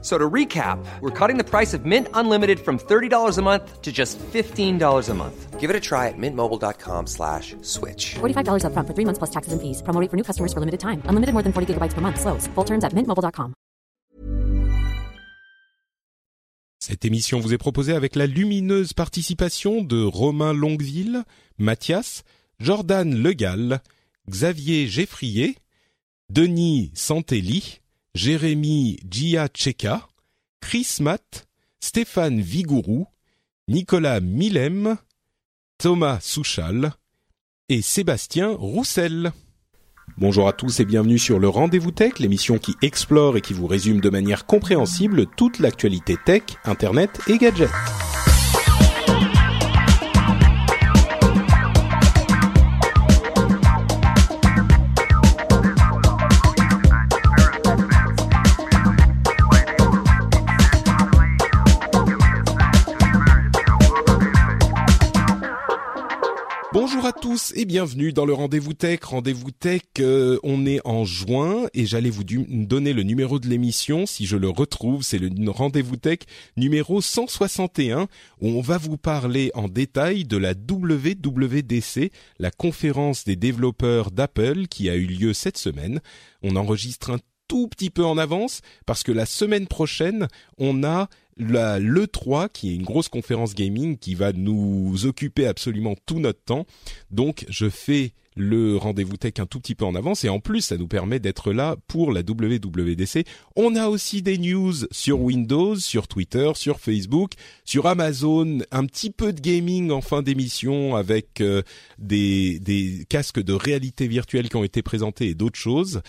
So to recap, we're cutting the price of Mint Unlimited from $30 a month to just $15 a month. Give it a try at mintmobile.com slash switch. $45 upfront for three months plus taxes and fees. Promo rate for new customers for limited time. Unlimited more than 40 gigabytes per month. Slows. Full terms at mintmobile.com. Cette émission vous est proposée avec la lumineuse participation de Romain Longueville, Mathias, Jordan Legal, Xavier Geffrier, Denis Santelli, Jérémy Giacheka, Chris Matt, Stéphane Vigourou, Nicolas Millem, Thomas Souchal et Sébastien Roussel. Bonjour à tous et bienvenue sur le Rendez-vous Tech, l'émission qui explore et qui vous résume de manière compréhensible toute l'actualité tech, internet et gadgets. À tous et bienvenue dans le Rendez-vous Tech. Rendez-vous Tech, euh, on est en juin et j'allais vous donner le numéro de l'émission si je le retrouve. C'est le Rendez-vous Tech numéro 161 où on va vous parler en détail de la WWDC, la conférence des développeurs d'Apple qui a eu lieu cette semaine. On enregistre un tout petit peu en avance parce que la semaine prochaine, on a la l'E3 qui est une grosse conférence gaming qui va nous occuper absolument tout notre temps. Donc je fais le rendez-vous tech un tout petit peu en avance et en plus ça nous permet d'être là pour la WWDC. On a aussi des news sur Windows, sur Twitter, sur Facebook, sur Amazon, un petit peu de gaming en fin d'émission avec euh, des, des casques de réalité virtuelle qui ont été présentés et d'autres choses.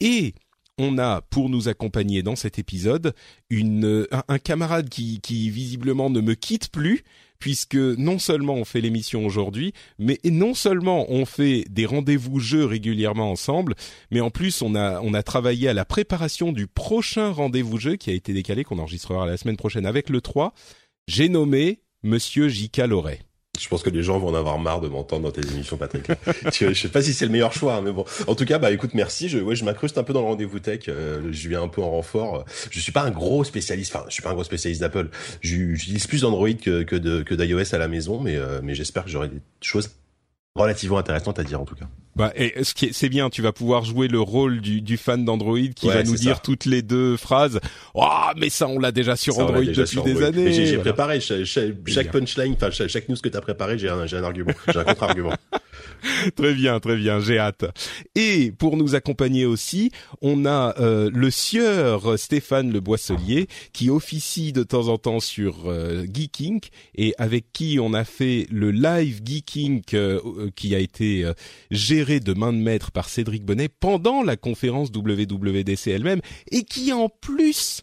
Et on a pour nous accompagner dans cet épisode une, un, un camarade qui, qui visiblement ne me quitte plus puisque non seulement on fait l'émission aujourd'hui, mais non seulement on fait des rendez-vous jeux régulièrement ensemble, mais en plus on a on a travaillé à la préparation du prochain rendez-vous jeu qui a été décalé qu'on enregistrera la semaine prochaine avec le 3. J'ai nommé Monsieur J.K. Loret. Je pense que les gens vont en avoir marre de m'entendre dans tes émissions, Patrick. je, sais pas si c'est le meilleur choix, hein, mais bon. En tout cas, bah écoute, merci. Je, ouais, je m'incruste un peu dans le rendez-vous tech. euh, je viens un peu en renfort. Je suis pas un gros spécialiste. Enfin, je suis pas un gros spécialiste d'Apple. J'u- J'utilise plus d'Android que, d'iOS à la maison, mais euh, mais j'espère que j'aurai des choses relativement intéressantes à dire en tout cas. Bah, et ce qui est, c'est bien, tu vas pouvoir jouer le rôle du, du fan d'Android qui Ouais, va nous dire ça. toutes les deux phrases. Oh, mais ça, on l'a déjà sur Ça, Android déjà depuis sur des années. J'ai Voilà. préparé chaque, punchline, enfin chaque, news que t'as préparé, j'ai un, j'ai un argument, j'ai un contre-argument. Très bien, très bien, j'ai hâte. Et pour nous accompagner aussi, on a euh, le sieur Stéphane Le Boisselier qui officie de temps en temps sur euh, Geeking et avec qui on a fait le live Geeking euh, qui a été euh, géré de main de maître par Cédric Bonnet pendant la conférence WWDC elle-même et qui en plus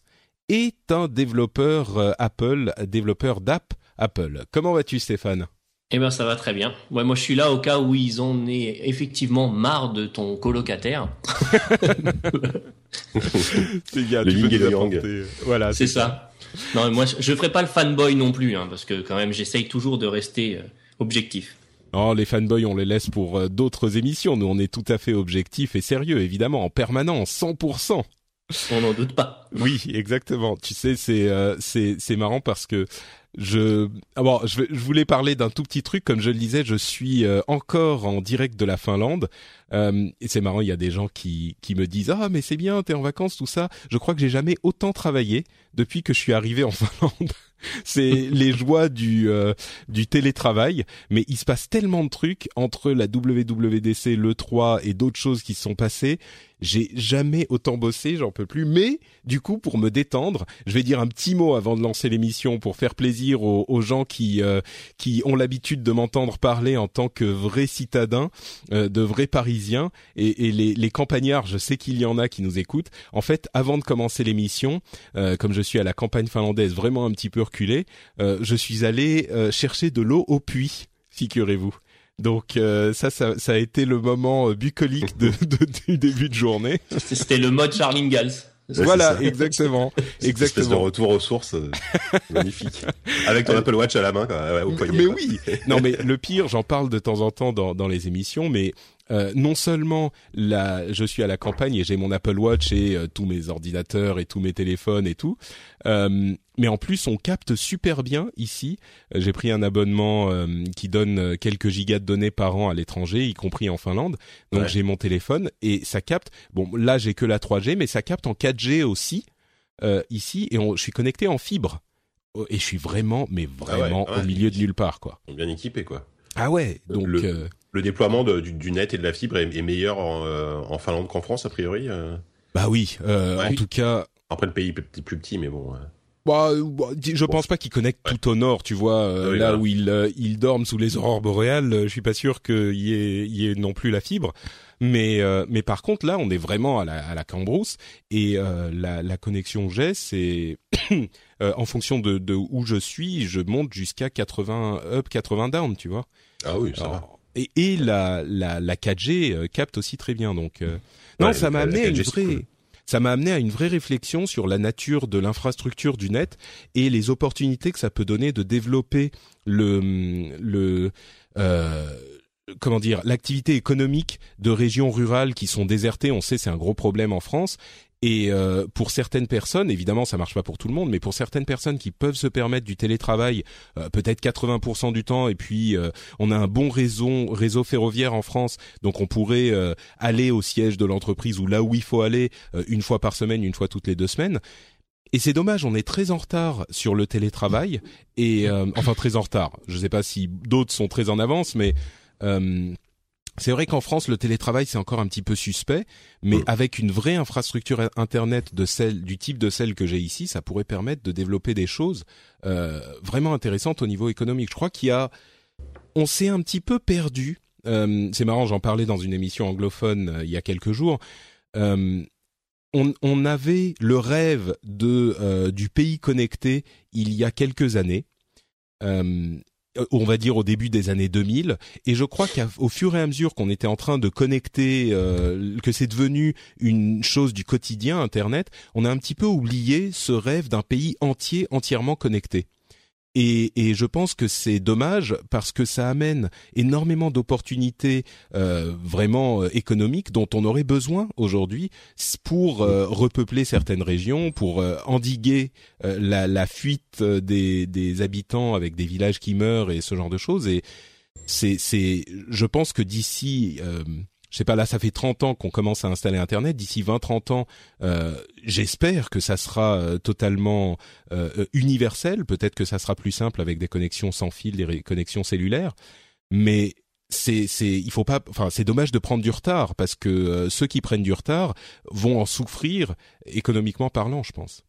est un développeur euh, Apple, développeur d'app Apple. Comment vas-tu Stéphane? Eh ben ça va très bien. Ouais, moi je suis là au cas où ils en aient effectivement marre de ton colocataire. C'est bien, Le tu peux Voilà, C'est ça. Non, moi je je ferai pas le fanboy non plus, hein, parce que quand même j'essaye toujours de rester euh, objectif. Oh, les fanboys, on les laisse pour euh, d'autres émissions. Nous, on est tout à fait objectif et sérieux, évidemment, en permanence, 100%. On n'en doute pas. Oui, exactement. Tu sais, c'est euh, c'est c'est marrant parce que je ah bon, je, je voulais parler d'un tout petit truc. Comme je le disais, je suis euh, encore en direct de la Finlande. Euh, et c'est marrant, il y a des gens qui qui me disent ah mais c'est bien, t'es en vacances, tout ça. Je crois que j'ai jamais autant travaillé depuis que je suis arrivé en Finlande. C'est les joies du euh, du télétravail, mais il se passe tellement de trucs entre la WWDC, le 3 et d'autres choses qui se sont passées. J'ai jamais autant bossé, j'en peux plus. Mais du coup, pour me détendre, je vais dire un petit mot avant de lancer l'émission pour faire plaisir aux, gens qui euh, qui ont l'habitude de m'entendre parler en tant que vrai citadin, euh, de vrai Parisien et, et les, les campagnards. Je sais qu'il y en a qui nous écoutent. En fait, avant de commencer l'émission, euh, comme je suis à la campagne finlandaise, vraiment un petit peu reculé, euh, je suis allé euh, chercher de l'eau au puits. Figurez-vous. Donc euh, ça, ça, ça a été le moment euh, bucolique de, de- du début de journée. C'était le mode Charlie Gals. voilà, exactement, exactement. Une espèce de retour aux sources, euh, magnifique. Avec ton Apple Watch à la main, quoi, au poignet. Mais oui. non, mais le pire, j'en parle de temps en temps dans, dans les émissions, mais euh, non seulement la, je suis à la campagne et j'ai mon Apple Watch et euh, tous mes ordinateurs et tous mes téléphones et tout, euh, mais en plus on capte super bien ici. J'ai pris un abonnement qui donne quelques gigas de données par an à l'étranger, y compris en Finlande. Donc j'ai mon téléphone et ça capte. Bon, là j'ai que la 3G, mais ça capte en 4G aussi ici et je suis connecté en fibre. Et je suis vraiment, mais ah vraiment au milieu de nulle part, quoi. Bien équipé, quoi. Ah ouais, donc le déploiement du, net et de la fibre est, meilleur euh, en, Finlande qu'en France, a priori euh. Bah oui, euh, en tout cas... Après, le pays est plus petit, mais bon... Bah, bah je pense pas qu'ils connectent tout au nord, tu vois, ah là où ils, ils dorment sous les aurores boréales. Je suis pas sûr qu'il y ait, y ait non plus la fibre, mais mais par contre là, on est vraiment à la, à la Cambrousse et la, la connexion j'ai, c'est en fonction de, de où je suis, je monte jusqu'à 80 up, 80 down, tu vois. Ah oui, ça va et, et la, la, la 4G euh, capte aussi très bien. Donc euh, non, ça m'a amené à une vraie ça m'a amené à une vraie réflexion sur la nature de l'infrastructure du net et les opportunités que ça peut donner de développer le le euh, comment dire l'activité économique de régions rurales qui sont désertées. On sait c'est un gros problème en France et euh, pour certaines personnes, évidemment, ça marche pas pour tout le monde, mais pour certaines personnes qui peuvent se permettre du télétravail, euh, peut-être 80% du temps, et puis euh, on a un bon réseau, réseau ferroviaire en France, donc on pourrait aller au siège de l'entreprise ou là où il faut aller une fois par semaine, une fois toutes les deux semaines. Et c'est dommage, on est très en retard sur le télétravail, et enfin très en retard. Je ne sais pas si d'autres sont très en avance, mais c'est vrai qu'en France, le télétravail c'est encore un petit peu suspect, mais mm. avec une vraie infrastructure internet de celle du type de celle que j'ai ici, ça pourrait permettre de développer des choses euh, vraiment intéressantes au niveau économique. Je crois qu'il y a, on s'est un petit peu perdu. Euh, c'est marrant, j'en parlais dans une émission anglophone euh, il y a quelques jours. On, on, avait le rêve de du pays connecté il y a quelques années. Euh, on va dire au début des années 2000 et je crois qu'au fur et à mesure qu'on était en train de connecter euh, que c'est devenu une chose du quotidien internet on a un petit peu oublié ce rêve d'un pays entier entièrement connecté et, et, je pense que c'est dommage parce que ça amène énormément d'opportunités euh, vraiment euh, économiques dont on aurait besoin aujourd'hui pour euh, repeupler certaines régions, pour euh, endiguer la, la, fuite des, des, habitants avec des villages qui meurent et ce genre de choses. Et c'est, c'est, je pense que d'ici je sais pas, là, ça fait 30 ans qu'on commence à installer Internet. D'ici 20-30 ans, euh, j'espère que ça sera euh, totalement euh, universel. Peut-être que ça sera plus simple avec des connexions sans fil, des connexions cellulaires. Mais c'est, c'est, il faut pas, enfin, c'est dommage de prendre du retard parce que ceux qui prennent du retard vont en souffrir économiquement parlant, je pense.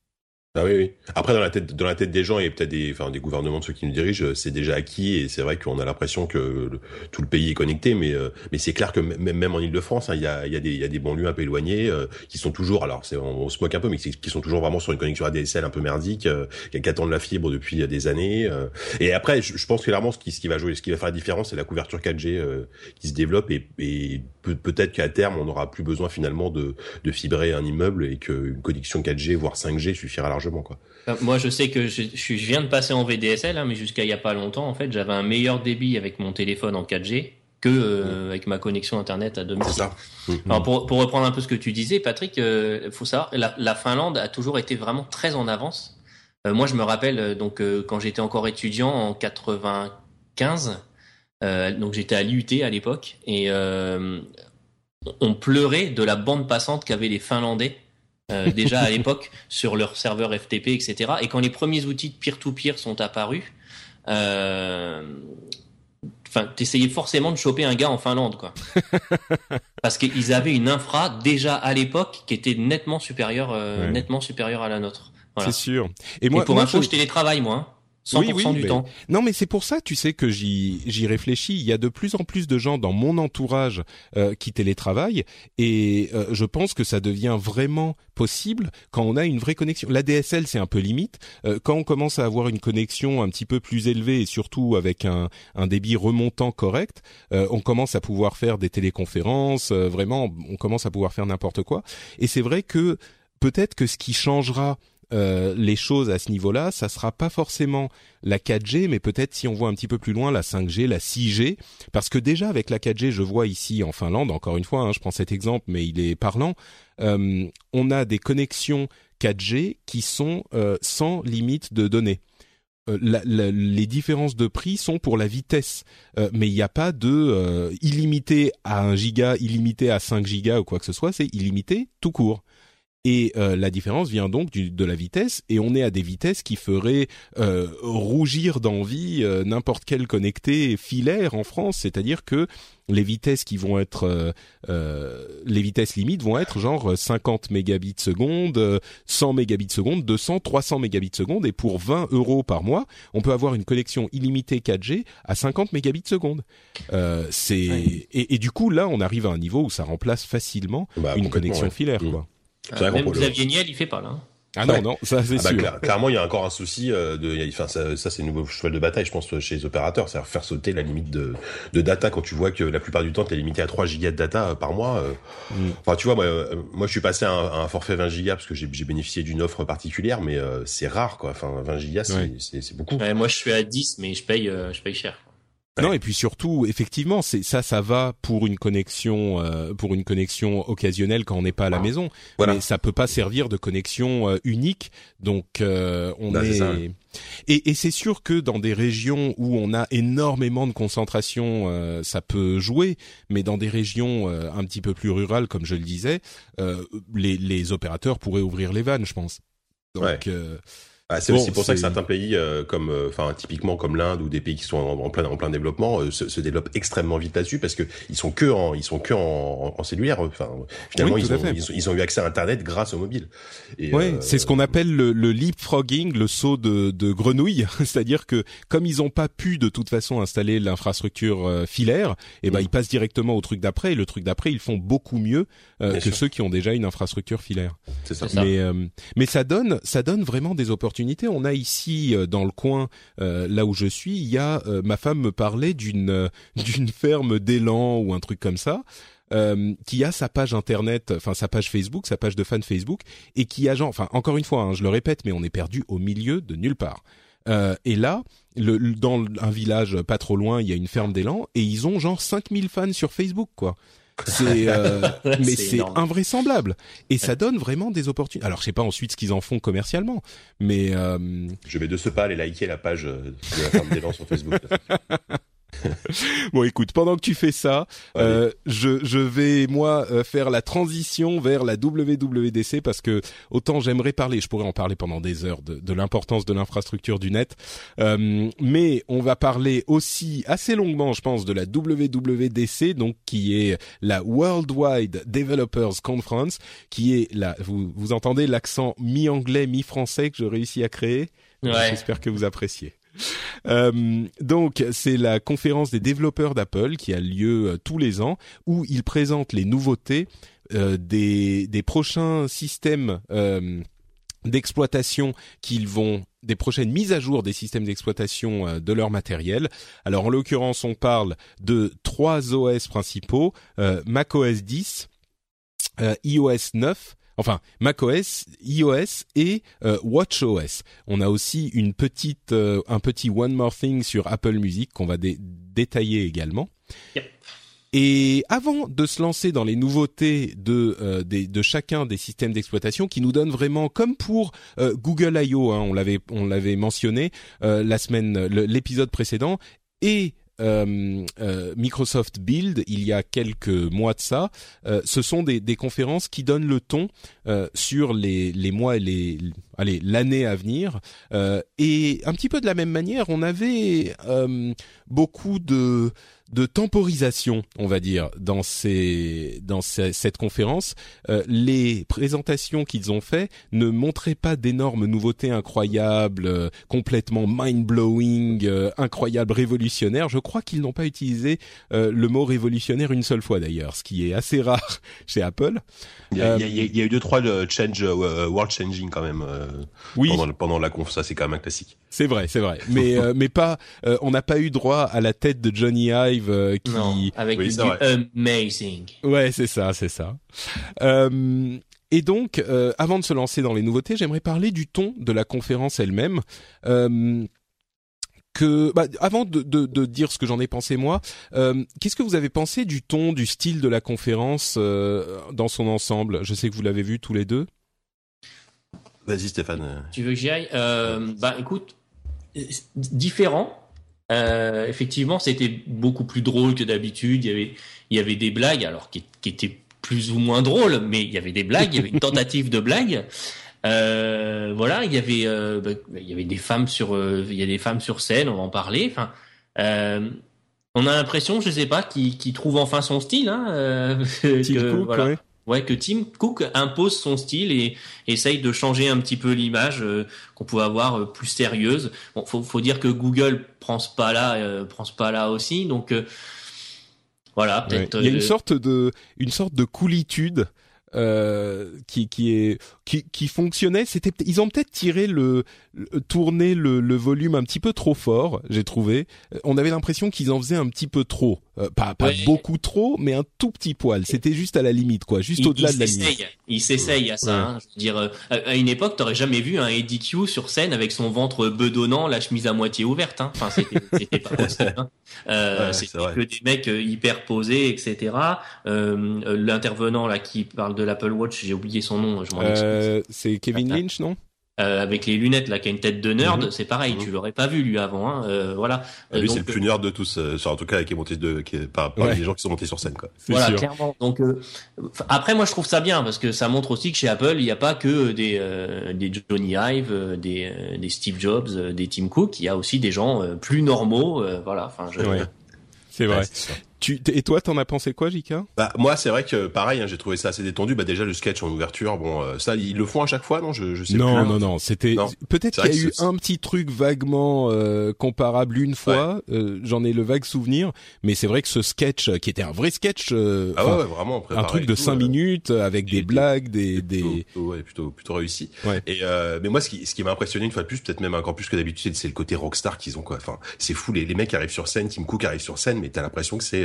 Ah oui, oui. Après, dans la tête, dans la tête des gens et peut-être des, enfin, des gouvernements de ceux qui nous dirigent, c'est déjà acquis et c'est vrai qu'on a l'impression que tout le pays est connecté, mais euh, mais c'est clair que même, en Île-de-France, hein, il y a y a y a des banlieues un peu éloignées euh, qui sont toujours, alors c'est on, se moque un peu, mais qui, sont toujours vraiment sur une connexion ADSL un peu merdique, euh, qui attendent la fibre depuis des années. et après, je, pense clairement ce qui ce qui va jouer, ce qui va faire la différence, c'est la couverture 4G qui se développe et, et peut-être qu'à terme, on n'aura plus besoin finalement de de fibrer un immeuble et qu'une connexion 4G voire 5G suffira largement Quoi. Euh, moi, je sais que je, je viens de passer en VDSL, hein, mais jusqu'à il y a pas longtemps, en fait, j'avais un meilleur débit avec mon téléphone en 4G que euh, avec ma connexion internet à domicile. Ça. Alors pour, pour reprendre un peu ce que tu disais, Patrick, euh, faut savoir, la, la, Finlande a toujours été vraiment très en avance. Euh, moi, je me rappelle donc quand j'étais encore étudiant en 95, donc j'étais à l'IUT à l'époque, et on pleurait de la bande passante qu'avaient les Finlandais euh, déjà à l'époque sur leur serveur FTP, etc. Et quand les premiers outils de peer-to-peer sont apparus, euh, enfin, t'essayais forcément de choper un gars en Finlande, quoi. Parce qu'ils avaient une infra déjà à l'époque qui était nettement supérieure, euh, nettement supérieure à la nôtre. C'est sûr. Et moi, pour moi, info, je télétravaille, moi. Oui, oui, du temps. Non, mais c'est pour ça, tu sais, que j'y j'y réfléchis. Il y a de plus en plus de gens dans mon entourage euh, qui télétravaillent, et euh, je pense que ça devient vraiment possible quand on a une vraie connexion. La DSL, c'est un peu limite. Euh, quand on commence à avoir une connexion un petit peu plus élevée et surtout avec un, un débit remontant correct, euh, on commence à pouvoir faire des téléconférences. vraiment, on commence à pouvoir faire n'importe quoi. Et c'est vrai que peut-être que ce qui changera euh, les choses à ce niveau-là, ça sera pas forcément la 4G, mais peut-être si on voit un petit peu plus loin la 5G, la 6G, parce que déjà avec la 4G, je vois ici en Finlande, encore une fois, hein, je prends cet exemple, mais il est parlant, euh, on a des connexions 4G qui sont euh, sans limite de données. les différences de prix sont pour la vitesse, mais il n'y a pas de illimité à 1 giga, illimité à 5 gigas ou quoi que ce soit, c'est illimité tout court. Et euh, la différence vient donc du, de la vitesse, et on est à des vitesses qui feraient euh, rougir d'envie euh, n'importe quel connecté filaire en France, c'est-à-dire que les vitesses qui vont être les vitesses limites vont être genre 50 mégabits seconde, 100 mégabits seconde, 200, 300 mégabits seconde, et pour 20 euros par mois, on peut avoir une connexion illimitée 4G à 50 mégabits seconde. c'est et, et, du coup là, on arrive à un niveau où ça remplace facilement bah, une connexion filaire, mmh. quoi. Euh, même Xavier Niel, il fait pas là. Hein. Ah non, non, ça c'est ah bah, sûr. clairement, il y a encore un souci euh, de, enfin ça, ça c'est une nouveau cheval de bataille, je pense, chez les opérateurs, c'est-à-dire faire sauter la limite de, de data quand tu vois que la plupart du temps t'es limité à 3 gigas de data euh, par mois. Euh. Mm. Enfin, tu vois, moi, moi, je suis passé à un, forfait 20 gigas parce que j'ai bénéficié d'une offre particulière, mais c'est rare, quoi. Enfin, 20 gigas, c'est beaucoup. moi, je suis à 10, mais je paye, je paye cher. Non et puis surtout effectivement c'est ça ça va pour une connexion euh, pour une connexion occasionnelle quand on n'est pas à la maison. Voilà. mais ça peut pas servir de connexion euh, unique. Donc euh, on bah, est, et, et c'est sûr que dans des régions où on a énormément de concentration ça peut jouer. Mais dans des régions un petit peu plus rurales comme je le disais les, les opérateurs pourraient ouvrir les vannes je pense. Donc ah, c'est aussi pour ça que certains pays, euh, comme, euh, enfin, typiquement comme l'Inde ou des pays qui sont en, plein en plein développement, euh, se, se, développent extrêmement vite là-dessus parce que ils sont que en, ils sont que en, en cellulaire. Enfin, finalement, ils, ont, ils, ont, eu accès à Internet grâce au mobile. Oui, c'est ce qu'on appelle le, le, leapfrogging, le saut de, de grenouille. C'est-à-dire que comme ils n'ont pas pu de toute façon installer l'infrastructure filaire, et eh ben mm. ils passent directement au truc d'après. Et le truc d'après, ils font beaucoup mieux que ceux qui ont déjà une infrastructure filaire. C'est ça. Mais mais ça donne ça donne vraiment des opportunités on a ici euh, dans le coin, euh, là où je suis, il y a euh, ma femme me parlait d'une d'une ferme d'élan ou un truc comme ça. qui a sa page internet, enfin sa page Facebook, sa page de fan Facebook, et qui a genre, enfin encore une fois, hein, je le répète, mais on est perdu au milieu de nulle part. et là, dans un village pas trop loin, il y a une ferme d'élan, et ils ont genre 5000 fans sur Facebook, quoi. C'est euh, mais c'est invraisemblable et ça donne vraiment des opportunités. Alors je sais pas ensuite ce qu'ils en font commercialement, mais euh... je vais de ce pas aller liker la page de la ferme d'élan sur Facebook. bon, écoute, pendant que tu fais ça, euh, je, je vais moi euh, faire la transition vers la WWDC parce que autant j'aimerais parler, je pourrais en parler pendant des heures de, de l'importance de l'infrastructure du net, euh, mais on va parler aussi assez longuement, je pense, de la WWDC, donc qui est la Worldwide Developers Conference, qui est la, vous, vous entendez l'accent mi-anglais, mi-français que je réussis à créer? Ouais. J'espère que vous appréciez. Euh, donc c'est la conférence des développeurs d'Apple qui a lieu euh, tous les ans où ils présentent les nouveautés euh, des, des prochains systèmes d'exploitation qu'ils vont des prochaines mises à jour des systèmes d'exploitation de leur matériel. Alors en l'occurrence, on parle de trois OS principaux macOS 10, iOS 9 enfin macOS, iOS et euh, WatchOS. On a aussi une petite, euh, un petit One More Thing sur Apple Music qu'on va détailler également. Et avant de se lancer dans les nouveautés de, euh, de chacun des systèmes d'exploitation, qui nous donnent vraiment, comme pour Google I.O., hein, on l'avait on l'avait mentionné la semaine, l'épisode précédent, et euh, euh, Microsoft Build il y a quelques mois de ça. Euh, ce sont des, conférences qui donnent le ton sur les, les mois et les allez l'année à venir. et un petit peu de la même manière, on avait beaucoup de de temporisation, on va dire, dans ces dans cette conférence. Euh, les présentations qu'ils ont fait ne montraient pas d'énormes nouveautés incroyables, euh, complètement mind blowing, euh, incroyables, révolutionnaires. Je crois qu'ils n'ont pas utilisé le mot révolutionnaire une seule fois d'ailleurs, ce qui est assez rare chez Apple. Il y a, il y a, eu deux trois change world changing quand même. oui. Pendant, pendant la conf, ça c'est quand même un classique. C'est vrai, c'est vrai. Mais mais pas, on n'a pas eu droit à la tête de Johnny Ive euh, qui avec du amazing. Ouais, c'est ça, c'est ça. Euh, et donc, avant de se lancer dans les nouveautés, j'aimerais parler du ton de la conférence elle-même. que, bah, avant de, de, de, dire ce que j'en ai pensé moi, qu'est-ce que vous avez pensé du ton, du style de la conférence dans son ensemble? Je sais que vous l'avez vu tous les deux. Vas-y Stéphane. Tu veux que j'y aille? Euh, Bah écoute, différent. Euh, effectivement, c'était beaucoup plus drôle que d'habitude. Il y avait, il y avait des blagues, alors qui, qui, étaient plus ou moins drôles, mais il y avait des blagues, il y avait une tentative de blague. Euh, voilà, il y avait, euh, bah, il y avait des femmes sur, euh, il y a des femmes sur scène, on va en parler. Enfin, euh, on a l'impression, je sais pas, qu'il qu trouve enfin son style. Hein, que, voilà. Ouais, que Tim Cook impose son style et essaye de changer un petit peu l'image euh, qu'on pouvait avoir euh, plus sérieuse. Bon, faut, faut dire que Google prend ce pas là, euh, prend ce pas là aussi. Donc voilà, peut-être. Il y a une sorte de, une sorte de coolitude euh, qui qui est qui, qui fonctionnait. C'était ils ont peut-être tiré le, tourné le, le, volume un petit peu trop fort. J'ai trouvé. On avait l'impression qu'ils en faisaient un petit peu trop. Euh, pas pas beaucoup trop, mais un tout petit poil. C'était juste à la limite, quoi, juste au-delà de la limite. Il s'essaye à ça. Hein. Je veux dire, euh, à une époque, t'aurais jamais vu un Eddie Q sur scène avec son ventre bedonnant, la chemise à moitié ouverte. Hein. Enfin, c'était pas possible. Hein. Euh, c'était que des mecs euh, hyper posés, etc. Euh, L'intervenant là qui parle de l'Apple Watch, j'ai oublié son nom. Je m'en excuse. C'est Kevin Lynch, non euh, avec les lunettes là qui a une tête de nerd, mhm. c'est pareil, tu mhm. l'aurais pas vu lui avant, hein, euh, voilà. Ah, lui c'est le plus nerd de tous, euh, en tout cas qui est monté de, qui est par, par les gens qui sont montés sur scène quoi. Voilà, clairement. Donc après moi je trouve ça bien parce que ça montre aussi que chez Apple il n'y a pas que des des Johnny Ive, des des Steve Jobs, des Tim Cook, il y a aussi des gens plus normaux, voilà. Enfin je. C'est vrai. Tu, et toi, t'en as pensé quoi, Jika Bah moi, c'est vrai que pareil, hein, j'ai trouvé ça assez détendu. Bah déjà le sketch en ouverture, bon, euh, ça ils le font à chaque fois, non? Je, je sais non, plus. Non, non, C'était peut-être qu'il y a eu un petit truc vaguement euh, comparable une fois. Euh, J'en ai le vague souvenir, mais c'est vrai que ce sketch, qui était un vrai sketch, ah ouais, vraiment, un truc de cinq minutes avec des blagues, des, plutôt, des, ouais, plutôt, plutôt réussi. Et mais moi, ce qui, ce qui m'a impressionné une fois de plus, peut-être même encore plus que d'habitude, c'est le côté rockstar qu'ils ont quoi. Enfin, c'est fou. Les, les mecs arrivent sur scène, Tim Cook arrive sur scène, mais t'as l'impression que c'est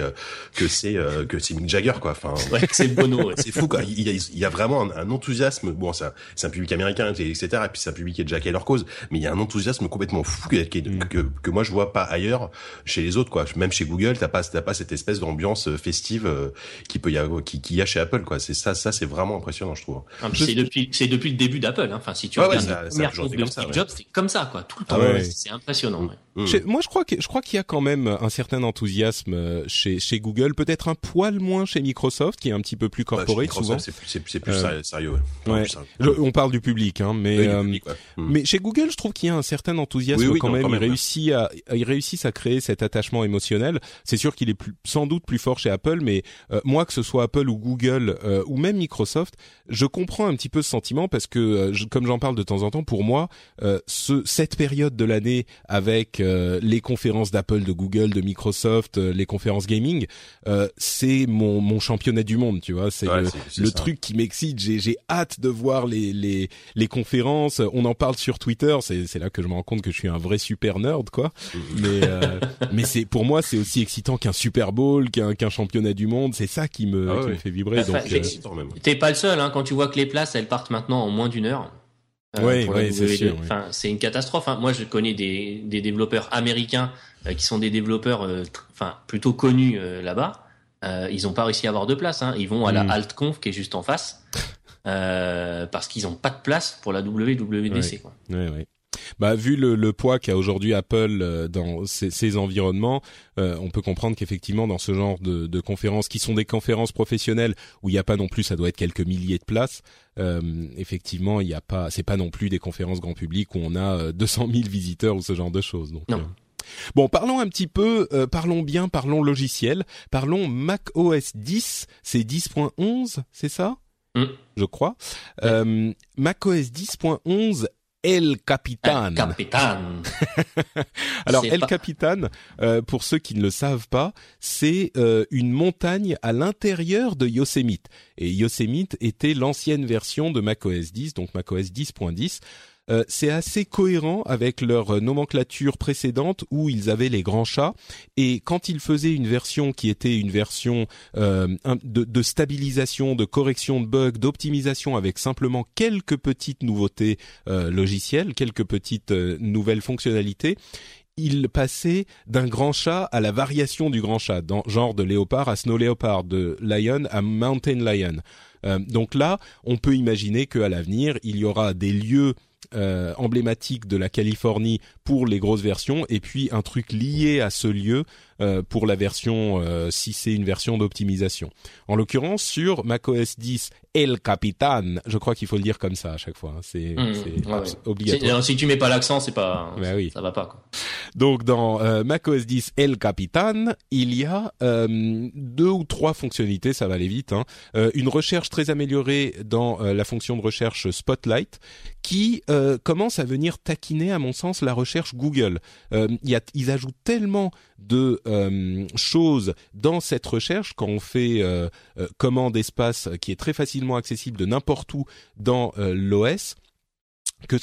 que c'est euh, que c'est Mick Jagger quoi. Enfin, ouais, c'est Bono. c'est fou quoi. Il y a, il y a vraiment un, enthousiasme. Bon, c'est un, un, public américain, etc. Et puis c'est un public qui est déjà à leur cause. Mais il y a un enthousiasme complètement fou que, mm. que, que, moi je vois pas ailleurs chez les autres quoi. Même chez Google, t'as pas t'as pas cette espèce d'ambiance euh, festive euh, qui peut y avoir, qui, qui y a chez Apple quoi. C'est ça, ça c'est vraiment impressionnant je trouve. Ah, c'est depuis c'est depuis le début d'Apple. Hein. Enfin, si tu regardes la première de Steve Jobs, c'est comme ça quoi, tout le ah temps. c'est impressionnant. Mm. Moi, je crois que je crois qu'il y a quand même un certain enthousiasme chez chez Google, peut-être un poil moins chez Microsoft, qui est un petit peu plus bah, corporate souvent. C'est plus, plus euh, sérieux. Ouais. on parle du public, hein, mais euh, hmm. mais chez Google, je trouve qu'il y a un certain enthousiasme quand, même. il réussit à il réussit à créer cet attachement émotionnel. C'est sûr qu'il est plus, sans doute plus fort chez Apple, mais euh, moi que ce soit Apple ou Google ou même Microsoft, je comprends un petit peu ce sentiment parce que comme j'en parle de temps en temps, pour moi, ce cette période de l'année avec les conférences d'Apple, de Google, de Microsoft, les conférences gaming, c'est mon, mon championnat du monde, tu vois. C'est le, truc qui m'excite. J'ai, j'ai hâte de voir les, les, les conférences. On en parle sur Twitter. C'est, c'est là que je me rends compte que je suis un vrai super nerd, quoi. Mm-hmm. Mais, euh, mais c'est pour moi, c'est aussi excitant qu'un Super Bowl, qu'un, qu'un championnat du monde. C'est ça qui me, ah qui me fait vibrer. donc, euh, t'es pas le seul, hein, quand tu vois que les places, elles partent maintenant en moins d'une heure. Euh, oui, c'est sûr. Enfin, c'est une catastrophe. Hein. Moi, je connais des, des développeurs américains euh, qui sont des développeurs, enfin, plutôt connus là-bas euh, ils n'ont pas réussi à avoir de place. Hein. Ils vont à la mm. AltConf qui est juste en face euh, parce qu'ils n'ont pas de place pour la WWDC. Quoi. Bah, vu le, le poids qu'a aujourd'hui Apple euh, dans ces, ces environnements, euh, on peut comprendre qu'effectivement dans ce genre de, de, conférences, qui sont des conférences professionnelles où il n'y a pas non plus, ça doit être quelques milliers de places. Euh, effectivement, il n'y a pas, c'est pas non plus des conférences grand public où on a 200 000 visiteurs ou ce genre de choses. Donc, non. Bon, parlons un petit peu, euh, parlons bien, parlons logiciel, parlons Mac OS 10, c'est 10.11, c'est ça? Mm. Je crois. Euh, Mac OS 10.11 El Capitan. El Capitan. Alors El Capitan, euh, pour ceux qui ne le savent pas, c'est une montagne à l'intérieur de Yosemite. Et Yosemite était l'ancienne version de macOS 10, donc macOS 10.10. euh, c'est assez cohérent avec leur nomenclature précédente où ils avaient les grands chats et quand ils faisaient une version qui était une version de, de, stabilisation, de correction de bugs, d'optimisation avec simplement quelques petites nouveautés logicielles, quelques petites nouvelles fonctionnalités, il passait d'un grand chat à la variation du grand chat, genre de léopard à snow léopard, de lion à mountain lion. Euh, donc là, on peut imaginer qu'à l'avenir, il y aura des lieux euh, emblématiques de la Californie pour les grosses versions et puis un truc lié à ce lieu euh, pour la version si c'est une version d'optimisation. En l'occurrence sur macOS 10 El Capitan. Je crois qu'il faut le dire comme ça à chaque fois. Hein. C'est mmh, obligatoire. Si, tu mets pas l'accent, c'est pas, bah oui. ça va pas. Quoi. Donc dans euh, macOS 10 El Capitan, il y a euh, deux ou trois fonctionnalités, ça va aller vite. Hein. Euh, une recherche très améliorée dans euh, la fonction de recherche Spotlight, qui commence à venir taquiner, à mon sens, la recherche Google. Il y ils ajoutent tellement de choses dans cette recherche quand on fait commande espace qui est très facile accessible de n'importe où dans euh, l'OS que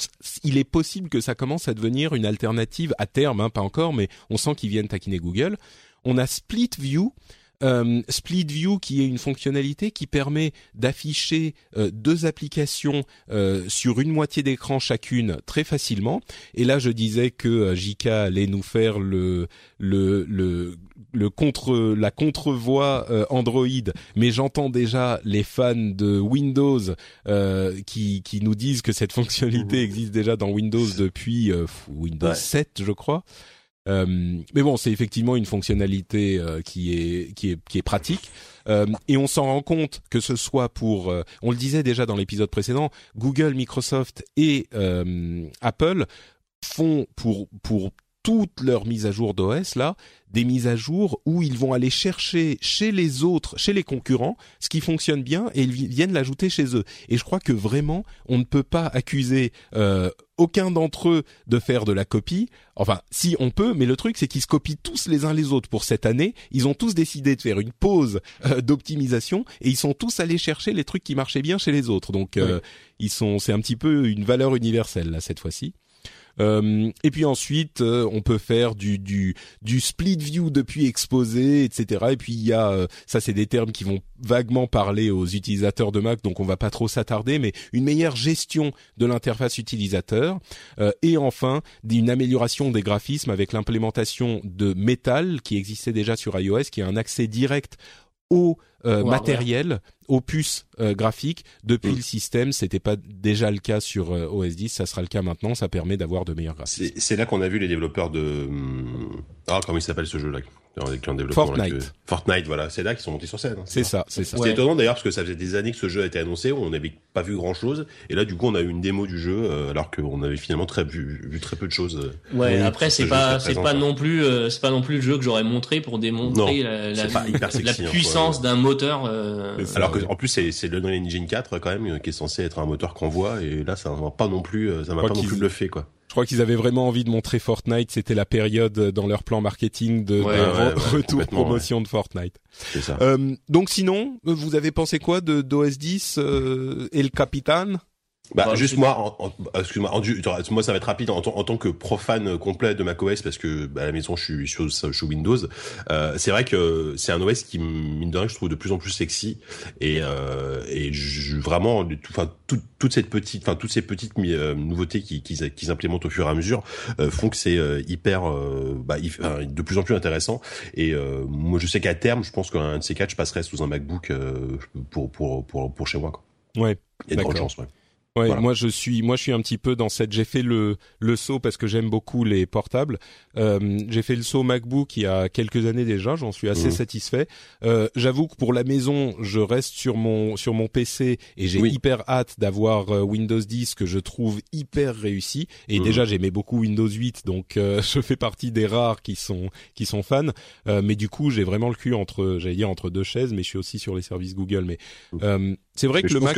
il est possible que ça commence à devenir une alternative à terme, hein, pas encore, mais on sent qu'ils viennent taquiner Google. On a Split View euh, Split View qui est une fonctionnalité qui permet d'afficher euh, deux applications euh, sur une moitié d'écran chacune très facilement. Et là, je disais que JK allait nous faire le le le le contre la contrevoix Android, mais j'entends déjà les fans de Windows qui qui nous disent que cette fonctionnalité mmh. existe déjà dans Windows depuis Windows 7, je crois. Euh, mais bon, c'est effectivement une fonctionnalité euh, qui est qui est qui est pratique. Euh, et on s'en rend compte que ce soit pour, on le disait déjà dans l'épisode précédent, Google, Microsoft et Apple font pour pour toutes leurs mises à jour d'OS là, des mises à jour où ils vont aller chercher chez les autres, chez les concurrents, ce qui fonctionne bien et ils viennent l'ajouter chez eux. Et je crois que vraiment, on ne peut pas accuser euh, aucun d'entre eux de faire de la copie. Enfin, si on peut, mais le truc c'est qu'ils se copient tous les uns les autres pour cette année. Ils ont tous décidé de faire une pause euh, d'optimisation et ils sont tous allés chercher les trucs qui marchaient bien chez les autres. Donc, euh, ils sont, c'est un petit peu une valeur universelle là cette fois-ci. Euh, et puis ensuite, euh, on peut faire du, du, du split view depuis exposé, etc. Et puis il y a, euh, ça c'est des termes qui vont vaguement parler aux utilisateurs de Mac, donc on va pas trop s'attarder, mais une meilleure gestion de l'interface utilisateur. et enfin, une amélioration des graphismes avec l'implémentation de Metal qui existait déjà sur iOS, qui a un accès direct au euh, matériel, puces euh, graphiques depuis mm. le système. C'était pas déjà le cas sur euh, OS 10, ça sera le cas maintenant. Ça permet d'avoir de meilleurs graphismes. C'est là qu'on a vu les développeurs de hum, ah comment il s'appelle ce jeu là Fortnite. Fortnite, voilà, c'est là qu'ils sont montés sur scène. Hein, c'est ça, c'est ça. C'est étonnant d'ailleurs parce que ça faisait des années que ce jeu a été annoncé, on n'avait pas vu grand chose, et là du coup on a eu une démo du jeu euh, alors qu'on avait finalement très vu, très peu de choses. Euh, ouais, après c'est pas c'est pas non plus euh, c'est pas non plus le jeu que j'aurais montré pour démontrer la, la, la, hein, puissance d'un moteur. alors que en plus c'est le Engine 4 quand même qui est censé être un moteur qu'on voit, et là ça va pas non plus ça m'a pas non plus bluffé quoi. Je crois qu'ils avaient vraiment envie de montrer Fortnite. C'était la période dans leur plan marketing de, retour promotion de Fortnite. Ça. Euh, donc sinon, vous avez pensé quoi de d'OS 10 euh, et le Capitan bah, bah juste moi, excuse-moi, moi ça va être rapide en, en, tant que profane complet de macOS parce que bah, à la maison je suis sur, sur Windows. Euh, c'est vrai que c'est un OS qui mine de rien je trouve de plus en plus sexy et euh, et je, vraiment, enfin toute toute cette petite, enfin toutes ces petites euh, nouveautés qu'ils qui, qui implémentent au fur et à mesure euh, font que c'est euh, hyper, bah, de plus en plus intéressant. Et moi je sais qu'à terme, je pense qu'un de ces quatre je passerai sous un MacBook pour pour pour pour chez moi. Quoi. Ouais. Il y a de grandes chances. Ouais. Ouais, moi je suis, moi je suis un petit peu dans cette. J'ai fait le le saut parce que j'aime beaucoup les portables. Euh, j'ai fait le saut MacBook il y a quelques années déjà. J'en suis assez mmh. satisfait. Euh, J'avoue que pour la maison, je reste sur mon sur mon PC et j'ai hyper hâte d'avoir euh, Windows 10 que je trouve hyper réussi. Et mmh. déjà j'aimais beaucoup Windows 8, donc euh, je fais partie des rares qui sont qui sont fans. Euh, mais du coup, j'ai vraiment le cul entre, j'allais dire entre deux chaises, mais je suis aussi sur les services Google. Mais mmh. c'est vrai que le Mac.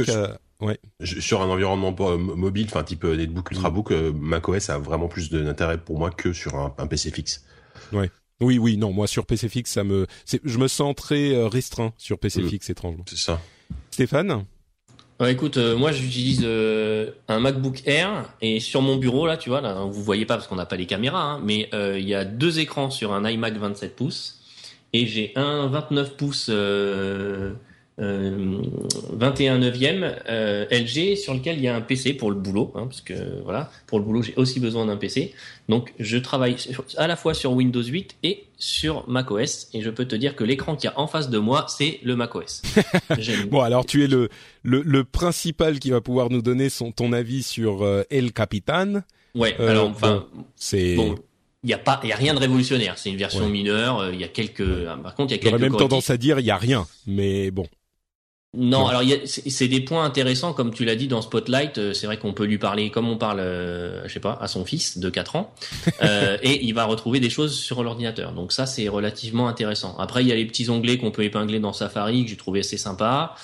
Ouais. Sur un environnement euh, mobile, enfin type euh, netbook, ultrabook, euh, macOS a vraiment plus d'intérêt pour moi que sur un, PC fixe. Ouais. Oui, oui, non, moi sur PC fixe, ça me, je me sens très restreint sur PC mm. fixe étrangement. C'est ça. Stéphane? Écoute, euh, moi j'utilise euh, un MacBook Air et sur mon bureau là, tu vois, là, vous voyez pas parce qu'on n'a pas les caméras, hein, mais il y a deux écrans sur un iMac 27 pouces et j'ai un 29 pouces 21 neuvième euh, LG sur lequel il y a un PC pour le boulot, hein, parce que voilà, pour le boulot j'ai aussi besoin d'un PC. Donc je travaille à la fois sur Windows 8 et sur macOS, et je peux te dire que l'écran qu'il y a en face de moi, c'est le macOS. bon, alors tu es le, le, le principal qui va pouvoir nous donner son ton avis sur euh, El Capitan. Ouais, euh, alors enfin, c'est bon, il n'y a pas, il y a rien de révolutionnaire. C'est une version mineure. Euh, il y a quelques, par contre, il y a quelques. J'aurais même tendance à dire il y a rien, mais bon. Non, alors c'est des points intéressants comme tu l'as dit dans Spotlight. Euh, c'est vrai qu'on peut lui parler comme on parle, euh, je sais pas, à son fils de 4 ans, euh, et il va retrouver des choses sur l'ordinateur. Donc ça, c'est relativement intéressant. Après, il y a les petits onglets qu'on peut épingler dans Safari que j'ai trouvé assez sympa.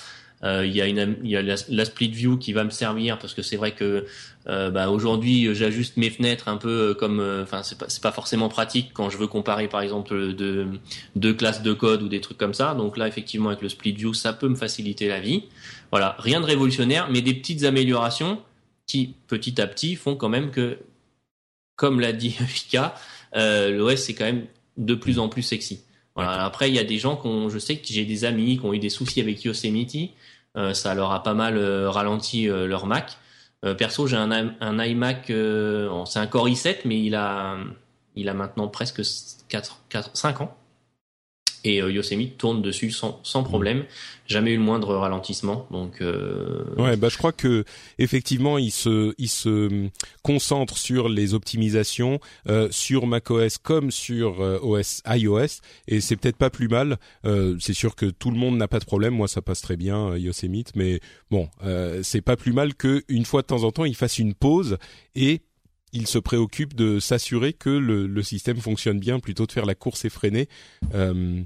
Euh, il y a, une, il y a la, split view qui va me servir parce que c'est vrai que euh, bah, aujourd'hui j'ajuste mes fenêtres un peu comme, euh, enfin c'est pas, pas forcément pratique quand je veux comparer par exemple deux, deux classes de code ou des trucs comme ça. Donc là effectivement avec le split view ça peut me faciliter la vie. Voilà, rien de révolutionnaire, mais des petites améliorations qui petit à petit font quand même que, comme l'a dit Vika, euh, l'OS c'est quand même de plus en plus sexy. Voilà. Après, il y a des gens qui je sais que j'ai des amis qui ont eu des soucis avec Yosemite ça leur a pas mal euh, ralenti euh, leur Mac. perso, j'ai un, un, iMac, c'est un Core i7, mais il a, il a maintenant presque 4, 4, 5 ans et euh, Yosemite tourne dessus sans, sans problème. Jamais eu le moindre ralentissement. Donc euh... ouais, bah je crois que effectivement il se il se concentre sur les optimisations euh, sur macOS comme sur euh, OS iOS et c'est peut-être pas plus mal. C'est sûr que tout le monde n'a pas de problème. Moi ça passe très bien Yosemite, mais bon c'est pas plus mal que une fois de temps en temps il fasse une pause et il se préoccupe de s'assurer que le, le, système fonctionne bien plutôt de faire la course effrénée. Euh,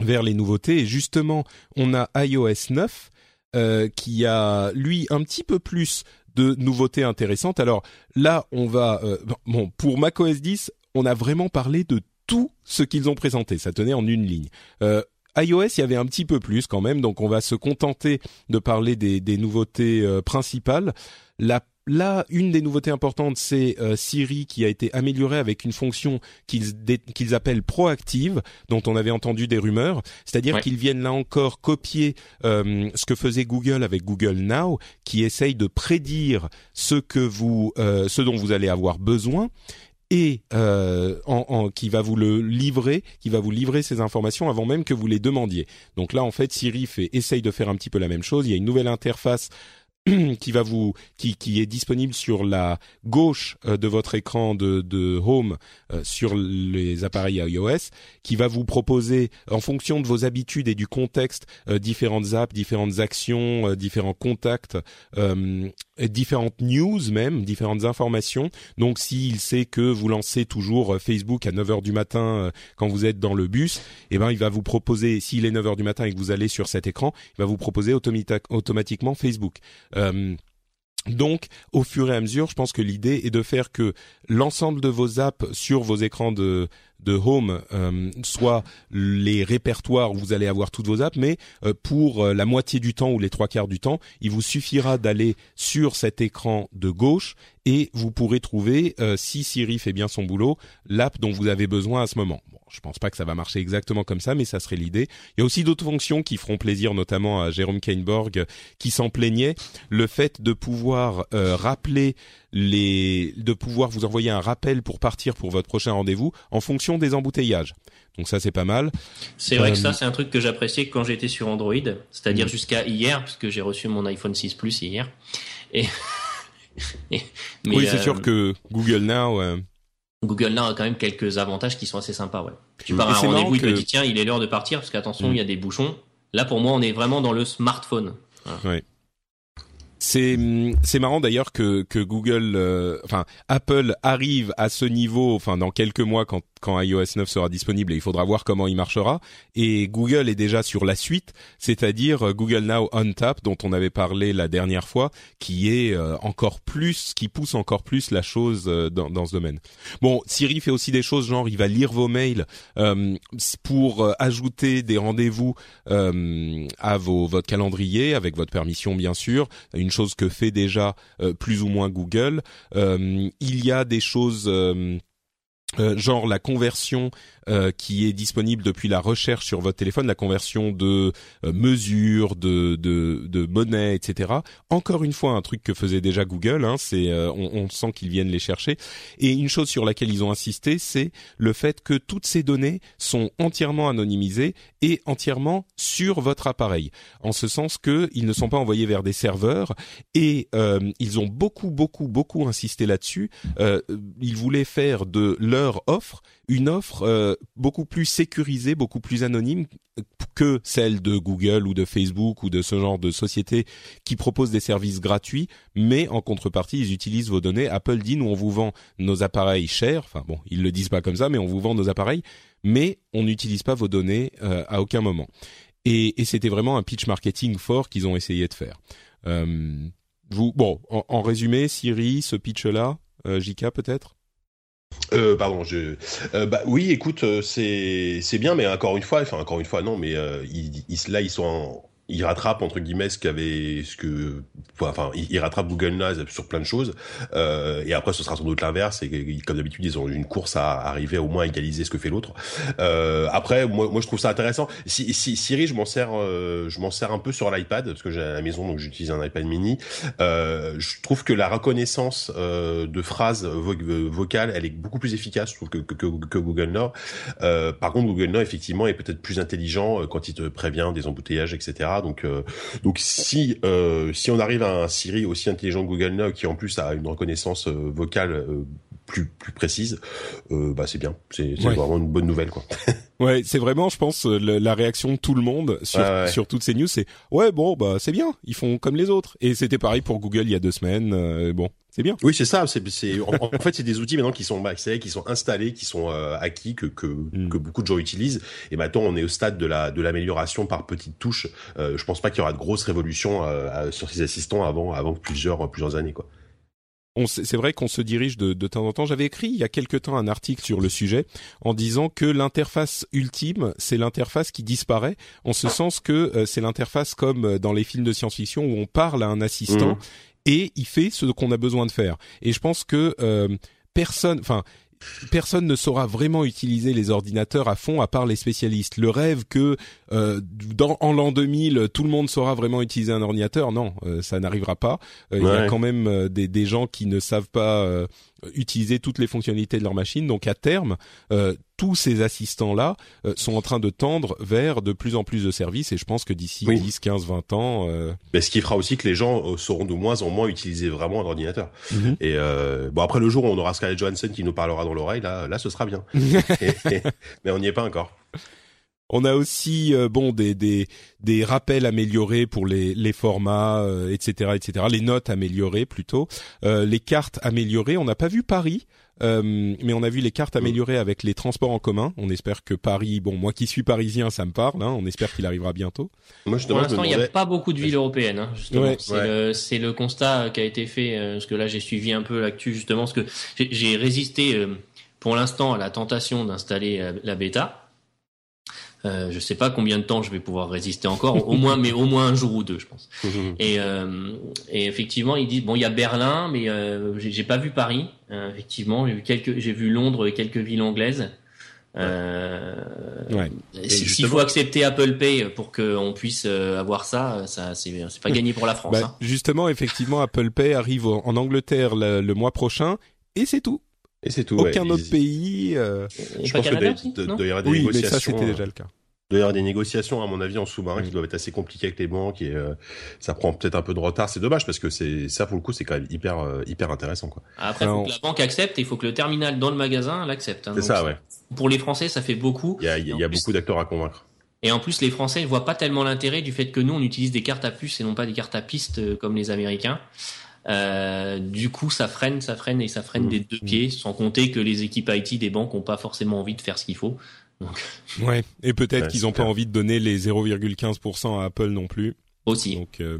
vers les nouveautés. Et justement, on a iOS 9 euh, qui a lui un petit peu plus de nouveautés intéressantes. Alors là, on va euh, bon pour macOS 10, on a vraiment parlé de tout ce qu'ils ont présenté. Ça tenait en une ligne. Euh, iOS, il y avait un petit peu plus quand même, donc on va se contenter de parler des, des nouveautés euh, principales. La Là, une des nouveautés importantes, c'est euh, Siri qui a été améliorée avec une fonction qu'ils appellent proactive, dont on avait entendu des rumeurs. C'est-à-dire qu'ils viennent là encore copier euh, ce que faisait Google avec Google Now, qui essaye de prédire ce que vous, euh, ce dont vous allez avoir besoin et en, qui va vous le livrer, qui va vous livrer ces informations avant même que vous les demandiez. Donc là, en fait, Siri fait essaye de faire un petit peu la même chose. Il y a une nouvelle interface qui va vous qui, qui est disponible sur la gauche euh, de votre écran de, de Home euh, sur les appareils iOS, qui va vous proposer en fonction de vos habitudes et du contexte euh, différentes apps, différentes actions, différents contacts, différentes news même, différentes informations. Donc s'il sait que vous lancez toujours Facebook à 9 heures du matin quand vous êtes dans le bus, eh ben il va vous proposer s'il est 9 heures du matin et que vous allez sur cet écran, il va vous proposer automatiquement Facebook. Euh, donc, au fur et à mesure, je pense que l'idée est de faire que l'ensemble de vos apps sur vos écrans de, de home euh, soit les répertoires où vous allez avoir toutes vos apps, mais euh, pour la moitié du temps ou les trois quarts du temps, il vous suffira d'aller sur cet écran de gauche et vous pourrez trouver, si Siri fait bien son boulot, l'app dont vous avez besoin à ce moment. Je pense pas que ça va marcher exactement comme ça, mais ça serait l'idée. Il y a aussi d'autres fonctions qui feront plaisir, notamment à Jérôme Kainborg, qui s'en plaignait. Le fait de pouvoir euh, rappeler les, de pouvoir vous envoyer un rappel pour partir pour votre prochain rendez-vous en fonction des embouteillages. Donc ça c'est pas mal. C'est vrai que ça euh, c'est un truc que j'appréciais quand j'étais sur Android, c'est-à-dire mm. jusqu'à hier, puisque j'ai reçu mon iPhone 6 Plus hier. Et oui, c'est sûr euh, que Google Now. Google Now a quand même quelques avantages qui sont assez sympas. Ouais. Tu pars à un rendez-vous, il te dit tiens, il est l'heure de partir parce qu'attention, mm. il y a des bouchons. Là, pour moi, on est vraiment dans le smartphone. Ouais. C'est c'est marrant d'ailleurs que que Google, euh, enfin Apple arrive à ce niveau, enfin dans quelques mois quand quand iOS 9 sera disponible et il faudra voir comment il marchera. Et Google est déjà sur la suite, c'est-à-dire Google Now on Tap dont on avait parlé la dernière fois, qui est encore plus, qui pousse encore plus la chose dans, dans ce domaine. Bon, Siri fait aussi des choses genre il va lire vos mails pour ajouter des rendez-vous à votre calendrier avec votre permission bien sûr. Une chose que fait déjà plus ou moins Google. il y a des choses euh, genre la conversion euh, qui est disponible depuis la recherche sur votre téléphone, la conversion de euh, mesures, de, de, de, monnaie, etc. Encore une fois, un truc que faisait déjà Google, hein, c'est on, on, sent qu'ils viennent les chercher. Et une chose sur laquelle ils ont insisté, c'est le fait que toutes ces données sont entièrement anonymisées et entièrement sur votre appareil, en ce sens que ils ne sont pas envoyés vers des serveurs et ils ont beaucoup, beaucoup, beaucoup insisté là-dessus. ils voulaient faire de leur offre une offre euh, beaucoup plus sécurisée, beaucoup plus anonyme que celle de Google ou de Facebook ou de ce genre de société qui propose des services gratuits, mais en contrepartie, ils utilisent vos données. Apple dit, nous, on vous vend nos appareils chers, enfin bon, ils le disent pas comme ça, mais on vous vend nos appareils, mais on n'utilise pas vos données euh, à aucun moment. Et, et c'était vraiment un pitch marketing fort qu'ils ont essayé de faire. Euh, vous, bon, en, en, résumé, Siri, ce pitch-là, euh, JK peut-être? Euh, pardon, je. Euh, bah oui, écoute, euh, c'est c'est bien, mais encore une fois, enfin encore une fois, non, mais euh, là ils sont en, il rattrape entre guillemets ce qu'avait ce que enfin il, rattrape Google Now sur plein de choses euh, et après ce sera sans doute l'inverse et comme d'habitude ils ont une course à arriver au moins à égaliser ce que fait l'autre. Euh, après moi, moi je trouve ça intéressant. Si, si Siri je m'en sers euh, je m'en sers un peu sur l'iPad parce que j'ai à la maison donc j'utilise un iPad mini. Euh, je trouve que la reconnaissance euh, de phrases vocales elle est beaucoup plus efficace que, que, que, que Google Now par contre Google Now effectivement est peut-être plus intelligent quand il te prévient des embouteillages etc donc, euh, donc si euh, si on arrive à un Siri aussi intelligent que Google Now qui en plus a une reconnaissance euh, vocale plus plus précise, bah c'est bien. C'est vraiment une bonne nouvelle quoi. ouais, c'est vraiment, je pense, la réaction de tout le monde sur sur toutes ces news, c'est ouais bon bah c'est bien, ils font comme les autres. Et c'était pareil pour Google il y a deux semaines. bon, c'est bien. Oui, c'est ça. C'est, en, en, fait, c'est des outils maintenant qui sont, bah, qui sont installés, qui sont euh, acquis, que que, mm. que beaucoup de gens utilisent. Et maintenant, on est au stade de la de l'amélioration par petites touches. Euh, je pense pas qu'il y aura de grosses révolutions euh, sur ces assistants avant avant plusieurs plusieurs années, quoi c'est vrai qu'on se dirige de, de, temps en temps. J'avais écrit il y a quelque temps un article sur le sujet en disant que l'interface ultime, c'est l'interface qui disparaît, en ce sens que euh, c'est l'interface comme dans les films de science-fiction où on parle à un assistant mmh et il fait ce qu'on a besoin de faire. Et je pense que euh, personne, enfin personne ne saura vraiment utiliser les ordinateurs à fond à part les spécialistes. Le rêve que euh, dans, en l'an 2000 tout le monde saura vraiment utiliser un ordinateur, non, euh, ça n'arrivera pas. Il y a quand même des, des, gens qui ne savent pas utiliser toutes les fonctionnalités de leur machine. Donc à terme, euh, tous ces assistants-là euh, sont en train de tendre vers de plus en plus de services et je pense que d'ici 10, 15, 20 ans... Euh... Mais ce qui fera aussi que les gens euh, sauront de moins en moins utiliser vraiment un ordinateur. Mhm. Et euh, bon après le jour où on aura Scarlett Johansson qui nous parlera dans l'oreille, là, là ce sera bien. mais on n'y est pas encore. On a aussi euh, bon des, des des rappels améliorés pour les les formats etc etc les notes améliorées plutôt. Euh, les cartes améliorées on n'a pas vu Paris euh, mais on a vu les cartes améliorées avec les transports en commun. On espère que Paris bon moi qui suis parisien ça me parle hein, on espère qu'il arrivera bientôt. Moi, pour l'instant il n'y a pas beaucoup de villes européennes hein, justement. C'est le, constat qui a été fait parce que là j'ai suivi un peu l'actu justement parce que j'ai résisté pour l'instant à la tentation d'installer la bêta euh, je sais pas combien de temps je vais pouvoir résister encore, au moins, mais au moins un jour ou deux, je pense. et, euh, et effectivement, ils disent bon, il y a Berlin, mais euh, j'ai pas vu Paris. Euh, effectivement, j'ai vu quelques, j'ai vu Londres et quelques villes anglaises. Euh, ouais. S'il faut accepter Apple Pay pour qu'on puisse euh, avoir ça, ça c'est pas gagné pour la France. Bah, hein. Justement, effectivement, Apple Pay arrive en Angleterre le, le mois prochain et c'est tout. Et c'est tout. Aucun autre pays. Euh... Je pense Canada que doit y avoir des oui, négociations. mais ça c'était déjà le cas. Il doit y avoir des négociations, à mon avis, en sous-marin qui doivent être assez compliquées avec les banques et euh, ça prend peut-être un peu de retard. C'est dommage parce que c'est ça pour le coup, c'est quand même hyper euh, hyper intéressant quoi. Après, il faut que la banque accepte et il faut que le terminal dans le magasin l'accepte. Hein, c'est ça, ouais. Pour les Français, ça fait beaucoup. Il y a, y a beaucoup d'acteurs à convaincre. Et en plus, les Français ne voient pas tellement l'intérêt du fait que nous, on utilise des cartes à puce et non pas des cartes à piste euh, comme les Américains. Euh, du coup, ça freine, ça freine et ça freine Mmh. des deux pieds, sans compter que les équipes IT des banques ont pas forcément envie de faire ce qu'il faut. Donc, Ouais. Et peut-être Ouais, qu'ils c'est ont pas envie de donner les 0,15% à Apple non plus. aussi. Donc euh,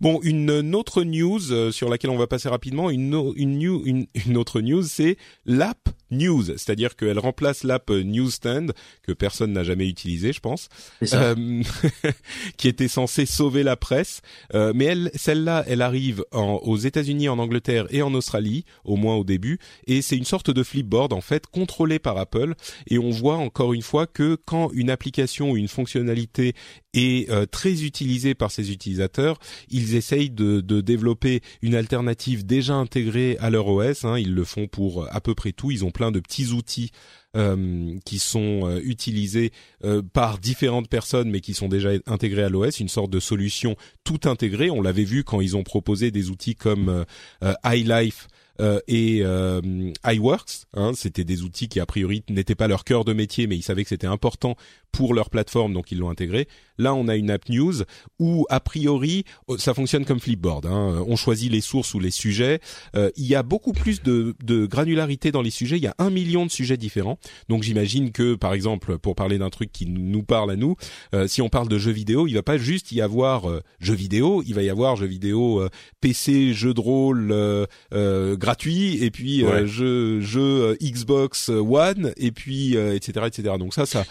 bon, une, autre news euh, sur laquelle on va passer rapidement, une, une, new- une, une autre news, c'est l'app News, c'est-à-dire qu'elle remplace l'app euh, Newsstand que personne n'a jamais utilisé, je pense, euh, qui était censée sauver la presse. Euh, mais elle, celle-là, elle arrive en- aux États-Unis, en Angleterre et en Australie, au moins au début, et c'est une sorte de flipboard en fait contrôlé par Apple. Et on voit encore une fois que quand une application ou une fonctionnalité est euh, très utilisée par ses utilisateurs, ils essayent de, développer une alternative déjà intégrée à leur OS. hein. Ils le font pour à peu près tout. Ils ont plein de petits outils euh, qui sont euh, utilisés euh, par différentes personnes, mais qui sont déjà intégrés à l'OS. Une sorte de solution tout intégrée. On l'avait vu quand ils ont proposé des outils comme euh, euh, iLife. euh, et euh, iWorks, hein, c'était des outils qui a priori n'étaient pas leur cœur de métier, mais ils savaient que c'était important pour leur plateforme, donc ils l'ont intégré. Là, on a une app news où a priori euh, ça fonctionne comme Flipboard. Hein. On choisit les sources ou les sujets. Euh, il y a beaucoup plus de, de granularité dans les sujets. Il y a un million de sujets différents. Donc j'imagine que, par exemple, pour parler d'un truc qui nous parle à nous, euh, si on parle de jeux vidéo, il va pas juste y avoir euh, jeux vidéo, il va y avoir jeux vidéo euh, PC, jeux de rôle euh, euh, gratuit, et puis euh, Ouais. jeux jeux Xbox One, et puis euh, etc etc. Donc ça ça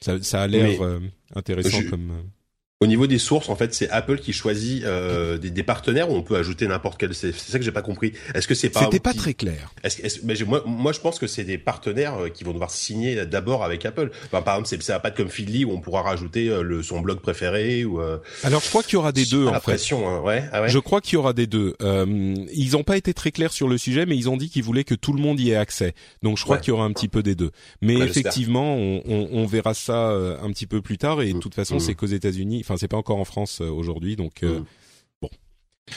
ça, ça a l'air euh, intéressant je- comme. Au niveau des sources, en fait, c'est Apple qui choisit euh, des, des partenaires où on peut ajouter n'importe quel. C'est ça que j'ai pas compris. Est-ce que c'est pas C'était pas qui- très clair. Est-ce, est-ce- mais moi, moi, je pense que c'est des partenaires euh, qui vont devoir signer d'abord avec Apple. Enfin, par exemple, c'est, ça va pas être comme Feedly où on pourra rajouter euh, le, son blog préféré ou. Euh, Alors je crois qu'il y aura des deux en pression, hein. ouais. Ah ouais. Je crois qu'il y aura des deux. Euh, ils n'ont pas été très clairs sur le sujet, mais ils ont dit qu'ils voulaient que tout le monde y ait accès. Donc je crois Ouais. qu'il y aura un petit peu des deux. Mais Ouais, effectivement, on, on, on verra ça euh, un petit peu plus tard. Et de Mm. toute façon, Mm. c'est qu'aux États-Unis. Enfin, c'est pas encore en France euh, aujourd'hui. Donc euh, Mm.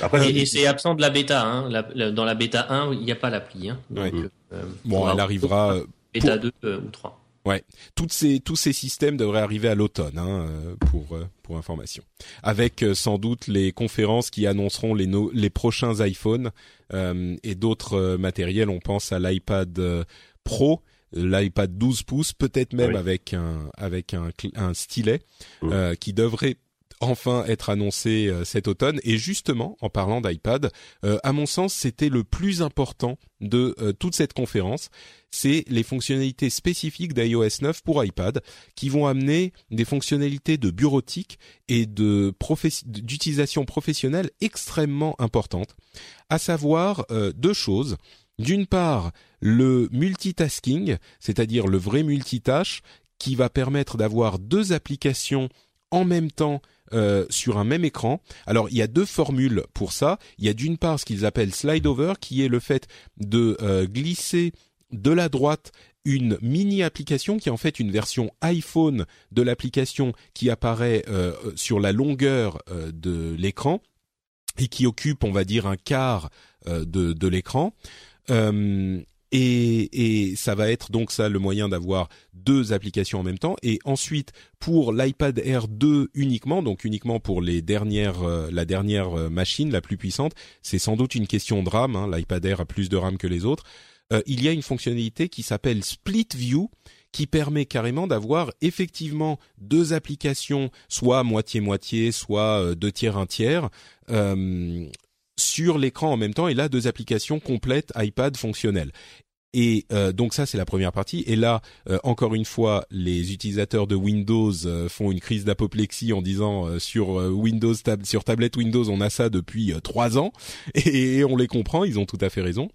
Après, Et, et c'est absent de la bêta. Hein. La- la- dans la bêta 1, il n'y a pas l'appli. Hein. Donc, Ouais. euh, bon, faudra- elle arrivera. Bêta pour- 2 euh, ou 3. toutes ces tous ces systèmes devraient arriver à l'automne hein, pour pour information avec sans doute les conférences qui annonceront les no- les prochains iPhones euh, et d'autres matériels on pense à l'iPad Pro l'iPad 12 pouces peut-être même Oui. avec un avec un stylet Mm. euh, qui devrait enfin être annoncé euh, cet automne. Et justement en parlant d'iPad euh, à mon sens c'était le plus important de euh, toute cette conférence. C'est les fonctionnalités spécifiques d'iOS 9 pour iPad qui vont amener des fonctionnalités de bureautique et de d'utilisation professionnelle extrêmement importantes, à savoir deux choses. D'une part, le multitasking, c'est-à-dire le vrai multitâche, qui va permettre d'avoir deux applications en même temps euh, sur un même écran. Alors il y a deux formules pour ça. Il y a d'une part ce qu'ils appellent slide over, qui est le fait de euh, glisser de la droite une mini application qui est en fait une version iPhone de l'application qui apparaît euh, sur la longueur de l'écran et qui occupe, on va dire, un quart de, l'écran. Et, et ça va être donc ça le moyen d'avoir deux applications en même temps. Et ensuite, pour l'iPad Air 2 uniquement, donc uniquement pour les dernières, euh, la dernière euh, machine, la plus puissante, c'est sans doute une question de RAM. Hein, L'iPad Air a plus de RAM que les autres. Euh, il y a une fonctionnalité qui s'appelle Split View qui permet carrément d'avoir effectivement deux applications, soit moitié-moitié, soit deux tiers, un tiers, euh, sur l'écran en même temps, et là, deux applications complètes iPad fonctionnelles. Et euh, donc ça c'est la première partie. Et là euh, encore une fois, les utilisateurs de Windows euh, font une crise d'apoplexie en disant euh, sur Windows sur tablette Windows on a ça depuis trois ans et, on les comprend, ils ont tout à fait raison.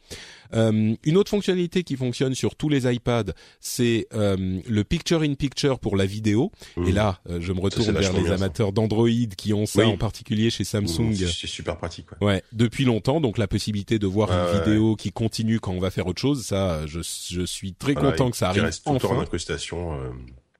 Euh, une autre fonctionnalité qui fonctionne sur tous les iPads, c'est euh, le Picture in Picture pour la vidéo. Mmh. Et là, euh, je me retourne vers les bien, amateurs d'Android qui ont ça Oui. en particulier chez Samsung. Mmh, c'est super pratique. Ouais. Ouais, depuis longtemps, donc la possibilité de voir une ouais, vidéo qui continue quand on va faire autre chose, ça, je, je suis très Voilà, content il- que ça arrive reste tout en incrustation. euh,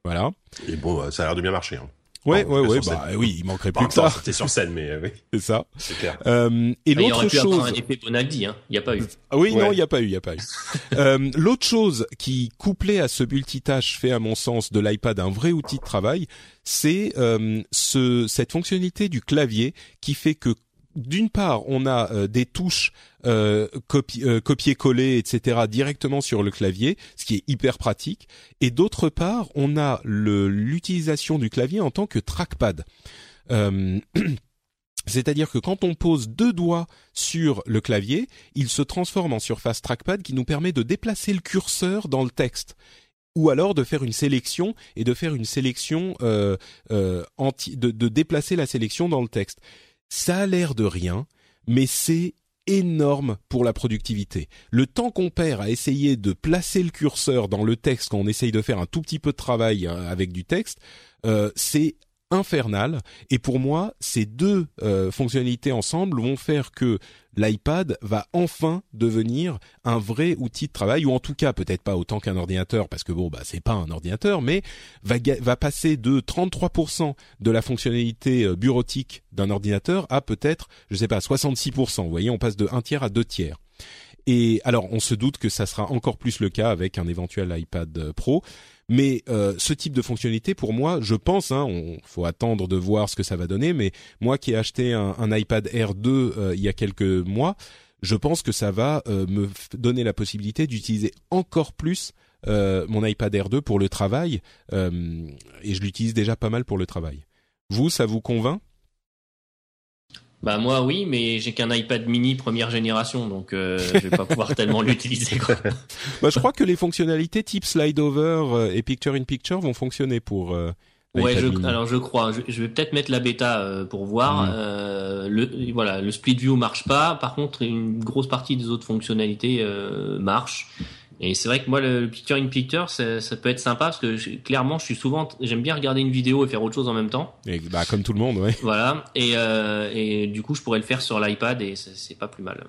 Voilà. et bon, euh, ça a l'air de bien marcher. Hein. Ouais, ouais, ouais, bah scène. oui, il manquerait plus que ça, C'était sur scène, mais euh, oui, c'est ça. c'est clair. Euh, et Ah, il y aurait l'autre pu chose, un effet Bonaldi, hein. il n'y a pas eu. Ah oui, non, Ouais. il y a pas eu, il y a pas eu. euh, l'autre chose qui couplée à ce multitâche fait à mon sens de l'iPad un vrai outil de travail, c'est euh, ce cette fonctionnalité du clavier qui fait que d'une part, on a des touches euh, copier-coller, etc. directement sur le clavier, ce qui est hyper pratique. Et d'autre part, on a l'utilisation du clavier en tant que trackpad. C'est-à-dire que quand on pose deux doigts sur le clavier, il se transforme en surface trackpad qui nous permet de déplacer le curseur dans le texte ou alors de faire une sélection et de faire une sélection euh, euh, de, déplacer la sélection dans le texte. Ça a l'air de rien, mais c'est énorme pour la productivité. Le temps qu'on perd à essayer de placer le curseur dans le texte quand on essaye de faire un tout petit peu de travail euh, avec du texte, euh, c'est infernal. Et pour moi, ces deux euh, fonctionnalités ensemble vont faire que l'iPad va enfin devenir un vrai outil de travail, ou en tout cas peut-être pas autant qu'un ordinateur, parce que bon, bah c'est pas un ordinateur, mais va, va passer de 33% de la fonctionnalité euh, bureautique d'un ordinateur à peut-être, je sais pas, 66%. Vous voyez, on passe de un tiers à deux tiers. Et alors, on se doute que ça sera encore plus le cas avec un éventuel iPad euh, Pro. Mais euh, ce type de fonctionnalité, pour moi, je pense, hein, on faut attendre de voir ce que ça va donner. Mais moi, qui ai acheté un, iPad Air 2 euh, il y a quelques mois, je pense que ça va euh, me donner la possibilité d'utiliser encore plus mon iPad Air 2 pour le travail. et je l'utilise déjà pas mal pour le travail. Vous, ça vous convainc? Bah moi oui, mais j'ai qu'un iPad mini première génération, donc euh, je vais pas pouvoir tellement l'utiliser. bah, je crois que les fonctionnalités type slide over euh, et picture in picture vont fonctionner pour. Euh, ouais, alors je crois. Je, vais peut-être mettre la bêta euh, pour voir. Mm. le voilà, le split view marche pas. Par contre, une grosse partie des autres fonctionnalités marche. Et c'est vrai que moi, le picture in picture, ça, ça peut être sympa parce que clairement, je suis souvent, j'aime bien regarder une vidéo et faire autre chose en même temps. Et bah comme tout le monde, ouais. Voilà. Et euh, et du coup, je pourrais le faire sur l'iPad et c'est pas plus mal.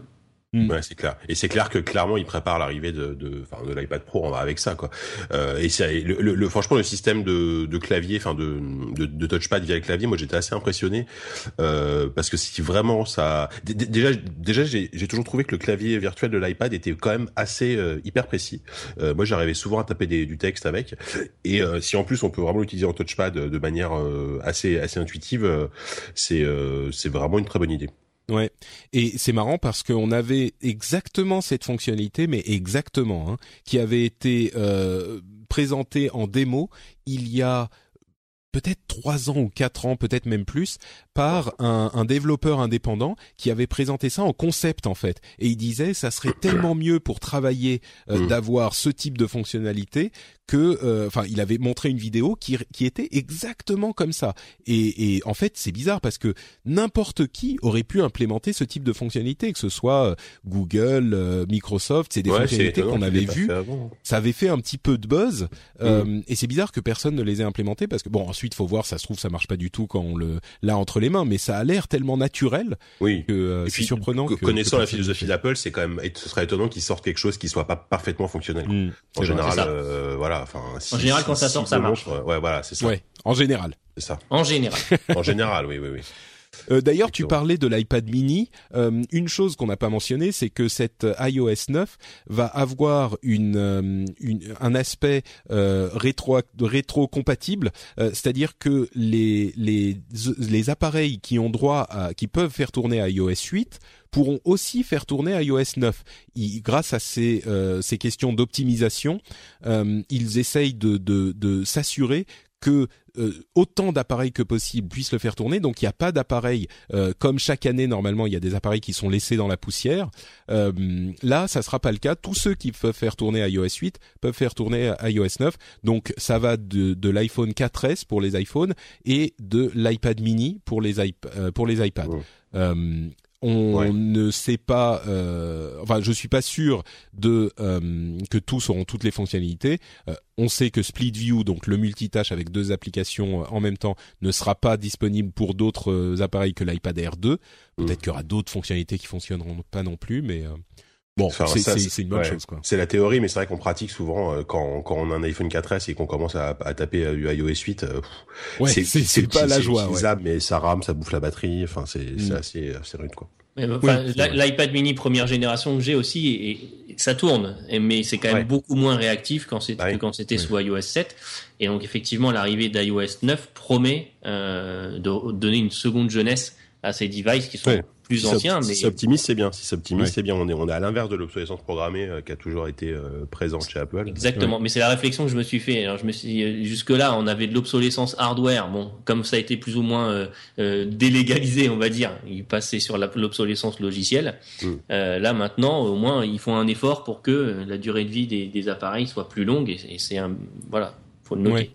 Mm. Ouais, c'est clair. Et c'est clair que clairement, ils préparent l'arrivée de, de, de l'iPad Pro avec ça, quoi. Euh, et c'est le, le, franchement le système de, de clavier, enfin de, de, de, touchpad via le clavier, moi j'étais assez impressionné euh, parce que si vraiment ça, déjà, déjà j'ai toujours trouvé que le clavier virtuel de l'iPad était quand même assez euh, hyper précis. Euh, moi, j'arrivais souvent à taper des, du texte avec. Et euh, si en plus on peut vraiment l'utiliser en touchpad de manière assez assez intuitive, c'est c'est vraiment une très bonne idée. Ouais, et c'est marrant parce qu'on avait exactement cette fonctionnalité, mais exactement, hein, qui avait été euh, présentée en démo il y a peut-être trois ans ou quatre ans, peut-être même plus, par un, un, développeur indépendant qui avait présenté ça en concept en fait. Et il disait ça serait tellement mieux pour travailler euh, mm. d'avoir ce type de fonctionnalité que, euh, enfin, il avait montré une vidéo qui, qui était exactement comme ça. Et, et en fait, c'est bizarre parce que n'importe qui aurait pu implémenter ce type de fonctionnalité, que ce soit euh, Google, Microsoft, c'est des fonctionnalités qu'on avait vues. Ça avait fait un petit peu de buzz. Mm. et c'est bizarre que personne ne les ait implémentées parce que bon, ensuite, faut voir, ça se trouve, ça marche pas du tout quand on le l'a entre les mains, mais ça a l'air tellement naturel oui. que euh, c'est surprenant. Que, connaissant la philosophie d'Apple, c'est quand même, ce serait étonnant qu'ils sortent quelque chose qui soit pas parfaitement fonctionnel. Hmm. en général, euh, voilà. Enfin, en général, quand ça sort, ça marche. ouais, voilà, c'est ça. Ouais, en général. C'est ça. En général. en général, oui, oui, oui. Euh, d'ailleurs, tu parlais de l'iPad mini. Euh, une chose qu'on n'a pas mentionné, c'est que cette iOS 9 va avoir une, euh, un aspect rétro rétro compatible, c'est-à-dire que les, les les appareils qui ont droit à, qui peuvent faire tourner iOS 8 pourront aussi faire tourner iOS 9. grâce à ces, ces questions d'optimisation, ils essayent de, de, de s'assurer que euh, autant d'appareils que possible puissent le faire tourner. Donc il n'y a pas d'appareil euh, comme chaque année normalement il y a des appareils qui sont laissés dans la poussière. Euh, là ça sera pas le cas. Tous ceux qui peuvent faire tourner iOS 8 peuvent faire tourner iOS 9. Donc ça va de, de l'iPhone 4S pour les iPhones et de l'iPad mini pour les, pour les iPads. On ne sait pas, euh, enfin, je suis pas sûr de euh, que tous auront toutes les fonctionnalités. Euh, on sait que Split View, donc le multitâche avec deux applications en même temps, ne sera pas disponible pour d'autres appareils que l'iPad Air 2. Peut-être mm. qu'il y aura d'autres fonctionnalités qui fonctionneront pas non plus, mais Bon, c'est une bonne chose, quoi. C'est la théorie, mais c'est vrai qu'on pratique souvent euh, quand, quand on a un iPhone 4S et qu'on commence à, à taper euh, du iOS 8. Euh, ouais, c'est pas la joie. Ouais. mais ça rame, ça bouffe la batterie. Enfin, c'est mm. assez, assez rude, quoi. L'iPad mini première génération que j'ai aussi, et, ça tourne, mais c'est quand même beaucoup moins réactif quand c'était bah quand c'était sous iOS 7. Et donc effectivement, l'arrivée d'iOS 9 promet euh, de donner une seconde jeunesse à ces devices qui sont plus anciens. Mais si c'est optimiste, c'est bien. Si c'est optimiste, c'est bien. On est on est à l'inverse de l'obsolescence programmée euh, qui a toujours été euh, présente chez Apple. Exactement. Mais c'est la réflexion que je me suis fait. Alors je me suis jusque là, on avait de l'obsolescence hardware. Bon, comme ça a été plus ou moins délégalisé, on va dire, il passait sur l'obsolescence logicielle. Mm. là maintenant, au moins, ils font un effort pour que la durée de vie des, des appareils soit plus longue. Et, c'est un voilà, faut le noter. Ouais.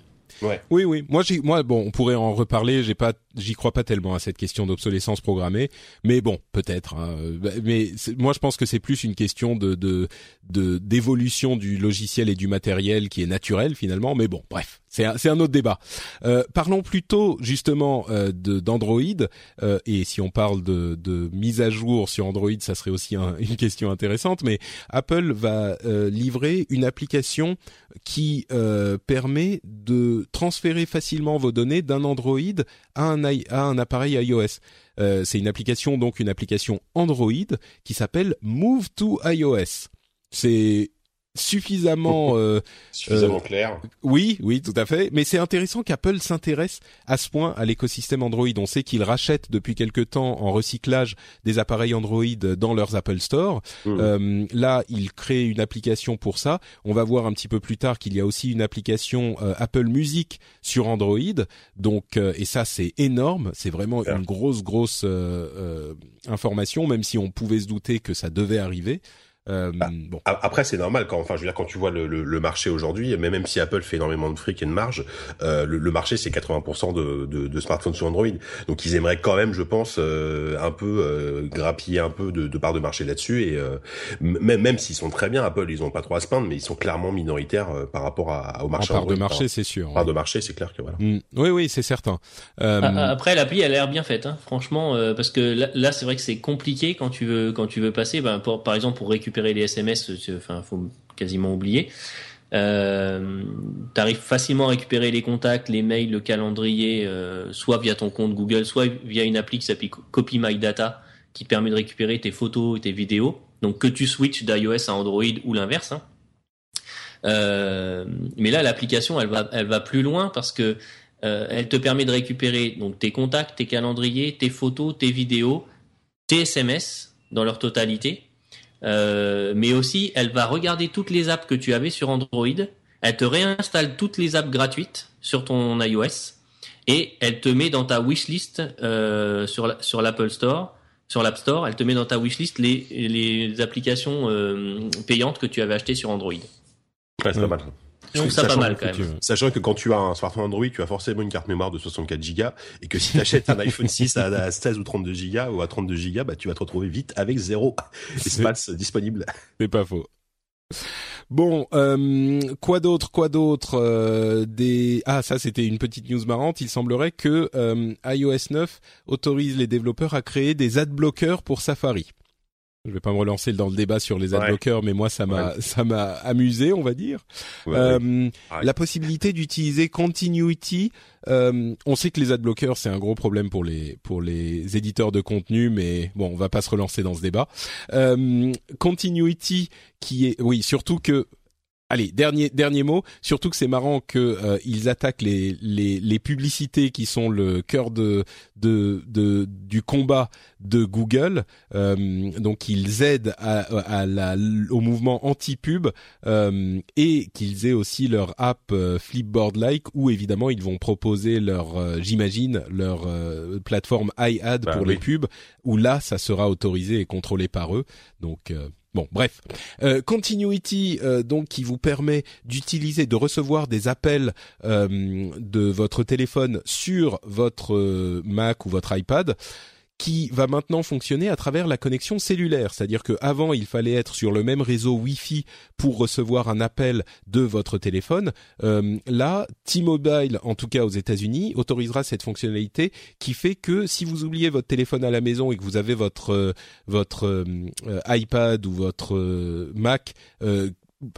Oui, oui. Moi, moi, bon, on pourrait en reparler. J'ai pas, j'y crois pas tellement à cette question d'obsolescence programmée, mais bon, peut-être. Hein. Mais moi, je pense que c'est plus une question de, de, de d'évolution du logiciel et du matériel qui est naturel finalement. Mais bon, bref, c'est un, autre débat. Euh, parlons plutôt justement euh, d'Android. Euh, et si on parle de, mise à jour sur Android, ça serait aussi une question intéressante. Mais Apple va euh, livrer une application qui euh, permet de transférer facilement vos données d'un Android à un, à un appareil iOS. C'est une application donc une application Android qui s'appelle Move to iOS. C'est suffisamment euh, suffisamment euh, clair. Oui, oui, tout à fait. Mais c'est intéressant qu'Apple s'intéresse à ce point à l'écosystème Android. On sait qu'ils rachètent depuis quelque temps en recyclage des appareils Android dans leurs Apple Store. Mmh. Euh, là, ils créent une application pour ça. On va voir un petit peu plus tard qu'il y a aussi une application euh, Apple Music sur Android. Donc, et ça, c'est énorme. C'est vraiment une grosse, grosse information, même si on pouvait se douter que ça devait arriver. Euh, bah, bon. Après, c'est normal quand, enfin, je veux dire, quand tu vois le, le, le marché aujourd'hui, mais même si Apple fait énormément de fric et de marge, euh, le, le, marché c'est 80% de, de, de, smartphones sur Android. Donc, ils aimeraient quand même, je pense, euh, un peu euh, grappiller un peu de, de part de marché là-dessus. Et euh, même, même s'ils sont très bien, Apple, ils ont pas trop à se plaindre, mais ils sont clairement minoritaires par rapport à, au marché. En part de marché, c'est sûr. Part de marché, c'est clair que voilà. Mm. Oui, oui, c'est certain. Après, l'appli, elle a l'air bien faite, hein, franchement, parce que là, là c'est vrai que c'est compliqué quand tu veux quand tu veux passer, ben, pour, par exemple, pour récupérer les SMS enfin, faut quasiment oublier. Euh, tu arrives facilement à récupérer les contacts, les mails, le calendrier, euh, soit via ton compte Google, soit via une appli qui s'appelle Copy My Data, qui permet de récupérer tes photos et tes vidéos. Donc que tu switches d'iOS à Android ou l'inverse. Hein. Euh, mais là, l'application, elle va, elle va plus loin parce que euh, elle te permet de récupérer donc tes contacts, tes calendriers, tes photos, tes vidéos, tes SMS dans leur totalité euh, mais aussi elle va regarder toutes les apps que tu avais sur Android, elle te réinstalle toutes les apps gratuites sur ton iOS et elle te met dans ta wishlist euh, sur sur l'Apple Store, sur l'App Store, elle te met dans ta wishlist les les applications euh, payantes que tu avais achetées sur Android. Ouais, c'est pas mal. Je trouve ça pas mal quand même. Sachant que quand tu as un smartphone Android, tu as forcément une carte mémoire de 64 Go et que si tu achètes un iPhone 6 à 16 ou 32 Go ou à 32 Go, bah tu vas te retrouver vite avec zéro espace disponible. C'est pas faux. Bon, euh, quoi d'autre, quoi d'autre euh, Des ah ça c'était une petite news marrante. Il semblerait que euh, iOS 9 autorise les développeurs à créer des ad blockers pour Safari. Je vais pas me relancer dans le débat sur les adblockers, mais moi ça m'a ça m'a amusé, on va dire. euh, la possibilité d'utiliser Continuity. Euh, on sait que les adblockers c'est un gros problème pour les pour les éditeurs de contenu, mais bon, on va pas se relancer dans ce débat. Euh, continuity qui est oui, surtout que Allez, dernier dernier mot. Surtout que c'est marrant que euh, ils attaquent les, les, les publicités qui sont le cœur de de, de du combat de Google. Euh, donc ils aident à, à la, au mouvement anti-pub euh, et qu'ils aient aussi leur app Flipboard-like où évidemment ils vont proposer leur, j'imagine, leur plateforme iAd bah pour les pubs où là ça sera autorisé et contrôlé par eux. Donc Bon, bref, euh, Continuity euh, donc qui vous permet d'utiliser, de recevoir des appels euh, de votre téléphone sur votre Mac ou votre iPad qui va maintenant fonctionner à travers la connexion cellulaire, c'est-à-dire que avant il fallait être sur le même réseau Wi-Fi pour recevoir un appel de votre téléphone. Euh, là, T-Mobile, en tout cas aux États-Unis, autorisera cette fonctionnalité qui fait que si vous oubliez votre téléphone à la maison et que vous avez votre euh, votre euh, iPad ou votre Mac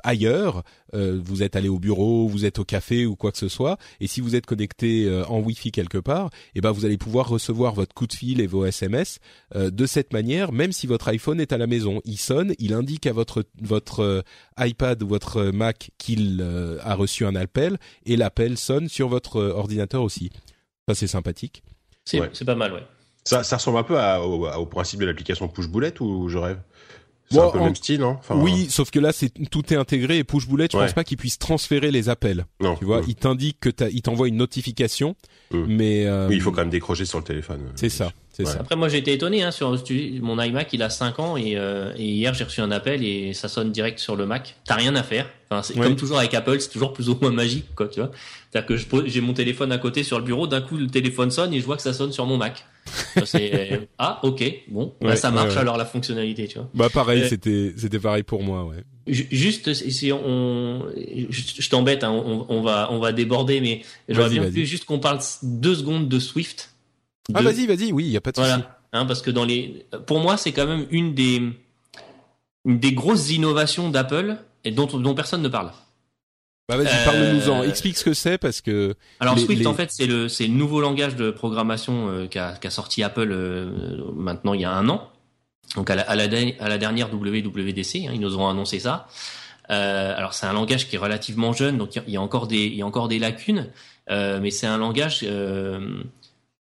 ailleurs, euh, vous êtes allé au bureau, vous êtes au café ou quoi que ce soit, et si vous êtes connecté euh, en Wi-Fi quelque part, eh ben vous allez pouvoir recevoir votre coup de fil et vos SMS euh, de cette manière, même si votre iPhone est à la maison. Il sonne, il indique à votre votre iPad ou votre Mac qu'il a reçu un appel, et l'appel sonne sur votre ordinateur aussi. Ça c'est sympathique. C'est pas mal, ouais. Ça, ça ressemble un peu à, au, principe de l'application Push Boulette ou je rêve c'est un peu le même style, non Oui, sauf que là, c'est tout est intégré et push boulette. Je pense pas qu'il puisse transférer les appels. Non. Tu vois, il t'indique que il t'envoie une notification, mm. mais euh, oui, il faut quand même décrocher sur le téléphone. C'est ça. Après, moi, j'ai été étonné. Hein, sur mon iMac, il a 5 ans et, euh, et hier, j'ai reçu un appel et ça sonne direct sur le Mac. T'as rien à faire. Enfin, c'est comme toujours avec Apple, c'est toujours plus ou moins magique, quoi. Tu vois. C'est-à-dire que j'ai mon téléphone à côté sur le bureau. D'un coup, le téléphone sonne et je vois que ça sonne sur mon Mac. Ah, ok, bon, bah, ça marche alors la fonctionnalité, tu vois. Bah pareil, euh, c'était c'était pareil pour moi, ouais. Juste, si on, je, t'embête, hein, on, on, va on va déborder, mais j'aurais bien voulu juste qu'on parle deux secondes de Swift ah vas-y, vas-y, oui, il y a pas de voilà. souci. Hein, parce que dans les, pour moi, c'est quand même une des, une des grosses innovations d'Apple et dont, dont personne ne parle. Bah vas-y, parle-nous-en. Euh, Explique ce que c'est parce que. Alors Swift, en fait, c'est le, c'est le nouveau langage de programmation euh, qu'a, qu'a sorti Apple euh, maintenant il y a un an. Donc à la, à la, à la dernière WWDC, hein, ils nous ont annoncé ça. Euh, alors c'est un langage qui est relativement jeune, donc il y a encore des, il y a encore des lacunes, euh, mais c'est un langage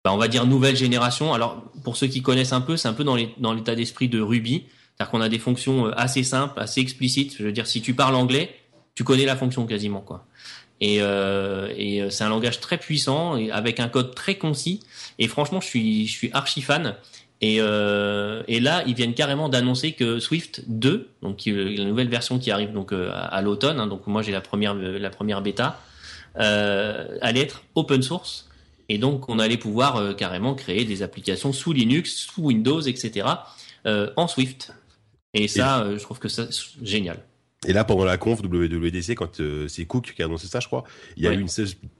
bah, on va dire nouvelle génération. Alors pour ceux qui connaissent un peu, c'est un peu dans l'état d'esprit de Ruby, c'est-à-dire qu'on a des fonctions euh, assez simples, assez explicites. Je veux dire, si tu parles anglais, tu connais la fonction quasiment quoi. Et, euh, euh, c'est un langage très puissant et avec un code très concis. Et franchement, je suis je suis archi fan. Et, là, ils viennent carrément d'annoncer que Swift 2, donc la nouvelle version qui arrive donc à, l'automne, hein, donc moi j'ai la première la première bêta, allait être open source et donc, on allait pouvoir euh, carrément créer des applications sous Linux, sous Windows, etc. Euh, en Swift. Et ça, euh, je trouve que c'est génial. Et là, pendant la conf WWDC, quand c'est Cook qui a annoncé ça, je crois, il y a eu une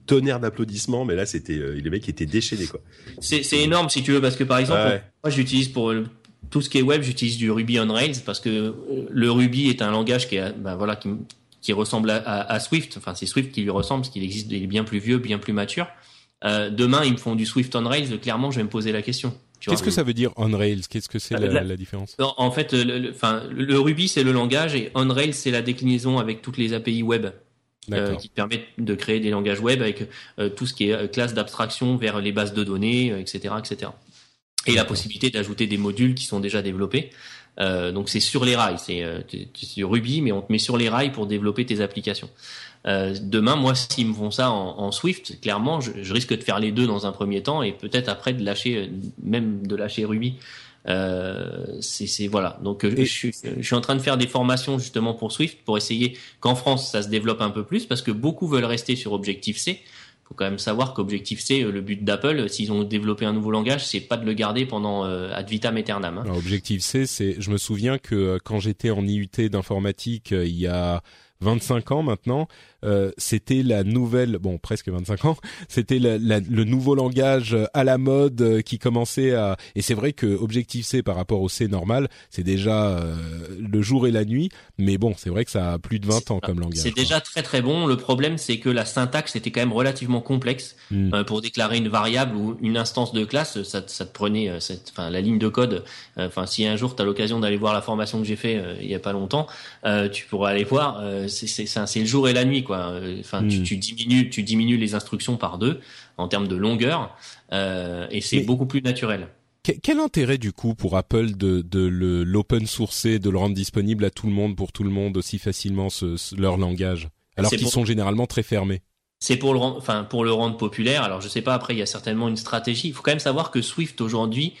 tonnerre d'applaudissements, mais là, c'était les mecs qui étaient déchaînés, quoi. C'est énorme, si tu veux, parce que par exemple, moi, j'utilise pour tout ce qui est web, j'utilise du Ruby on Rails parce que le Ruby est un langage qui, ben, voilà, qui, qui ressemble à, à, Swift. Enfin, c'est Swift qui lui ressemble parce qu'il existe, il est bien plus vieux, bien plus mature. Euh, demain, ils me font du Swift on Rails. Clairement, je vais me poser la question. Qu'est-ce que ça veut dire on Rails Qu'est-ce que c'est euh, la, différence? En fait, le, le, Ruby c'est le langage et on Rails c'est la déclinaison avec toutes les API web euh, qui permettent de créer des langages web avec tout ce qui est classe d'abstraction vers les bases de données, etc., etc. Et la possibilité d'ajouter des modules qui sont déjà développés. donc c'est sur les rails, c'est Ruby, mais on te met sur les rails pour développer tes applications. Euh, demain, moi, s'ils me font ça en, Swift, clairement, je, risque de faire les deux dans un premier temps et peut-être après de lâcher, euh, même de lâcher Ruby. Euh, c'est voilà. Donc, je, suis, je suis en train de faire des formations justement pour Swift pour essayer qu'en France ça se développe un peu plus parce que beaucoup veulent rester sur Objective C faut quand même savoir qu'Objective C, le but d'Apple, s'ils ont développé un nouveau langage, c'est pas de le garder pendant ad vitam aeternam. Hein. Objective C, c'est, je me souviens que quand j'étais en IUT d'informatique, il y a 25 ans maintenant, euh, c'était la nouvelle, bon presque 25 ans, c'était le nouveau langage à la mode euh, qui commençait à, et c'est vrai que Objective C par rapport au C normal, c'est déjà euh, le jour et la nuit, mais bon, c'est vrai que ça a plus de 20 ans comme langage. C'est déjà très très bon. Le problème, c'est que la syntaxe était quand même relativement complexe hmm. pour déclarer une variable ou une instance de classe. Ça, ça te prenait, cette, enfin la ligne de code. Enfin, si un jour tu as l'occasion d'aller voir la formation que j'ai fait il y a pas longtemps, tu pourras aller voir c'est le jour et la nuit quoi. Enfin, tu, hmm. tu, diminues tu diminues les instructions par deux en termes de longueur euh, et c'est beaucoup plus naturel. Quel intérêt du coup pour Apple de, de l'open sourcer, de le rendre disponible à tout le monde pour tout le monde aussi facilement ce, leur langage, alors qu'ils sont généralement très fermés? C'est pour le rendre, enfin pour le rendre populaire. Alors je sais pas. Après, il y a certainement une stratégie. Il faut quand même savoir que Swift aujourd'hui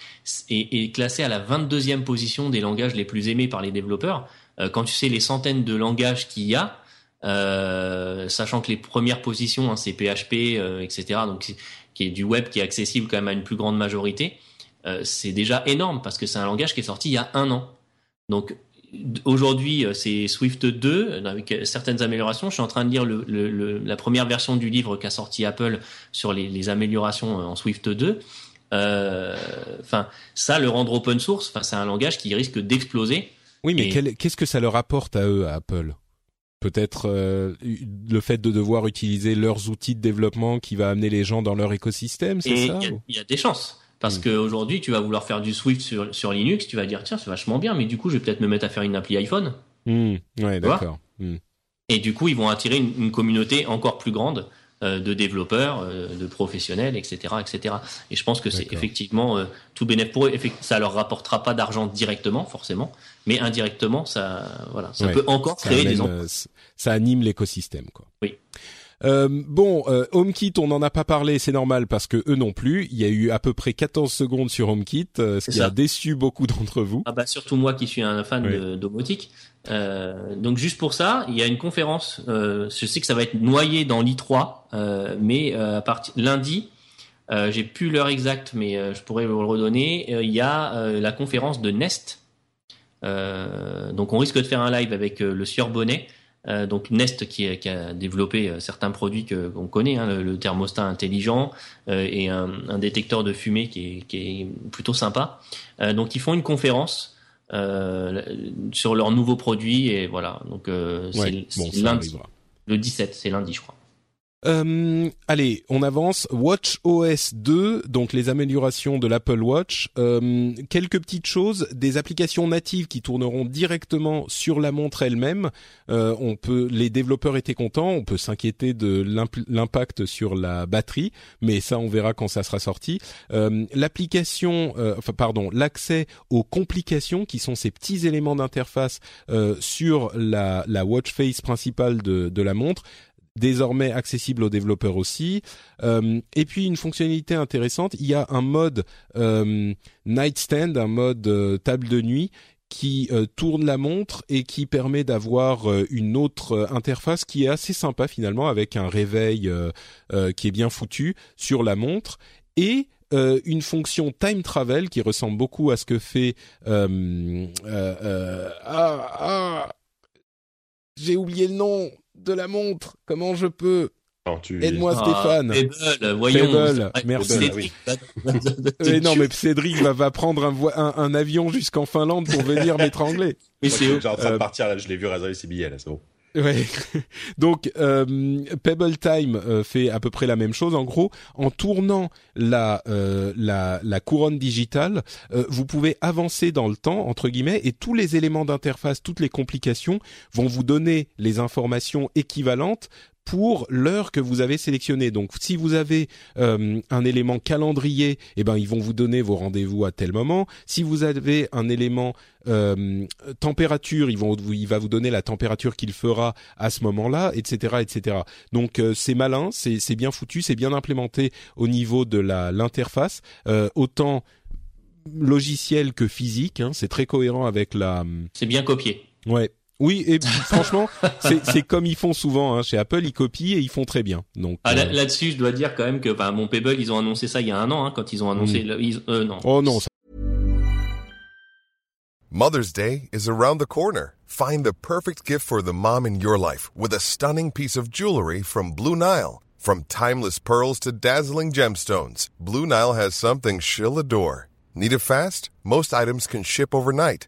est, est, classé à la 22e position des langages les plus aimés par les développeurs. Euh, quand tu sais les centaines de langages qu'il y a, euh, sachant que les premières positions, hein, c'est PHP, euh, etc. Donc qui est du web qui est accessible quand même à une plus grande majorité. c'est déjà énorme parce que c'est un langage qui est sorti il y a un an. Donc aujourd'hui c'est Swift 2 avec certaines améliorations. Je suis en train de lire le, la première version du livre qu'a sorti Apple sur les, les, améliorations en Swift 2. Enfin, ça, le rendre open source, c'est un langage qui risque d'exploser oui, mais qu'est-ce que ça leur apporte à eux, à Apple? Peut-être euh, le fait de devoir utiliser leurs outils de développement qui va amener les gens dans leur écosystème, c'est ça Il y, a des chances. Parce hmm. qu'aujourd'hui, tu vas vouloir faire du Swift sur, sur Linux, tu vas dire tiens, c'est vachement bien, mais du coup, je vais peut-être me mettre à faire une appli iPhone. Mmh. Ouais, d'accord. Hmm. Et du coup, ils vont attirer une, communauté encore plus grande de développeurs, de professionnels, etc., etc. Et je pense que c'est effectivement tout bénéfice pour eux. Ça leur rapportera pas d'argent directement, forcément, mais indirectement, ça, voilà, ça peut encore créer des emplois. ça anime l'écosystème, quoi. Oui. Euh, bon, euh, HomeKit, on n'en a pas parlé, c'est normal parce que eux non plus. Il y a eu à peu près 14 secondes sur HomeKit, euh, ce qui a déçu beaucoup d'entre vous. Ah bah surtout moi qui suis un fan domotique. Euh, donc juste pour ça, il y a une conférence. je sais que ça va être noyé dans l'i3, mais à partir lundi, j'ai plus l'heure exacte, mais je pourrais vous le redonner. Il y a la conférence de Nest. Donc on risque de faire un live avec le sieur Bonnet euh, donc Nest qui, a développé euh, certains produits que qu'on connaît, hein, le, thermostat intelligent euh, et un, détecteur de fumée qui est, plutôt sympa. donc ils font une conférence sur leurs nouveaux produits et voilà. Donc c'est lundi, le 17, c'est lundi je crois. Euh, allez, on avance. Watch OS 2, donc les améliorations de l'Apple Watch. Euh, quelques petites choses, des applications natives qui tourneront directement sur la montre elle-même. Euh, on peut, les développeurs étaient contents. On peut s'inquiéter de l'impact sur la batterie, mais ça, on verra quand ça sera sorti. Euh, L'application, euh, enfin pardon, l'accès aux complications qui sont ces petits éléments d'interface euh, sur la, la watch face principale de, de la montre désormais accessible aux développeurs aussi. Euh, et puis une fonctionnalité intéressante, il y a un mode euh, nightstand, un mode euh, table de nuit qui tourne la montre et qui permet d'avoir une autre interface qui est assez sympa finalement avec un réveil qui est bien foutu sur la montre et une fonction time travel qui ressemble beaucoup à ce que fait ah, ah, j'ai oublié le nom de la montre. Comment je peux Aide-moi ah, Stéphane. Pebble, voyons. merci. non, mais Cédric va, prendre un, un, avion jusqu'en Finlande pour venir m'étrangler. Mais c'est en train de partir là, je l'ai vu réserver ses billets là, c'est bon. Ouais. Donc euh, Pebble Time euh, fait à peu près la même chose. En gros, en tournant la euh, la, la, couronne digitale, vous pouvez avancer dans le temps entre guillemets et tous les éléments d'interface, toutes les complications vont vous donner les informations équivalentes pour l'heure que vous avez sélectionnée. Donc, si vous avez euh, un élément calendrier, eh ben ils vont vous donner vos rendez-vous à tel moment. Si vous avez un élément euh, température, ils vont, il va vous donner la température qu'il fera à ce moment-là, etc., etc. Donc, euh, c'est malin, c'est bien foutu, c'est bien implémenté au niveau de l'interface, autant logiciel que physique. Hein, c'est très cohérent avec la. C'est bien copié. Ouais, oui, et franchement, c'est comme ils font souvent hein, chez Apple, ils copient et ils font très bien. Donc ah, euh, là-dessus, je dois dire quand même que bah, mon Pebble, ils ont annoncé ça il y a un an, hein, quand ils ont annoncé. Mm. Le, ils, euh, non. Oh non. Mother's Day is around the corner. Find the perfect gift for the mom in your life with a stunning piece of jewelry from Blue Nile. From timeless pearls to dazzling gemstones, Blue Nile has something she'll adore. Need it fast? Most items can ship overnight.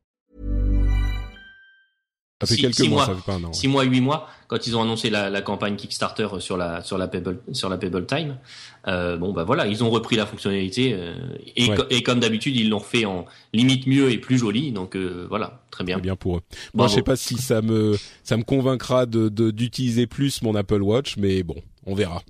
Ça fait quelques mois, ça fait pas un an. Six mois, huit mois, quand ils ont annoncé la, la, campagne Kickstarter sur la, sur la Pebble, sur la Pebble Time. Euh, bon bah voilà, ils ont repris la fonctionnalité euh, et, et, comme d'habitude ils l'ont fait en limite mieux et plus joli. Donc euh, voilà, très bien. Très bien pour eux. Moi je sais pas si ça me ça me convaincra de d'utiliser plus mon Apple Watch, mais bon, on verra.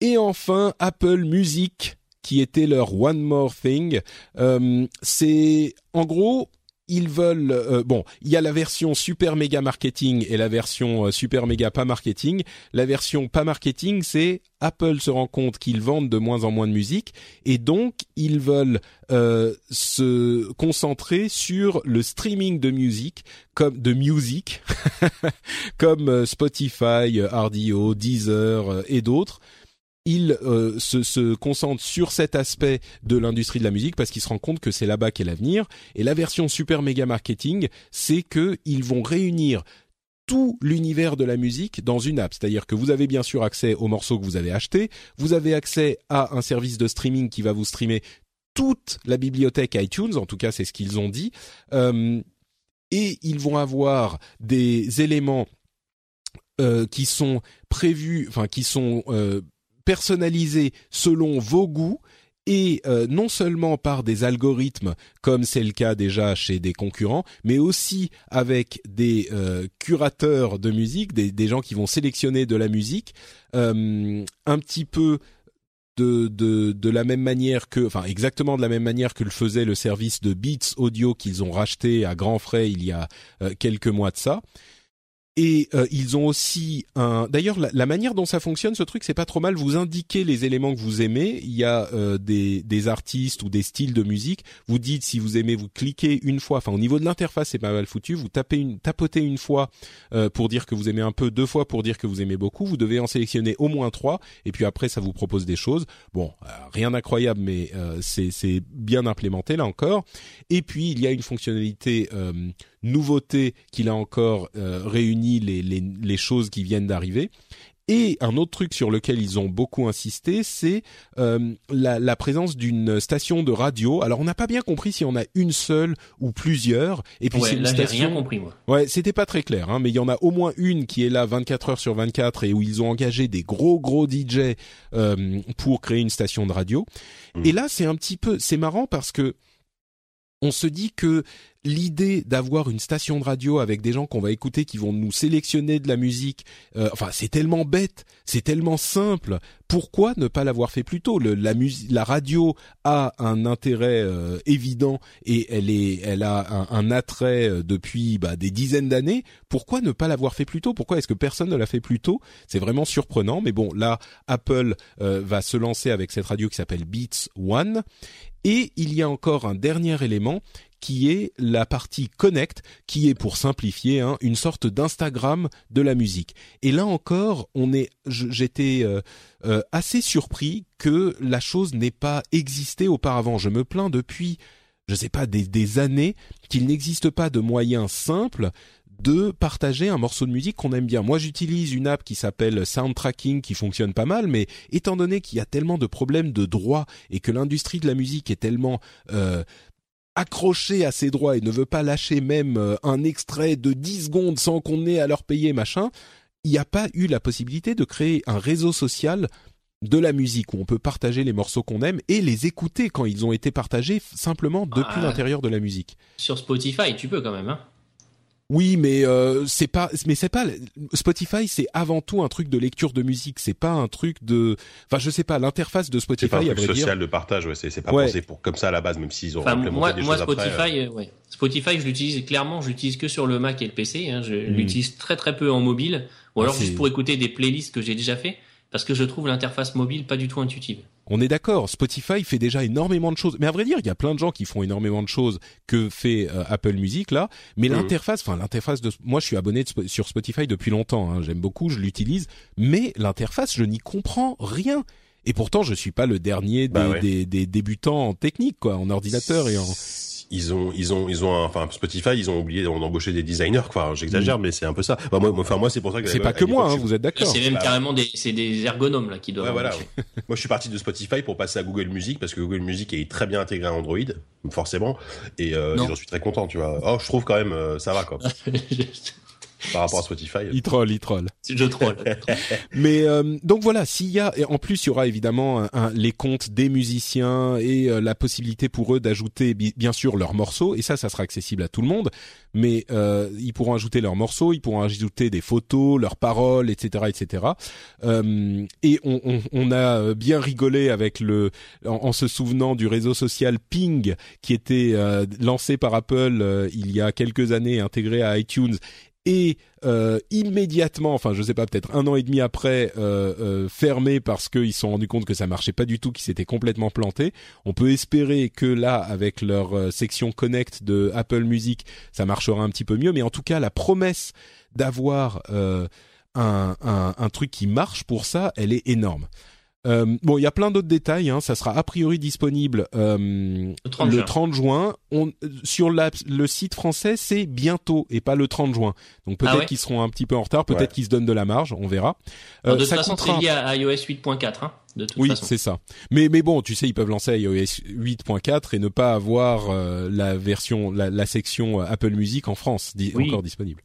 Et enfin Apple Music qui était leur One More Thing. Euh, c'est en gros ils veulent euh, bon, il y a la version super méga marketing et la version euh, super méga pas marketing. La version pas marketing, c'est Apple se rend compte qu'ils vendent de moins en moins de musique et donc ils veulent euh, se concentrer sur le streaming de musique comme de musique comme Spotify, RDO, Deezer et d'autres il euh, se, se, concentre sur cet aspect de l'industrie de la musique parce qu'il se rend compte que c'est là-bas qu'est l'avenir. Et la version super méga marketing, c'est que ils vont réunir tout l'univers de la musique dans une app. C'est-à-dire que vous avez bien sûr accès aux morceaux que vous avez achetés, vous avez accès à un service de streaming qui va vous streamer toute la bibliothèque iTunes, en tout cas c'est ce qu'ils ont dit, euh, et ils vont avoir des éléments euh, qui sont prévus, enfin qui sont euh, personnalisé selon vos goûts et euh, non seulement par des algorithmes comme c'est le cas déjà chez des concurrents, mais aussi avec des euh, curateurs de musique, des, gens qui vont sélectionner de la musique euh, un petit peu de, de, de la même manière que, enfin exactement de la même manière que le faisait le service de Beats Audio qu'ils ont racheté à grands frais il y a quelques mois de ça. Et euh, ils ont aussi un. D'ailleurs, la, manière dont ça fonctionne, ce truc, c'est pas trop mal. Vous indiquez les éléments que vous aimez. Il y a euh, des, des artistes ou des styles de musique. Vous dites si vous aimez, vous cliquez une fois. Enfin, au niveau de l'interface, c'est pas mal foutu. Vous tapez une, tapotez une fois euh, pour dire que vous aimez un peu, deux fois pour dire que vous aimez beaucoup. Vous devez en sélectionner au moins trois. Et puis après, ça vous propose des choses. Bon, rien d'incroyable, mais c'est c'est bien implémenté là encore. Et puis il y a une fonctionnalité nouveauté qu'il a encore euh, réuni les, les, les, choses qui viennent d'arriver. Et un autre truc sur lequel ils ont beaucoup insisté, c'est euh, la, la, présence d'une station de radio. Alors on n'a pas bien compris si on a une seule ou plusieurs. Et puis c'est une station. Rien compris moi. Ouais, c'était pas très clair, hein, mais il y en a au moins une qui est là 24 heures sur 24 et où ils ont engagé des gros gros DJ euh, pour créer une station de radio. Mmh. Et là c'est un petit peu, c'est marrant parce que on se dit que l'idée d'avoir une station de radio avec des gens qu'on va écouter qui vont nous sélectionner de la musique, euh, enfin c'est tellement bête, c'est tellement simple. Pourquoi ne pas l'avoir fait plus tôt? La, la radio a un intérêt euh, évident et elle est, elle a un, attrait euh, depuis bah, des dizaines d'années. Pourquoi ne pas l'avoir fait plus tôt? Pourquoi est-ce que personne ne l'a fait plus tôt? C'est vraiment surprenant. Mais bon, là, Apple va se lancer avec cette radio qui s'appelle Beats One. Et il y a encore un dernier élément qui est la partie connect, qui est pour simplifier hein, une sorte d'Instagram de la musique. Et là encore, on est, j'étais euh, euh, assez surpris que la chose n'ait pas existé auparavant. Je me plains depuis, je sais pas, des, des années qu'il n'existe pas de moyen simple de partager un morceau de musique qu'on aime bien. Moi, j'utilise une app qui s'appelle Soundtracking qui fonctionne pas mal, mais étant donné qu'il y a tellement de problèmes de droits et que l'industrie de la musique est tellement euh, accroché à ses droits et ne veut pas lâcher même euh, un extrait de 10 secondes sans qu'on ait à leur payer machin, il n'y a pas eu la possibilité de créer un réseau social de la musique où on peut partager les morceaux qu'on aime et les écouter quand ils ont été partagés simplement depuis ah. l'intérieur de la musique. Sur Spotify, tu peux quand même. Hein oui, mais euh, c'est pas, mais c'est pas Spotify, c'est avant tout un truc de lecture de musique. C'est pas un truc de, enfin, je sais pas, l'interface de Spotify. C'est pas un truc social de partage, ouais. C'est pas pensé pour comme ça à la base, même s'ils ont enfin, moi, des moi, choses Spotify, après, euh... ouais. Spotify, je l'utilise clairement, je l'utilise que sur le Mac et le PC. Hein. Je hmm. l'utilise très très peu en mobile, ou alors juste pour écouter des playlists que j'ai déjà fait, parce que je trouve l'interface mobile pas du tout intuitive. On est d'accord, Spotify fait déjà énormément de choses. Mais à vrai dire, il y a plein de gens qui font énormément de choses que fait euh, Apple Music là. Mais l'interface, enfin l'interface de, moi je suis abonné sur Spotify depuis longtemps. Hein, J'aime beaucoup, je l'utilise. Mais l'interface, je n'y comprends rien. Et pourtant, je suis pas le dernier des, bah des, des, débutants en technique, quoi, en ordinateur et en ils ont ils ont ils ont enfin Spotify ils ont oublié d'embaucher des designers quoi. J'exagère mm. mais c'est un peu ça. Bah, moi enfin moi c'est pour ça que c'est pas que moi hein, vous êtes d'accord. C'est même carrément des c'est des ergonomes là qui doivent ouais, voilà. moi je suis parti de Spotify pour passer à Google Music parce que Google Music est très bien intégré à Android forcément. Et, euh, j'en suis très content tu vois. Oh je trouve quand même euh, ça va quoi par rapport à Spotify. Il troll, il troll. Je troll. Mais euh, donc voilà, s'il y a, et en plus il y aura évidemment un, les comptes des musiciens et euh, la possibilité pour eux d'ajouter bien sûr leurs morceaux, et ça, ça sera accessible à tout le monde. Mais euh, ils pourront ajouter leurs morceaux, ils pourront ajouter des photos, leurs paroles, etc., etc. Euh, et on, on, on, a bien rigolé avec le, en, en, se souvenant du réseau social Ping qui était euh, lancé par Apple il y a quelques années, intégré à iTunes et euh, immédiatement, enfin je sais pas, peut-être un an et demi après, euh, euh, fermé parce qu'ils se sont rendus compte que ça marchait pas du tout, qu'ils s'étaient complètement plantés. On peut espérer que là, avec leur euh, section Connect de Apple Music, ça marchera un petit peu mieux. Mais en tout cas, la promesse d'avoir un, truc qui marche pour ça, elle est énorme. Euh, bon, il y a plein d'autres détails. Hein. Ça sera a priori disponible euh, le 30 le juin. 30 juin. On, sur la, le site français, c'est bientôt et pas le 30 juin. Donc peut-être ah ouais qu'ils seront un petit peu en retard, peut-être ouais. qu'ils se donnent de la marge, on verra. Euh, de toute façon, c'est lié à iOS 8.4. Hein, de toute oui, c'est ça. Mais mais bon, tu sais, ils peuvent lancer iOS 8.4 et ne pas avoir euh, la version, la, la, section euh, Apple Music en France di oui. encore disponible.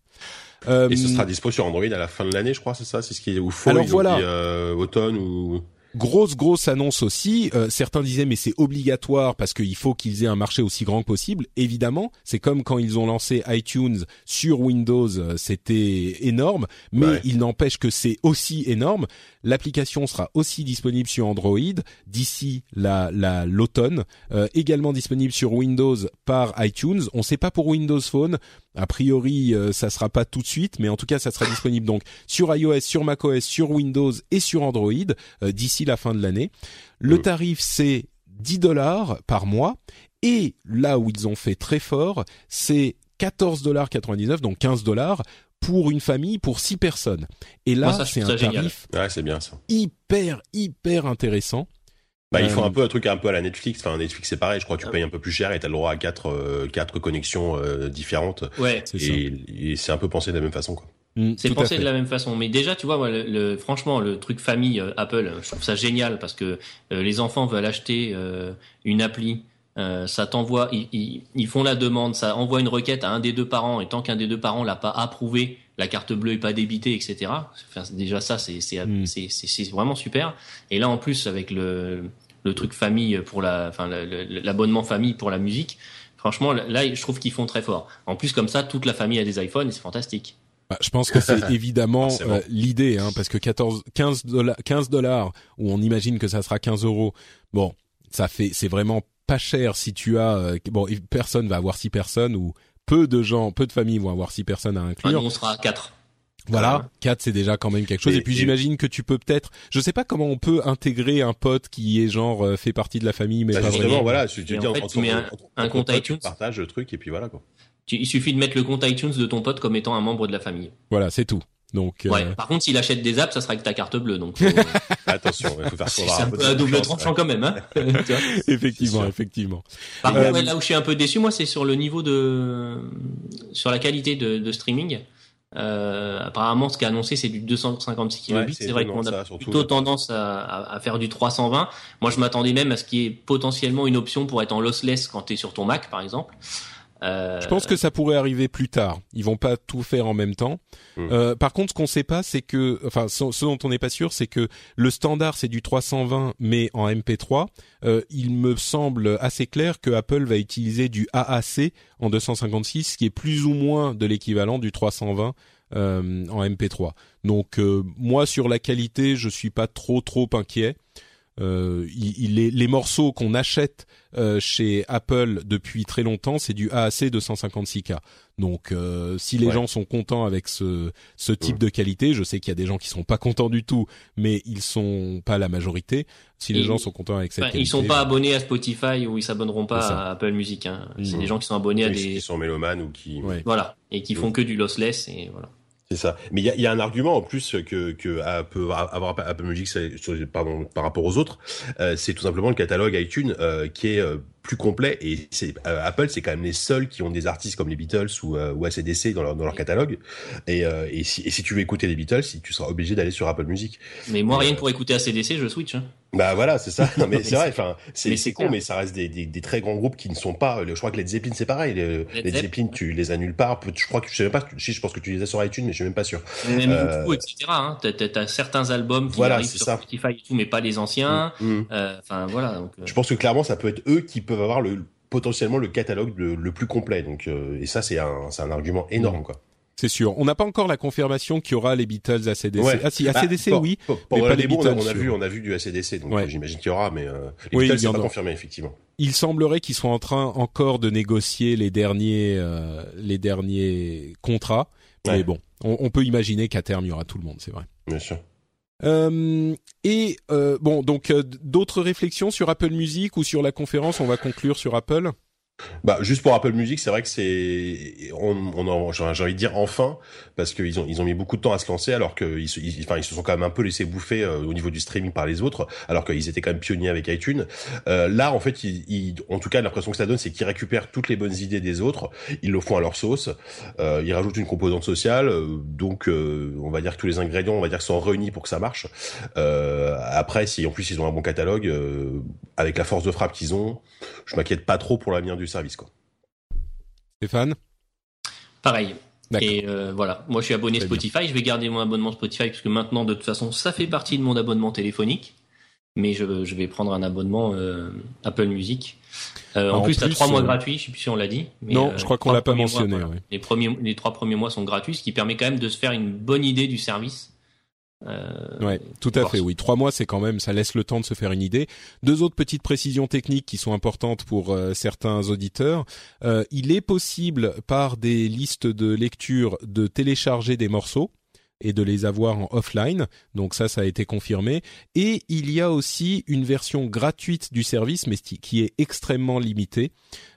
Euh, et ce sera dispo sur Android à la fin de l'année, je crois, c'est ça, c'est ce qui est ou fall, Alors voilà. Dit, euh, automne ou Grosse grosse annonce aussi. Euh, certains disaient mais c'est obligatoire parce qu'il faut qu'ils aient un marché aussi grand que possible. Évidemment, c'est comme quand ils ont lancé iTunes sur Windows, euh, c'était énorme. Mais ouais. il n'empêche que c'est aussi énorme. L'application sera aussi disponible sur Android d'ici la l'automne. Euh, également disponible sur Windows par iTunes. On ne sait pas pour Windows Phone. A priori, euh, ça sera pas tout de suite, mais en tout cas, ça sera disponible donc sur iOS, sur macOS, sur Windows et sur Android euh, d'ici la fin de l'année. Le tarif, c'est 10 dollars par mois. Et là où ils ont fait très fort, c'est 14 dollars 99, donc 15 dollars pour une famille pour 6 personnes. Et là, c'est un tarif ouais, c'est bien ça. hyper hyper intéressant. Bah, ils font un peu un truc un peu à la Netflix. Enfin, Netflix c'est pareil. Je crois que tu payes un peu plus cher et t'as le droit à quatre euh, quatre connexions euh, différentes. Ouais. Et, et c'est un peu pensé de la même façon, quoi. Mmh, c'est pensé de la même façon. Mais déjà, tu vois, moi, le, le, franchement, le truc famille euh, Apple, je trouve ça génial parce que euh, les enfants veulent acheter euh, une appli. Ça t'envoie, ils, ils, ils, font la demande, ça envoie une requête à un des deux parents et tant qu'un des deux parents l'a pas approuvé, la carte bleue est pas débitée, etc. Enfin, déjà ça, c'est c'est mmh. vraiment super. Et là, en plus, avec le le truc famille pour la, enfin l'abonnement famille pour la musique. Franchement, là, je trouve qu'ils font très fort. En plus, comme ça, toute la famille a des iPhones et c'est fantastique. Bah, je pense que c'est évidemment ah, bon. euh, l'idée, hein, parce que 14, 15 dollars, 15 dollars, où on imagine que ça sera 15 euros. Bon, ça fait, c'est vraiment pas cher si tu as, euh, bon, personne va avoir six personnes ou peu de gens, peu de familles vont avoir six personnes à inclure. Ah, on sera à 4. Voilà, 4 c'est déjà quand même quelque chose. Et, et puis j'imagine que tu peux peut-être, je sais pas comment on peut intégrer un pote qui est genre euh, fait partie de la famille, mais bah, pas vraiment. Voilà, je dis en fait, tu mets un, un compte iTunes, tu partages le truc et puis voilà quoi. Tu, il suffit de mettre le compte iTunes de ton pote comme étant un membre de la famille. Voilà, c'est tout. Donc, ouais. Euh... Par contre, s'il achète des apps, ça sera avec ta carte bleue. Donc, faut... attention, il faut faire C'est un peu à double tranchant quand même, hein. effectivement, effectivement. Par contre, euh... là où je suis un peu déçu, moi, c'est sur le niveau de, sur la qualité de, de streaming. Euh, apparemment, ce qui est annoncé, c'est du 256 kilobits. Ouais, c'est vrai qu'on a ça, plutôt tendance à, à, à, faire du 320. Moi, je m'attendais même à ce qu'il y ait potentiellement une option pour être en lossless quand tu es sur ton Mac, par exemple. Euh... Je pense que ça pourrait arriver plus tard. Ils vont pas tout faire en même temps. Mmh. Euh, par contre, ce qu'on sait pas, c'est que, enfin, ce, ce dont on n'est pas sûr, c'est que le standard c'est du 320, mais en MP3. Euh, il me semble assez clair que Apple va utiliser du AAC en 256, qui est plus ou moins de l'équivalent du 320 euh, en MP3. Donc euh, moi, sur la qualité, je suis pas trop trop inquiet. Euh, il, il est, les morceaux qu'on achète euh, chez Apple depuis très longtemps, c'est du AAC 256K. Donc, euh, si les ouais. gens sont contents avec ce, ce type ouais. de qualité, je sais qu'il y a des gens qui sont pas contents du tout, mais ils sont pas la majorité. Si les gens sont contents avec cette qualité, ils sont pas abonnés à Spotify ou ils s'abonneront pas à Apple Music. Hein. C'est mmh. des gens qui sont abonnés à des qui sont mélomanes ou qui voilà et qui font mmh. que du lossless et voilà. C'est ça. Mais il y a, un argument en plus que, peut avoir Apple Music par rapport aux autres, euh, c'est tout simplement le catalogue iTunes euh, qui est euh, plus complet et c'est euh, Apple c'est quand même les seuls qui ont des artistes comme les Beatles ou, euh, ou ACDC dans leur, dans leur catalogue. Et, euh, et, si, et si tu veux écouter les Beatles si tu seras obligé d'aller sur Apple Music. Mais moi rien que pour écouter ACDC je switch hein. bah voilà c'est ça. Non, mais c'est vrai enfin c'est c'est con mais ça reste des, des, des, très grands groupes qui ne sont pas je crois que les Zeppelin c'est pareil les, les Zeppelin. Tu les annules pas je crois que je sais même pas si je pense que tu les as sur iTunes mais je suis même pas sûr. Même beaucoup etc hein. t'as as, certains albums qui voilà, arrivent sur ça. Spotify et tout mais pas les anciens. Mm, mm. enfin voilà donc, je pense que clairement ça peut être eux qui peuvent avoir le potentiellement le catalogue le, le plus complet. Donc euh, et ça c'est un un argument énorme quoi. C'est sûr. On n'a pas encore la confirmation qu'il y aura les Beatles ACDC. Ouais. Ah si, ACDC bah, oui, pour, mais pas les Beatles. On a, vu, on a vu du ACDC, donc ouais. j'imagine qu'il y aura, mais euh, les oui, Beatles c'est pas confirmé effectivement. Il semblerait qu'ils soient en train encore de négocier les derniers euh, les derniers contrats, mais bon, on, on peut imaginer qu'à terme il y aura tout le monde, c'est vrai. Bien sûr. Euh, et euh, bon, donc euh, d'autres réflexions sur Apple Music ou sur la conférence? On va conclure sur Apple. Bah juste pour Apple Music, c'est vrai que c'est on, on j'ai envie de dire enfin parce qu'ils ont ils ont mis beaucoup de temps à se lancer alors qu'ils se, enfin ils se sont quand même un peu laissés bouffer euh, au niveau du streaming par les autres alors qu'ils étaient quand même pionniers avec iTunes. Euh, là en fait, en tout cas l'impression que ça donne c'est qu'ils récupèrent toutes les bonnes idées des autres, ils le font à leur sauce, euh, ils rajoutent une composante sociale, donc on va dire que tous les ingrédients on va dire sont réunis pour que ça marche. après si en plus ils ont un bon catalogue avec la force de frappe qu'ils ont, je m'inquiète pas trop pour l'avenir du service quoi. Stéphane? Pareil. Et euh, voilà, moi je suis abonné Spotify, je vais garder mon abonnement Spotify parce que maintenant de toute façon ça fait partie de mon abonnement téléphonique, mais je, je vais prendre un abonnement euh, Apple Music. Euh, en, plus, tu as trois mois euh, gratuits, je sais plus si on l'a dit. Mais, non, je crois qu'on l'a pas mentionné. Mois, Les premiers, les trois premiers mois sont gratuits, ce qui permet quand même de se faire une bonne idée du service euh, ouais, tout à fait. Oui, trois mois, c'est quand même, ça laisse le temps de se faire une idée. Deux autres petites précisions techniques qui sont importantes pour euh, certains auditeurs. Euh, il est possible par des listes de lecture de télécharger des morceaux et de les avoir en offline. Donc ça, ça a été confirmé. Et il y a aussi une version gratuite du service, mais qui est extrêmement limitée,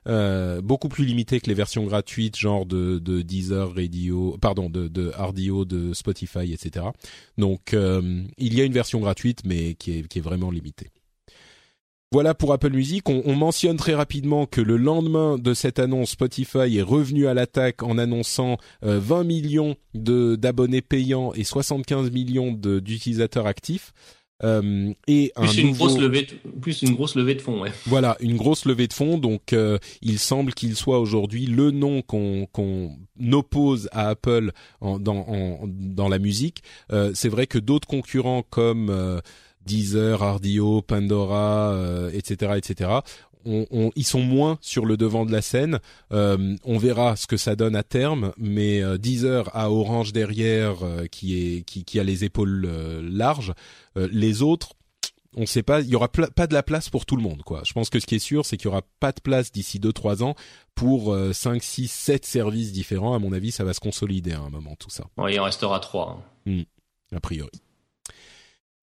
euh, beaucoup plus limitée que les versions gratuites, genre de, de Deezer, Radio, pardon, de, de RDO, de Spotify, etc. Donc euh, il y a une version gratuite, mais qui est, qui est vraiment limitée. Voilà pour Apple Music. On, mentionne très rapidement que le lendemain de cette annonce, Spotify est revenu à l'attaque en annonçant 20 euh, millions d'abonnés payants et 75 millions d'utilisateurs actifs. Euh, et plus une grosse levée, de, plus une grosse levée de fonds. Ouais. Voilà, une grosse levée de fonds. Donc, euh, il semble qu'il soit aujourd'hui le nom qu'on qu'on oppose à Apple en, dans en, dans la musique. C'est vrai que d'autres concurrents comme Deezer, Ardio, Pandora, etc., euh, etc. On, on, ils sont moins sur le devant de la scène. Euh, on verra ce que ça donne à terme, mais euh, Deezer a Orange derrière euh, qui est qui, qui, a les épaules larges. les autres, on ne sait pas. Il y aura pas de la place pour tout le monde, quoi. Je pense que ce qui est sûr, c'est qu'il y aura pas de place d'ici deux trois ans pour 5, 6, 7 services différents. À mon avis, ça va se consolider à un moment tout ça. il en restera trois. Hein. Hmm, a priori.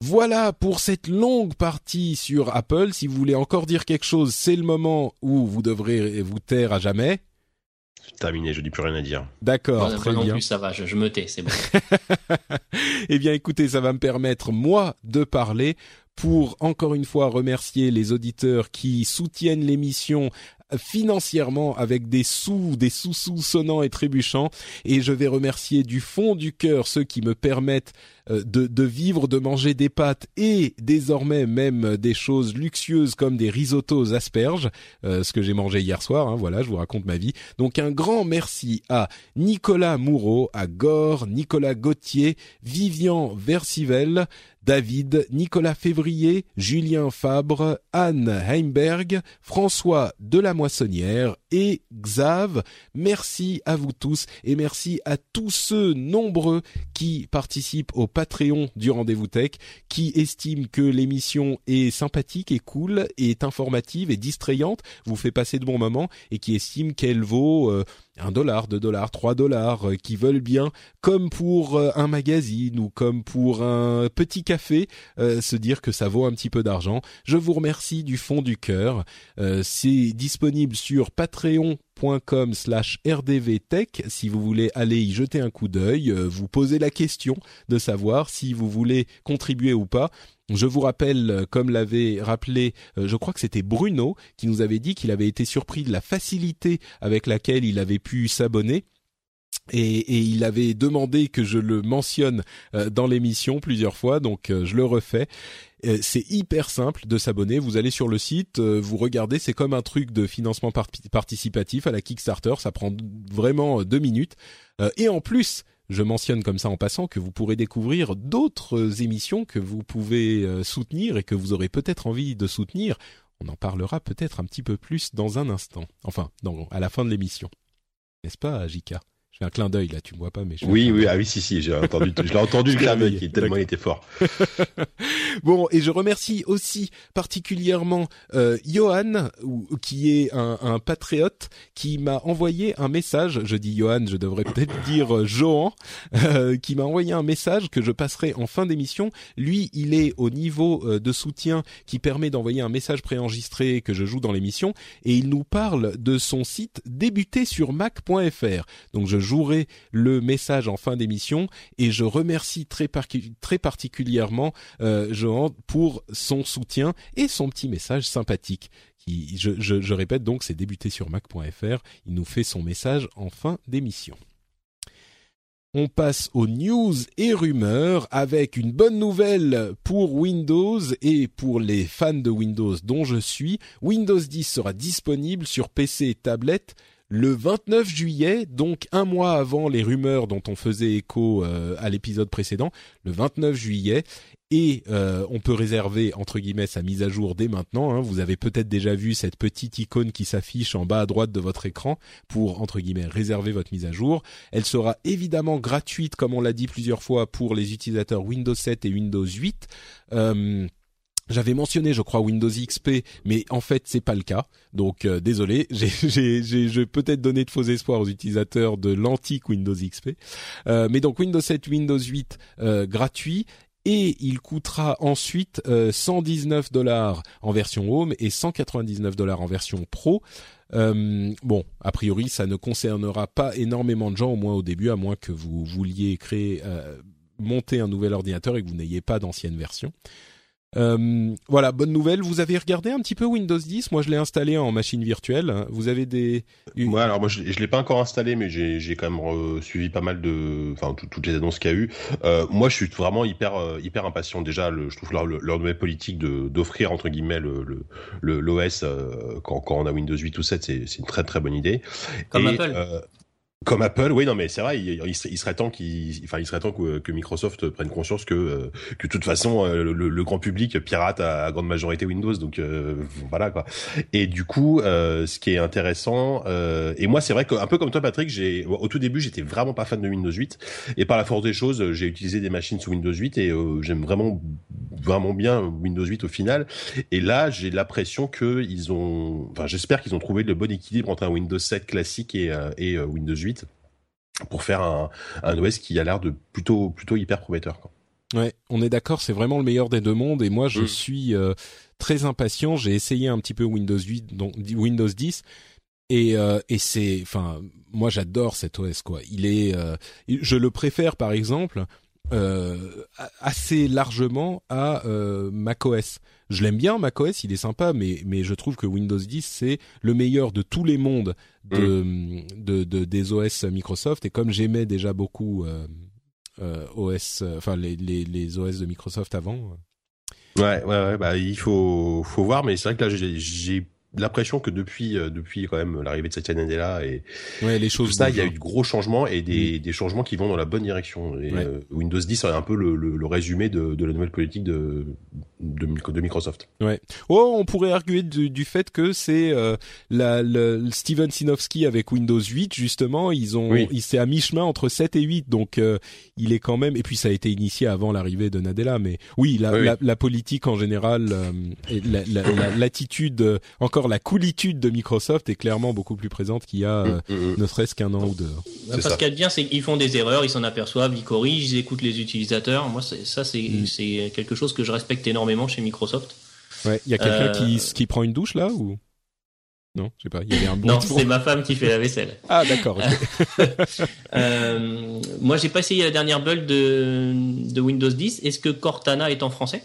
Voilà pour cette longue partie sur Apple. Si vous voulez encore dire quelque chose, c'est le moment où vous devrez vous taire à jamais. Terminé, je dis plus rien à dire. D'accord, très non bien. plus, ça va, je, je me tais, c'est bon. eh bien, écoutez, ça va me permettre moi de parler pour encore une fois remercier les auditeurs qui soutiennent l'émission financièrement avec des sous, des sous-sous sonnants et trébuchants. Et je vais remercier du fond du cœur ceux qui me permettent de, de, vivre, de manger des pâtes et désormais même des choses luxueuses comme des risottos asperges, euh, ce que j'ai mangé hier soir. Hein, voilà, je vous raconte ma vie. Donc un grand merci à Nicolas Moureau, à Gore, Nicolas Gauthier, Vivian Versivel, David, Nicolas Février, Julien Fabre, Anne Heimberg, François Delamoissonnière et Xav. Merci à vous tous et merci à tous ceux nombreux qui participent au Patreon du Rendez-vous Tech, qui estiment que l'émission est sympathique et cool, est informative et distrayante, vous fait passer de bons moments et qui estiment qu'elle vaut euh, un dollar, deux dollars, trois dollars, euh, qui veulent bien, comme pour euh, un magazine ou comme pour un petit café, euh, se dire que ça vaut un petit peu d'argent. Je vous remercie du fond du cœur. c'est disponible sur Patreon patreon.com slash rdvtech si vous voulez aller y jeter un coup d'œil, euh, vous poser la question de savoir si vous voulez contribuer ou pas. Je vous rappelle, euh, comme l'avait rappelé, euh, je crois que c'était Bruno qui nous avait dit qu'il avait été surpris de la facilité avec laquelle il avait pu s'abonner. Et, il avait demandé que je le mentionne dans l'émission plusieurs fois, donc je le refais. c'est hyper simple de s'abonner. Vous allez sur le site, vous regardez, c'est comme un truc de financement participatif à la Kickstarter. Ça prend vraiment deux minutes. et en plus, je mentionne comme ça en passant que vous pourrez découvrir d'autres émissions que vous pouvez euh, soutenir et que vous aurez peut-être envie de soutenir. On en parlera peut-être un petit peu plus dans un instant. Enfin, à la fin de l'émission. N'est-ce pas, Jika? Un clin d'œil là, tu me vois pas, mais je oui, oui, ah oui, si, si, j'ai entendu, je l'ai entendu le clin d'œil tellement il était fort. bon, et je remercie aussi particulièrement euh, Johan, qui est un, un patriote, qui m'a envoyé un message. Je dis Johan, je devrais peut-être dire euh, Johan, euh, qui m'a envoyé un message que je passerai en fin d'émission. Lui, il est au niveau euh, de soutien qui permet d'envoyer un message préenregistré que je joue dans l'émission, et il nous parle de son site débuté sur mac.fr. Donc je jouerai le message en fin d'émission et je remercie très, particulièrement euh, Johan pour son soutien et son petit message sympathique. Je, je répète donc, c'est débuté sur mac.fr. Il nous fait son message en fin d'émission. On passe aux news et rumeurs avec une bonne nouvelle pour Windows et pour les fans de Windows dont je suis. Windows 10 sera disponible sur PC et tablette le 29 juillet, donc un mois avant les rumeurs dont on faisait écho euh, à l'épisode précédent, le 29 juillet, et euh, on peut réserver entre guillemets sa mise à jour dès maintenant. Hein. Vous avez peut-être déjà vu cette petite icône qui s'affiche en bas à droite de votre écran pour entre guillemets réserver votre mise à jour. Elle sera évidemment gratuite, comme on l'a dit plusieurs fois, pour les utilisateurs Windows 7 et Windows 8. Euh, j'avais mentionné, je crois, Windows XP, mais en fait, c'est pas le cas. Donc, euh, désolé, j'ai, peut-être donné de faux espoirs aux utilisateurs de l'antique Windows XP. Euh, mais donc, Windows 7, Windows 8 euh, gratuit. Et il coûtera ensuite 119 dollars en version Home et 199 dollars en version Pro. bon, a priori, ça ne concernera pas énormément de gens, au moins au début, à moins que vous vouliez créer, monter un nouvel ordinateur et que vous n'ayez pas d'ancienne version. Euh, voilà, bonne nouvelle. Vous avez regardé un petit peu Windows 10 Moi, je l'ai installé en machine virtuelle. Vous avez des Ouais, alors moi, je, je l'ai pas encore installé, mais j'ai quand même suivi pas mal de, enfin, toutes les annonces qu'il y a eu. Euh, moi, je suis vraiment hyper euh, hyper impatient. Déjà, le, je trouve leur, leur nouvelle politique de d'offrir entre guillemets le l'OS le, quand, quand on a Windows 8 ou 7, c'est une très très bonne idée. Comme Apple. Comme Apple, oui, non, mais c'est vrai, il, serait, temps qu'il, enfin, il serait temps que, Microsoft prenne conscience que, euh, que de toute façon, euh, le, grand public pirate à, grande majorité Windows, donc euh, voilà quoi. Et du coup, ce qui est intéressant, et moi, c'est vrai qu'un peu comme toi, Patrick, j'ai, au tout début, j'étais vraiment pas fan de Windows 8, et par la force des choses, j'ai utilisé des machines sous Windows 8 et j'aime vraiment, vraiment bien Windows 8 au final. Et là, j'ai l'impression que ils ont, enfin, j'espère qu'ils ont trouvé le bon équilibre entre un Windows 7 classique et, et Windows 8 pour faire un, un OS qui a l'air de plutôt plutôt hyper prometteur. Quoi. Ouais, on est d'accord, c'est vraiment le meilleur des deux mondes et moi je mm. suis euh, très impatient. J'ai essayé un petit peu Windows 8, donc Windows 10 et euh, et c'est, enfin, moi j'adore cet OS quoi. Il est, euh, je le préfère par exemple assez largement à macOS je l'aime bien macOS, il est sympa, mais mais je trouve que Windows 10 c'est le meilleur de tous les mondes de, mm. de, de, des OS Microsoft. Et comme j'aimais déjà beaucoup euh, euh, OS, enfin les, les, les OS de Microsoft avant. Euh. Ouais, ouais, ouais, bah il faut faut voir, mais c'est vrai que là j'ai l'impression que depuis euh, depuis quand même l'arrivée de cette là et ouais, les choses ça il y a eu de gros changements et des, mm. des changements qui vont dans la bonne direction. Et euh, Windows 10 c'est un peu le, le, le résumé de, de, la nouvelle politique de, de, de Microsoft. Ouais. Oh on pourrait arguer du, du fait que c'est euh, la le Steven Sinofsky avec Windows 8 justement ils ont il s'est à mi chemin entre 7 et 8 donc euh, il est quand même et puis ça a été initié avant l'arrivée de Nadella mais oui la, la, la, politique en général et l'attitude encore la coolitude de Microsoft est clairement beaucoup plus présente qu'il y a mm, euh, mm, mm. ne serait-ce qu'un an ou deux. Parce qu'il y a de bien, c'est qu'ils font des erreurs, ils s'en aperçoivent, ils corrigent, ils écoutent les utilisateurs. Moi, ça, c'est quelque chose que je respecte énormément chez Microsoft. Ouais, il y a quelqu'un qui, euh, qui prend une douche là ou? Non, je sais pas. Il y avait un non, c'est ma femme qui fait la vaisselle. Ah d'accord. euh, moi, j'ai pas essayé la dernière build de, de Windows 10. Est-ce que Cortana est en français?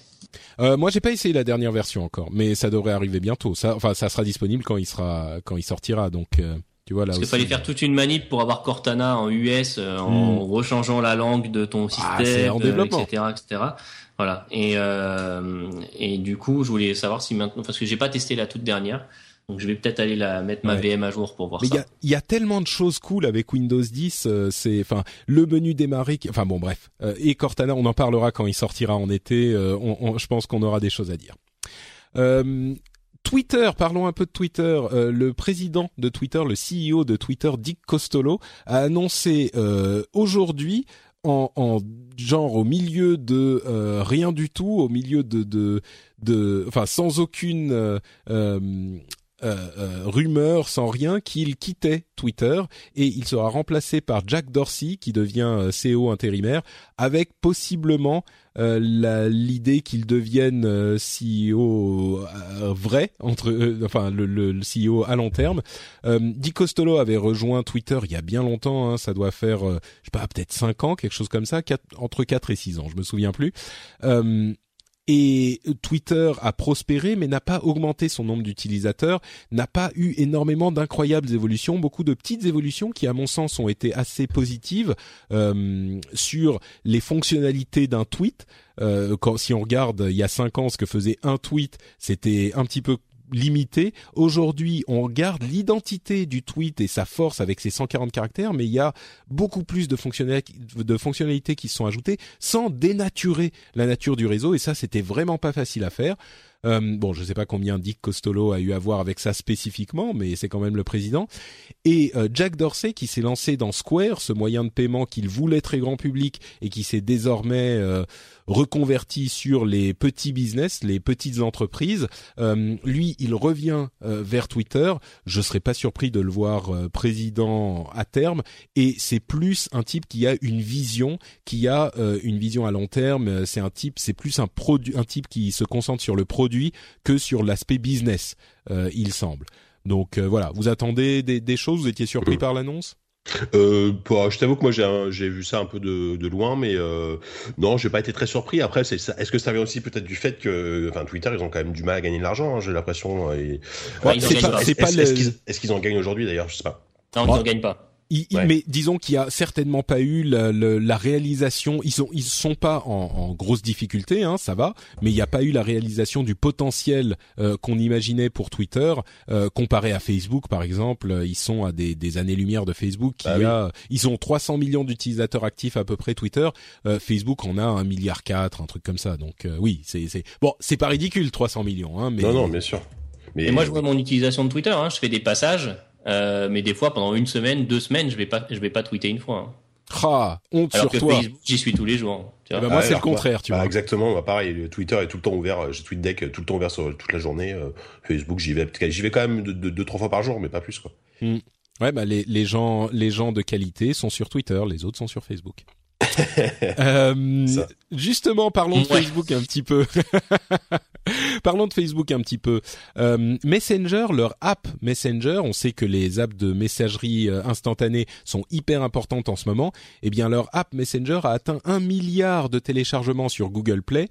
Euh, Moi, j'ai pas essayé la dernière version encore, mais ça devrait arriver bientôt. Ça, enfin, ça sera disponible quand il sera quand il sortira. Donc, euh, tu vois là. Parce qu'il fallait faire toute une manip pour avoir Cortana en US euh, en hmm. rechangeant la langue de ton ah, système, en développement. etc., etc. Voilà. Et et du coup, je voulais savoir si maintenant, parce que j'ai pas testé la toute dernière. Donc je vais peut-être aller la mettre ma VM à jour pour voir Mais ça. Il y a, tellement de choses cool avec Windows 10. Euh, c'est, enfin, le menu démarrer. Enfin bon, bref. Euh, et Cortana, on en parlera quand il sortira en été. Euh, on, je pense qu'on aura des choses à dire. Twitter, parlons un peu de Twitter. le président de Twitter, le CEO de Twitter, Dick Costolo, a annoncé aujourd'hui en, en, genre au milieu de rien du tout, au milieu de de, de enfin sans aucune euh, euh, euh, rumeur, sans rien, qu'il quittait Twitter et il sera remplacé par Jack Dorsey qui devient euh, CEO intérimaire avec possiblement l'idée qu'il devienne CEO vrai entre enfin le, le, CEO à long terme. Di Costolo avait rejoint Twitter il y a bien longtemps, hein, ça doit faire je sais pas peut-être cinq ans, quelque chose comme ça, entre 4 et 6 ans, je me souviens plus. Et Twitter a prospéré, mais n'a pas augmenté son nombre d'utilisateurs, n'a pas eu énormément d'incroyables évolutions, beaucoup de petites évolutions qui, à mon sens, ont été assez positives euh, sur les fonctionnalités d'un tweet. Euh, si on regarde il y a cinq ans ce que faisait un tweet, c'était un petit peu limité. Aujourd'hui, on regarde l'identité du tweet et sa force avec ses 140 caractères, mais il y a beaucoup plus de fonctionnalités, de fonctionnalités qui sont ajoutées sans dénaturer la nature du réseau. Et ça, c'était vraiment pas facile à faire. Euh, bon, je ne sais pas combien Dick Costolo a eu à voir avec ça spécifiquement, mais c'est quand même le président. Et euh, Jack Dorsey qui s'est lancé dans Square, ce moyen de paiement qu'il voulait très grand public et qui s'est désormais euh, reconverti sur les petits business, les petites entreprises. lui, il revient vers Twitter. Je serais pas surpris de le voir président à terme. Et c'est plus un type qui a une vision, qui a une vision à long terme. C'est un type, c'est plus un produit, un type qui se concentre sur le produit que sur l'aspect business, euh, il semble. Donc euh, voilà, vous attendez des, choses, vous étiez surpris euh. par l'annonce? Euh, je t'avoue que moi j'ai vu ça un peu de, loin, mais euh, non, j'ai pas été très surpris. Après, est-ce que ça vient aussi peut-être du fait que, enfin, Twitter, ils ont quand même du mal à gagner de l'argent, hein, j'ai l'impression. Est-ce qu'ils en gagnent aujourd'hui d'ailleurs? Je sais pas. Non, ils n'en gagnent pas. Mais disons qu'il y a certainement pas eu la, la, réalisation. Ils sont ils sont pas en, en grosse difficulté, hein, ça va. Mais il n'y a pas eu la réalisation du potentiel euh, qu'on imaginait pour Twitter euh, comparé à Facebook, par exemple. Ils sont à des, des années-lumière de Facebook. Qui bah a, ils ont 300 millions d'utilisateurs actifs à peu près. Twitter, euh, Facebook en a un milliard quatre, un truc comme ça. Donc euh, oui, c'est c'est bon, c'est pas ridicule 300 millions, hein. Mais non non, bien sûr. Mais et moi je vois mon utilisation de Twitter. Hein, je fais des passages euh, mais des fois, pendant une semaine, deux semaines, je vais pas, je vais pas tweeter une fois. Hein. Ah, honte Alors sur que Facebook, j'y suis tous les jours. Tu vois. Eh ben, moi, c'est le contraire, tu bah, vois. Exactement. Bah, pareil, Twitter est tout le temps ouvert. J'ai TweetDeck tout le temps ouvert sur toute la journée. Euh, Facebook, j'y vais, j'y vais quand même deux, deux, trois fois par jour, mais pas plus, quoi. Hmm. Ouais, bah les, les gens, les gens de qualité sont sur Twitter, les autres sont sur Facebook. euh, justement, parlons de Facebook un petit peu. parlons de Facebook un petit peu. Euh, Messenger, leur app Messenger, on sait que les apps de messagerie euh, instantanée sont hyper importantes en ce moment. Eh bien, leur app Messenger a atteint un milliard de téléchargements sur Google Play.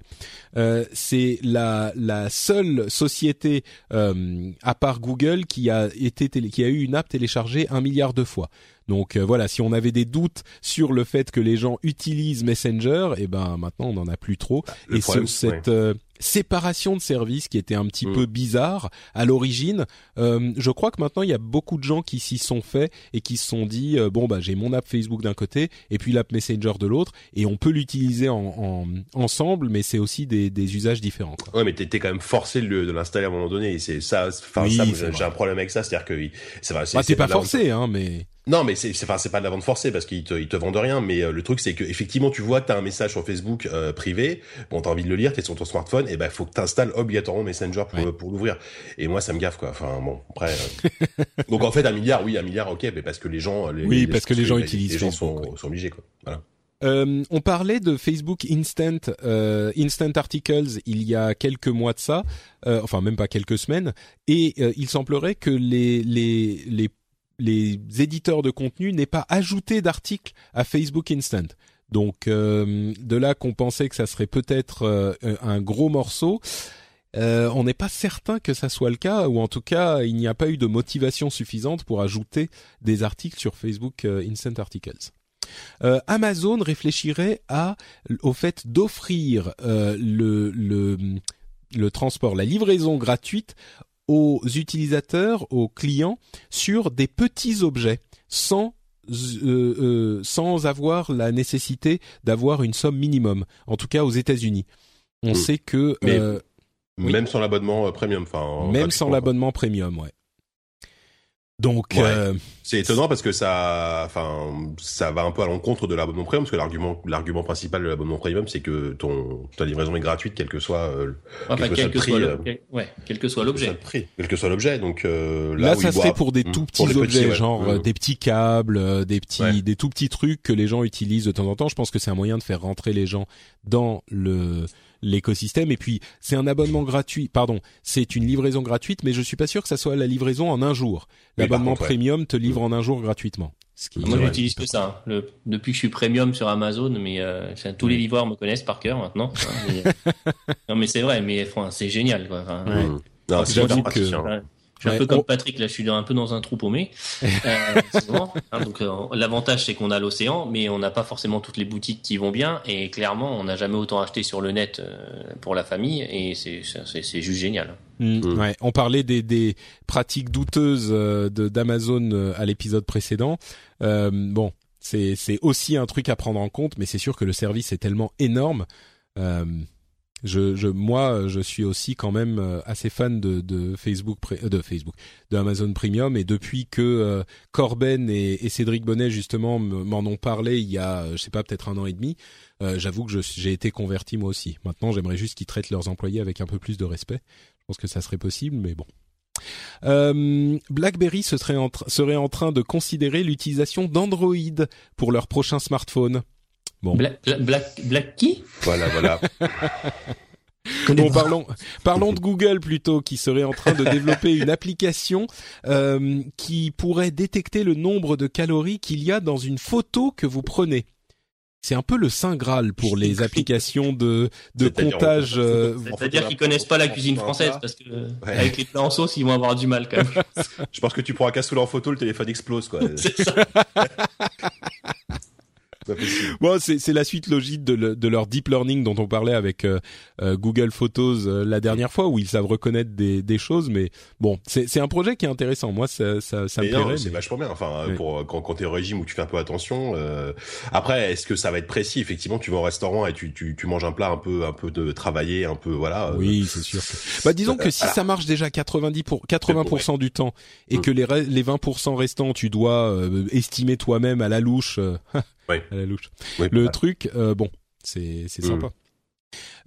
Euh, c'est la, la seule société euh, à part Google qui a été qui a eu une app téléchargée un milliard de fois. Donc euh, voilà, si on avait des doutes sur le fait que les gens utilisent Messenger, et eh ben maintenant on n'en a plus trop. Bah, et c'est cette euh, séparation de services qui était un petit mm. peu bizarre à l'origine. Euh, je crois que maintenant il y a beaucoup de gens qui s'y sont faits et qui se sont dit bon bah j'ai mon app Facebook d'un côté et puis l'app Messenger de l'autre et on peut l'utiliser en, ensemble, mais c'est aussi des, des, usages différents. Quoi. Ouais, mais t'es quand même forcé de, l'installer à un moment donné. Et c'est ça. Enfin ça, j'ai un problème avec ça, c'est-à-dire que ça va. Bah, t'es pas forcé, hein, mais. Non, mais c'est enfin c'est pas de la vente forcée parce qu'ils te ils te vendent rien. Mais euh, le truc c'est que effectivement tu vois t'as un message sur Facebook euh, privé, bon t'as envie de le lire, t'es sur ton smartphone, et ben faut que t'installes obligatoirement Messenger pour pour l'ouvrir. Et moi ça me gaffe quoi. Enfin bon après. Euh. Donc en fait un milliard oui un milliard ok mais parce que les gens les, oui parce que les gens utilisent les gens sont, sont obligés quoi. Voilà. Euh, on parlait de Facebook Instant euh, Instant Articles il y a quelques mois de ça, euh, enfin même pas quelques semaines, et euh, il semblerait que les les les les éditeurs de contenu n'aient pas ajouté d'articles à Facebook Instant. Donc de là qu'on pensait que ça serait peut-être un gros morceau. Euh, on n'est pas certain que ça soit le cas, ou en tout cas, il n'y a pas eu de motivation suffisante pour ajouter des articles sur Facebook euh, Instant Articles. Euh, Amazon réfléchirait à au fait d'offrir le, le, le transport, la livraison gratuite aux utilisateurs, aux clients sur des petits objets sans sans avoir la nécessité d'avoir une somme minimum. En tout cas aux États-Unis, on hmm. sait que même sans l'abonnement euh, premium, enfin. Même sans l'abonnement premium, ouais. Donc, euh, c'est étonnant parce que ça, enfin, ça va un peu à l'encontre de l'abonnement premium parce que l'argument, l'argument principal de l'abonnement premium, c'est que ton ta livraison est gratuite, quel que soit, euh, quel, que soit le prix, ouais, quel que soit l'objet, quel que soit l'objet. Donc là, là ça serait pour des hmm. tout petits objets, genre hmm. des petits câbles, des petits, des tout petits trucs que les gens utilisent de temps en temps. Je pense que c'est un moyen de faire rentrer les gens dans le l'écosystème. Et puis c'est un abonnement gratuit, pardon, c'est une livraison gratuite, mais je suis pas sûr que ça soit la livraison en un jour. L'abonnement premium te livre mm. en un jour gratuitement. Ce qui Moi, j'utilise que ça. Hein. depuis que je suis premium sur Amazon, mais euh, tous les livreurs me connaissent par cœur maintenant. non, mais c'est vrai, mais c'est génial. Quoi. Enfin, Non, c'est que... Je suis un peu comme Patrick, là, je suis un peu dans un trou paumé. Euh, hein, donc, euh, l'avantage, c'est qu'on a l'océan, mais on n'a pas forcément toutes les boutiques qui vont bien. Et clairement, on n'a jamais autant acheté sur le net euh, pour la famille, et c'est juste génial. Mm, mm. Ouais, on parlait des, des pratiques douteuses d'Amazon à l'épisode précédent. bon, c'est aussi un truc à prendre en compte, mais c'est sûr que le service est tellement énorme. Euh, je, je, moi, je suis aussi quand même euh, assez fan de, de Facebook, euh, de Facebook, de Amazon Premium, et depuis que euh, Corben et, et, Cédric Bonnet justement m'en ont parlé il y a, je sais pas, peut-être un an et demi, j'avoue que j'ai été converti moi aussi. Maintenant, j'aimerais juste qu'ils traitent leurs employés avec un peu plus de respect. Je pense que ça serait possible, mais bon. Euh, BlackBerry se serait en, serait en train de considérer l'utilisation d'Android pour leur prochain smartphone. Bon. Black, Black, Black qui? Voilà, voilà. bon, parlons, parlons de Google plutôt, qui serait en train de développer une application euh, qui pourrait détecter le nombre de calories qu'il y a dans une photo que vous prenez. C'est un peu le saint graal pour les applications de de comptage. Euh, C'est-à-dire qu'ils connaissent pas la cuisine française parce que avec les plats en sauce, ils vont avoir du mal quand même. Je pense que tu pourras casser en photo, le téléphone explose quoi. C'est ça. Bon, c'est la suite logique de, de, leur deep learning dont on parlait avec euh, euh, Google Photos euh, la dernière fois, où ils savent reconnaître des, des choses. Mais bon, c'est un projet qui est intéressant. Moi, ça, ça, ça me plairait. C'est vachement bien. Enfin, pour quand, quand t'es au régime où tu fais un peu attention. Après, est-ce que ça va être précis? Effectivement, tu vas au restaurant et tu, tu, tu manges un plat un peu un peu de travaillé, un peu voilà. Oui, c'est sûr. Bah, disons que si ça marche déjà 90 pour 80% du temps et mm. que les les 20% restants, tu dois estimer toi-même à la louche. Oui. à la louche. le truc, euh, bon, c'est c'est sympa.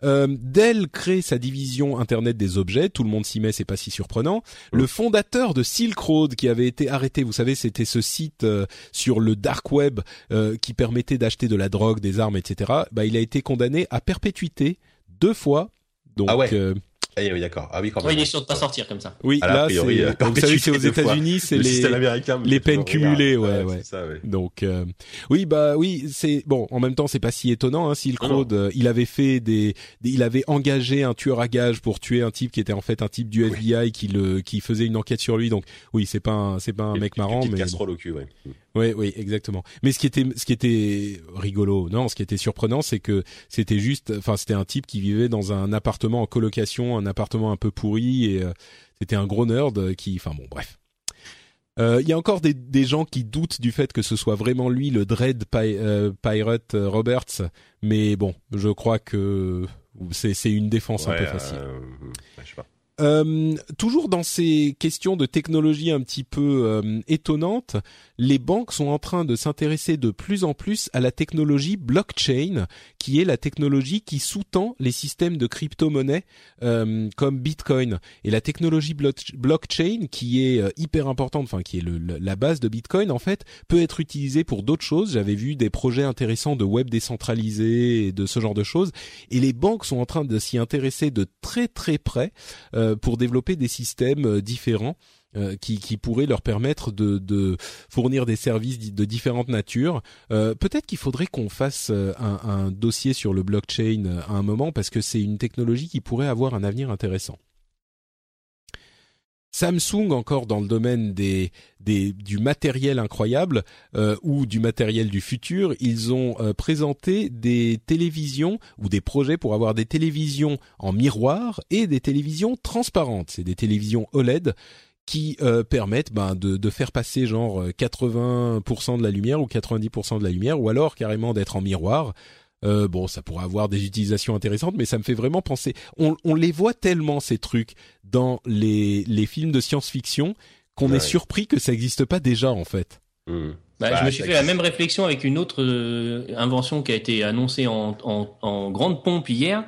Euh, Dell crée sa division Internet des objets. Tout le monde s'y met, c'est pas si surprenant. Le fondateur de Silk Road, qui avait été arrêté, vous savez, c'était ce site euh, sur le dark web euh, qui permettait d'acheter de la drogue, des armes, etc. Bah, il a été condamné à perpétuité deux fois. Donc, ah ouais. Ah oui, d'accord. Ah oui, quand même. il est sûr de pas sortir comme ça. Oui, là, priori, euh, vous savez, c'est aux États-Unis, c'est les les peines cumulées, ouais, ouais. Ça, ouais. Donc, euh, oui, bah oui, c'est bon. En même temps, c'est pas si étonnant. Hein, Silk Road, euh, il avait fait des, il avait engagé un tueur à gages pour tuer un type qui était en fait un type du FBI qui le, qui faisait une enquête sur lui. Donc, oui, c'est pas, un, c'est pas un mec marrant, mais. casserole au cul, ouais. Oui, oui, exactement. Mais ce qui était, ce qui était rigolo, non, ce qui était surprenant, c'est que c'était juste, enfin, c'était un type qui vivait dans un appartement en colocation, un appartement un peu pourri, et euh, c'était un gros nerd qui, enfin bon, bref. Euh, il y a encore des, des, gens qui doutent du fait que ce soit vraiment lui le Dread euh, Pirate Roberts, mais bon, je crois que c'est une défense un peu facile. je sais pas. Euh, toujours dans ces questions de technologie un petit peu euh, étonnantes, les banques sont en train de s'intéresser de plus en plus à la technologie blockchain, qui est la technologie qui sous-tend les systèmes de crypto-monnaie euh, comme Bitcoin. Et la technologie blockchain, qui est euh, hyper importante, enfin qui est la base de Bitcoin en fait, peut être utilisée pour d'autres choses. J'avais vu des projets intéressants de web décentralisé et de ce genre de choses. Et les banques sont en train de s'y intéresser de très très près. Euh, pour développer des systèmes euh, différents. Euh, qui, pourraient leur permettre de, fournir des services de différentes natures. Peut-être qu'il faudrait qu'on fasse un, dossier sur le blockchain à un moment parce que c'est une technologie qui pourrait avoir un avenir intéressant. Samsung encore dans le domaine des, du matériel incroyable euh, ou du matériel du futur, ils ont euh, présenté des télévisions ou des projets pour avoir des télévisions en miroir et des télévisions transparentes. C'est des télévisions OLED qui euh, permettent ben, de, de, faire passer genre 80% de la lumière ou 90% de la lumière ou alors carrément d'être en miroir euh, bon, ça pourrait avoir des utilisations intéressantes, mais ça me fait vraiment penser. On, on les voit tellement ces trucs dans les, les films de science-fiction qu'on est surpris que ça n'existe pas déjà en fait. Mmh. Bah, je me suis fait la même réflexion avec une autre euh, invention qui a été annoncée en, en, en grande pompe hier.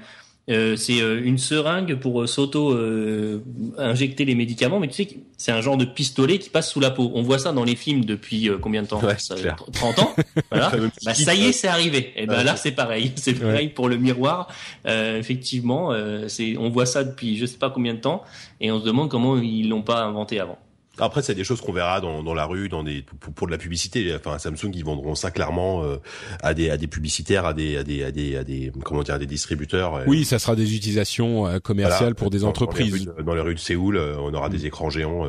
Euh, c'est euh, une seringue pour euh, s'auto injecter les médicaments, mais tu sais que c'est un genre de pistolet qui passe sous la peau. On voit ça dans les films depuis combien de temps? Ouais, 30 ans? voilà. bah, ça y est, c'est arrivé. Et ben là, c'est pareil. C'est pareil pour le miroir. effectivement, c'est on voit ça depuis je sais pas combien de temps, et on se demande comment ils l'ont pas inventé avant. Après, c'est des choses qu'on verra dans, dans la rue, dans des pour, pour, de la publicité. Enfin, Samsung, ils vendront ça clairement euh, à des à des publicitaires, à des à des à des, à des comment dire, à des distributeurs. Euh. Oui, ça sera des utilisations euh, commerciales pour des entreprises. Dans les, rues, de Séoul, on aura des écrans géants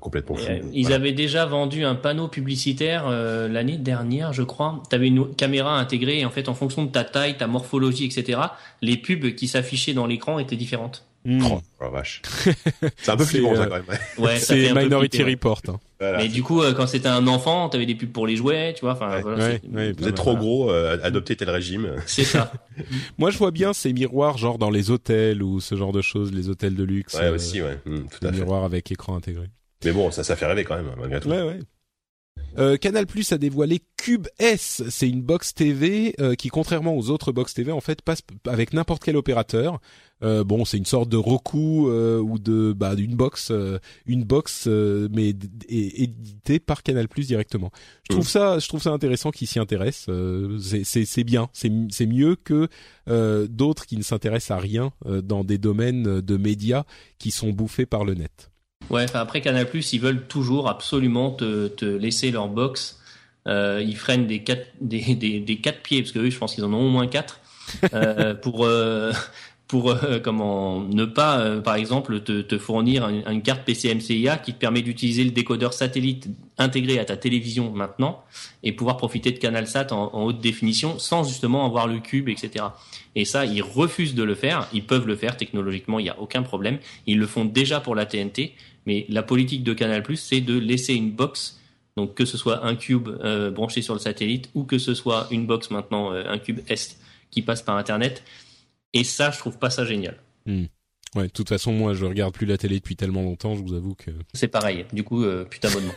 complètement fous. Ils avaient déjà vendu un panneau publicitaire l'année dernière, je crois. Tu avais une caméra intégrée et en fait, en fonction de ta taille, ta morphologie, etc., les pubs qui s'affichaient dans l'écran étaient différentes. Hmm. Oh, la vache. c'est un peu flippant ça euh, quand même. Ouais, c'est Minority Report. Hein. Mais du coup, euh, quand c'était un enfant, t'avais des pubs pour les jouets, tu vois. Enfin, voilà, vous êtes trop gros, euh, adoptez tel régime. C'est ça. Moi, je vois bien ces miroirs, genre dans les hôtels ou ce genre de choses, les hôtels de luxe. Ouais, aussi, ouais. Hmm, tout à fait. Miroirs avec écran intégré. Mais bon, ça, ça fait rêver quand même, malgré tout. Ouais, ouais. Euh, Canal Plus a dévoilé Cube S. C'est une box TV euh, qui, contrairement aux autres box TV, en fait, passe avec n'importe quel opérateur. Euh, bon, c'est une sorte de Roku ou de bah d'une box, une box mais éditée par Canal Plus directement. Je trouve mmh. ça, je trouve ça intéressant qu'ils s'y intéressent. c'est c'est bien, c'est c'est mieux que d'autres qui ne s'intéressent à rien dans des domaines de médias qui sont bouffés par le net. Ouais, après Canal+, ils veulent toujours absolument te, te laisser leur box. Euh, ils freinent des quatre, des, des, des quatre pieds, parce que eux, je pense qu'ils en ont au moins quatre, euh, pour euh, pour euh, ne pas, euh, par exemple, te, fournir une, carte PCMCIA qui te permet d'utiliser le décodeur satellite intégré à ta télévision maintenant et pouvoir profiter de CanalSat en, en haute définition sans justement avoir le cube, etc. Et ça, ils refusent de le faire. Ils peuvent le faire technologiquement, il n'y a aucun problème. Ils le font déjà pour la TNT, mais la politique de Canal+, c'est de laisser une box, donc que ce soit un cube euh, branché sur le satellite ou que ce soit une box maintenant, un cube Est qui passe par Internet. Et ça, je trouve pas ça génial. Hmm. Ouais, de toute façon, moi, je regarde plus la télé depuis tellement longtemps, je vous avoue que. C'est pareil. Du coup, euh, putain abonnement.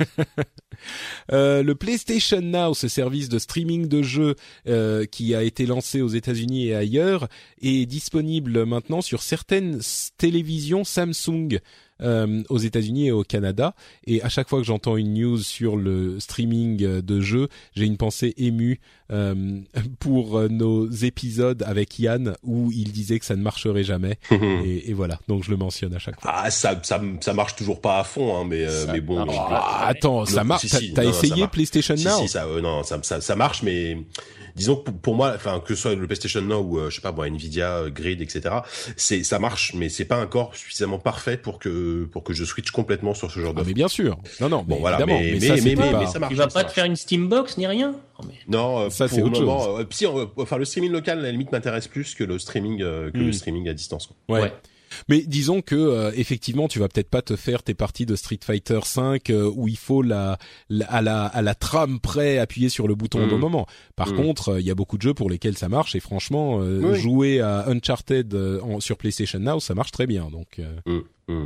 euh, le PlayStation Now, ce service de streaming de jeux euh, qui a été lancé aux États-Unis et ailleurs, est disponible maintenant sur certaines télévisions Samsung euh, aux États-Unis et au Canada. Et à chaque fois que j'entends une news sur le streaming euh, de jeux, j'ai une pensée émue euh, pour euh, nos épisodes avec Yann où il disait que ça ne marcherait jamais. et, et, voilà, donc je le mentionne à chaque fois. Ah, ça, ça, ça marche toujours pas à fond, hein, mais mais bon. Ah, attends, ça marche. T'as essayé PlayStation Now Si, ça, non, ça, ça, ça marche, mais disons que pour moi, enfin que ce soit le PlayStation Now ou euh, je sais pas, bon, Nvidia, euh, Grid, etc. C'est ça marche, mais c'est pas encore suffisamment parfait pour que pour que je switch complètement sur ce genre ah, Mais bien sûr, non non, bon voilà, mais mais, mais, mais, mais, ça marche. Tu vas pas te faire une Steambox ni rien Non, euh, ça c'est autre moment, chose. si, enfin le streaming local, à la limite m'intéresse plus que le streaming que le hmm. streaming à distance. ouais. Mais disons que euh, effectivement, tu vas peut-être pas te faire tes parties de Street Fighter 5 euh, où il faut la, à la à la trame près appuyer sur le bouton au bon mmh. moment. Par mmh. contre, il y a beaucoup de jeux pour lesquels ça marche et franchement, jouer à Uncharted sur PlayStation Now, ça marche très bien. Donc. Mmh.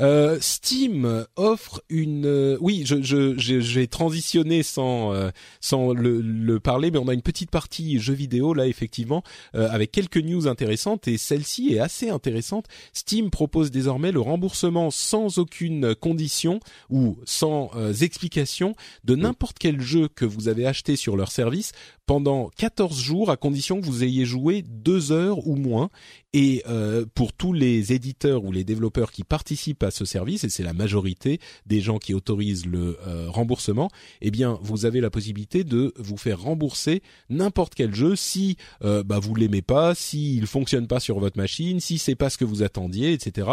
Euh, Steam offre une. Euh, oui, je, je, j'ai transitionné sans euh, sans le, le, parler, mais on a une petite partie jeux vidéo là effectivement avec quelques news intéressantes et celle-ci est assez intéressante. Steam propose désormais le remboursement sans aucune condition ou sans explication de n'importe quel jeu que vous avez acheté sur leur service pendant 14 jours à condition que vous ayez joué deux heures ou moins. Et euh, pour tous les éditeurs ou les développeurs qui participent à ce service, et c'est la majorité des gens qui autorisent le euh, remboursement, eh bien vous avez la possibilité de vous faire rembourser n'importe quel jeu si euh, bah, vous l'aimez pas, s'il fonctionne pas sur votre machine, si c'est pas ce que vous attendiez, etc.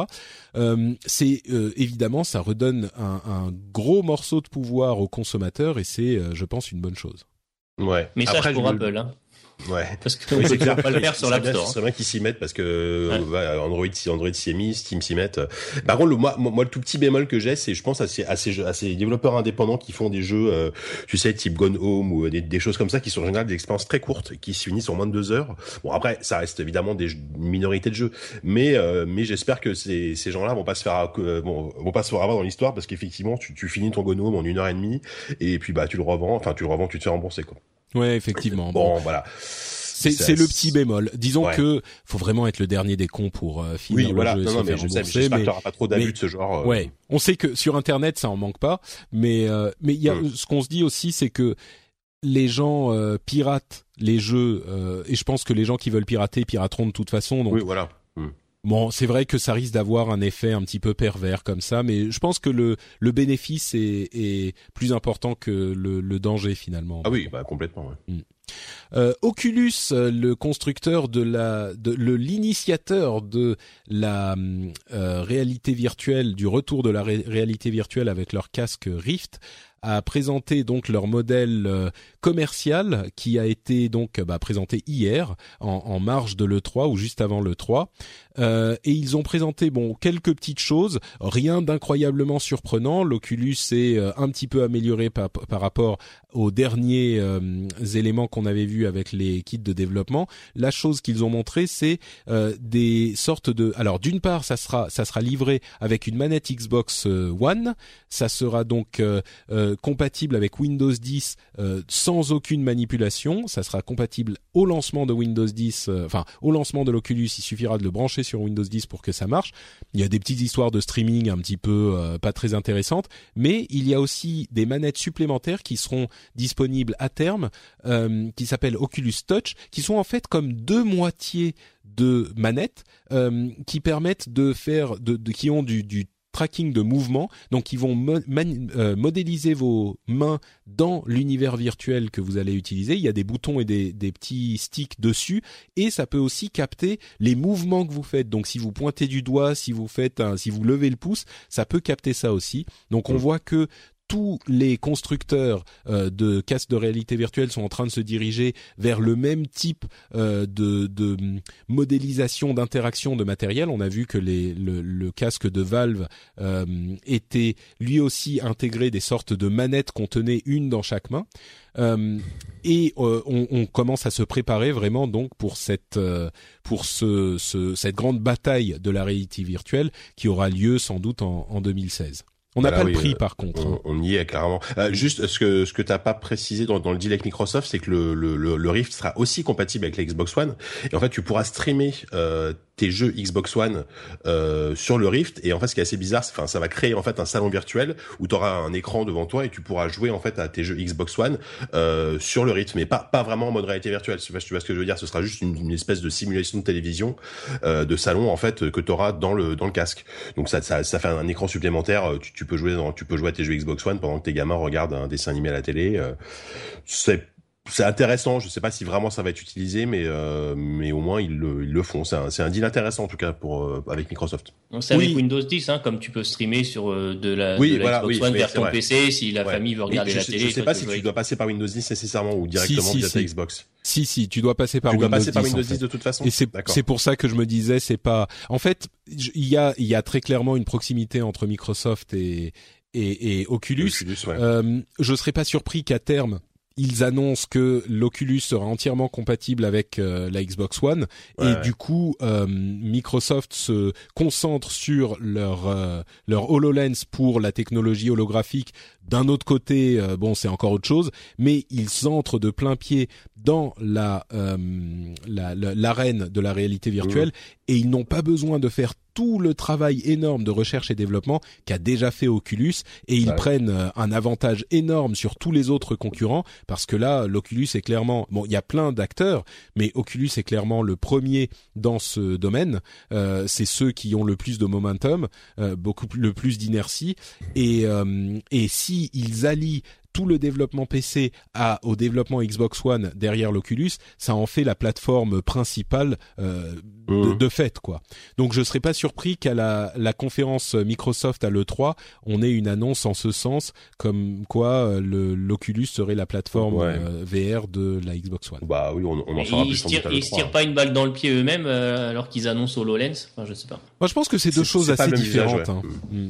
Euh, c'est évidemment ça redonne un, un, gros morceau de pouvoir aux consommateurs et c'est, je pense, une bonne chose. Ouais. Message Après, pour Apple. Hein. Ouais. Parce que oui, c'est clair. pas le faire sur l'App Store. C'est vrai qu'ils s'y mettent parce que ouais. Android, si Android s'y est mis, Steam s'y met. Par contre, le, moi, moi, le tout petit bémol que j'ai, c'est, je pense, à ces, à ces, à ces développeurs indépendants qui font des jeux, euh, tu sais, type Gone Home ou des, des, choses comme ça, qui sont en général des expériences très courtes, qui se finissent en moins de deux heures. Bon, après, ça reste évidemment des minorités de jeux, mais, euh, mais j'espère que ces, ces gens-là vont pas se faire, euh, bon, vont pas se faire avoir dans l'histoire parce qu'effectivement, tu, tu finis ton Gone Home en une heure et demie et puis bah tu le revends, enfin tu le revends, tu te fais rembourser quoi. Ouais, effectivement. Bon, voilà. C'est le petit bémol. Disons que faut vraiment être le dernier des cons pour euh, finir oui, le voilà. jeu non, non, mais je sais, j'espère qu'il pas trop d'abus de ce genre. Euh... Ouais, on sait que sur Internet ça en manque pas, mais euh, mais il y a ce qu'on se dit aussi, c'est que les gens euh, piratent les jeux euh, et je pense que les gens qui veulent pirater pirateront de toute façon. Donc oui, voilà. Bon, c'est vrai que ça risque d'avoir un effet un petit peu pervers comme ça, mais je pense que le, le bénéfice est, est plus important que le, le danger finalement. Ah oui, bah complètement. Ouais. Hmm. Euh, Oculus, le constructeur de la, de, le l'initiateur de la euh, réalité virtuelle, du retour de la réalité virtuelle avec leur casque Rift, a présenté donc leur modèle euh, commercial qui a été donc bah, présenté hier en, en, marge de l'E3 ou juste avant l'E3. Euh, et ils ont présenté bon quelques petites choses, rien d'incroyablement surprenant. L'Oculus est euh, un petit peu amélioré par, par rapport aux derniers euh, éléments qu'on avait vus avec les kits de développement. La chose qu'ils ont montré, c'est des sortes de. Alors d'une part, ça sera ça sera livré avec une manette Xbox One. Ça sera donc compatible avec Windows 10 sans aucune manipulation. Ça sera compatible au lancement de Windows 10, enfin au lancement de l'Oculus. Il suffira de le brancher sur Windows 10 pour que ça marche. Il y a des petites histoires de streaming un petit peu euh, pas très intéressantes, mais il y a aussi des manettes supplémentaires qui seront disponibles à terme, euh, qui s'appellent Oculus Touch, qui sont en fait comme deux moitiés de manettes euh, qui permettent de faire, de, qui ont du tracking de mouvement. Donc, ils vont euh, modéliser vos mains dans l'univers virtuel que vous allez utiliser. Il y a des boutons et des, des, petits sticks dessus, et ça peut aussi capter les mouvements que vous faites. Donc, si vous pointez du doigt, si vous faites, un, si vous levez le pouce, ça peut capter ça aussi. Donc, on mmh. voit que tous les constructeurs euh, de casques de réalité virtuelle sont en train de se diriger vers le même type euh, de, modélisation d'interaction de matériel. On a vu que le, casque de Valve euh, était lui aussi intégré des sortes de manettes qu'on tenait une dans chaque main. Et on, commence à se préparer vraiment donc pour cette pour ce, ce, cette grande bataille de la réalité virtuelle qui aura lieu sans doute en, en 2016. On n'a pas le prix euh, par contre. On, on, y est carrément. Euh, juste ce que ce que t'as pas précisé dans, dans, le deal avec Microsoft, c'est que le, le, le, Rift sera aussi compatible avec la Xbox One. Et en fait, tu pourras streamer euh, tes jeux Xbox One euh, sur le Rift. Et en fait ce qui est assez bizarre enfin ça va créer en fait un salon virtuel où tu auras un écran devant toi et tu pourras jouer en fait à tes jeux Xbox One euh, sur le Rift mais pas pas vraiment en mode réalité virtuelle. Tu vois ce que je veux dire ce sera juste une, espèce de simulation de télévision euh, de salon en fait que tu auras dans le dans le casque. Donc ça ça, ça fait un, écran supplémentaire. Tu, tu, peux jouer dans, tu peux jouer à tes jeux Xbox One pendant que tes gamins regardent un dessin animé à la télé euh, c'est c'est intéressant. Je sais pas si vraiment ça va être utilisé, mais euh, mais au moins ils le, ils le font. C'est un, c'est un deal intéressant en tout cas pour euh, avec Microsoft. C'est avec Windows 10, hein, comme tu peux streamer sur euh, de la, oui, de la voilà, Xbox oui, One vers ton vrai. PC si la Ouais. famille veut regarder je la sais, télé. Je sais pas si tu dois passer par Windows 10 nécessairement ou directement si, via si. ta Xbox. Si si, tu dois passer par tu dois Windows passer par 10, en Windows fait. 10 de toute façon. Et c'est pour ça que je me disais c'est pas en fait il y a il y a très clairement une proximité entre Microsoft et et, et Oculus. Oculus, ouais. Euh, je serais pas surpris qu'à terme ils annoncent que l'Oculus sera entièrement compatible avec euh, la Xbox One Ouais, et ouais. du coup euh, Microsoft se concentre sur leur euh, leur HoloLens pour la technologie holographique. D'un autre côté, bon c'est encore autre chose, mais ils entrent de plein pied dans la la- la- l'arène de la réalité virtuelle et ils n'ont pas besoin de faire tout le travail énorme de recherche et développement qu'a déjà fait Oculus et ils Ouais. prennent euh, un avantage énorme sur tous les autres concurrents parce que là l'Oculus est clairement bon il y a plein d'acteurs mais Oculus est clairement le premier dans ce domaine Euh, c'est ceux qui ont le plus de momentum euh, beaucoup plus- le plus d'inertie et euh, et si ils allient tout le développement PC à, au développement Xbox One derrière l'Oculus, ça en fait la plateforme principale euh, de, Mhm. de fait quoi. Donc je serais pas surpris qu'à la, la conférence Microsoft à l'E3, on ait une annonce en ce sens, comme quoi euh, le l'Oculus serait la plateforme Ouais. euh, VR de la Xbox One. Bah oui, on, on en saura ils, plus à ils se l'E3. tirent pas une balle dans le pied eux-mêmes euh, alors qu'ils annoncent HoloLens? Enfin, je sais pas. Moi je pense que c'est deux choses assez différentes. ouais. hein. Mm.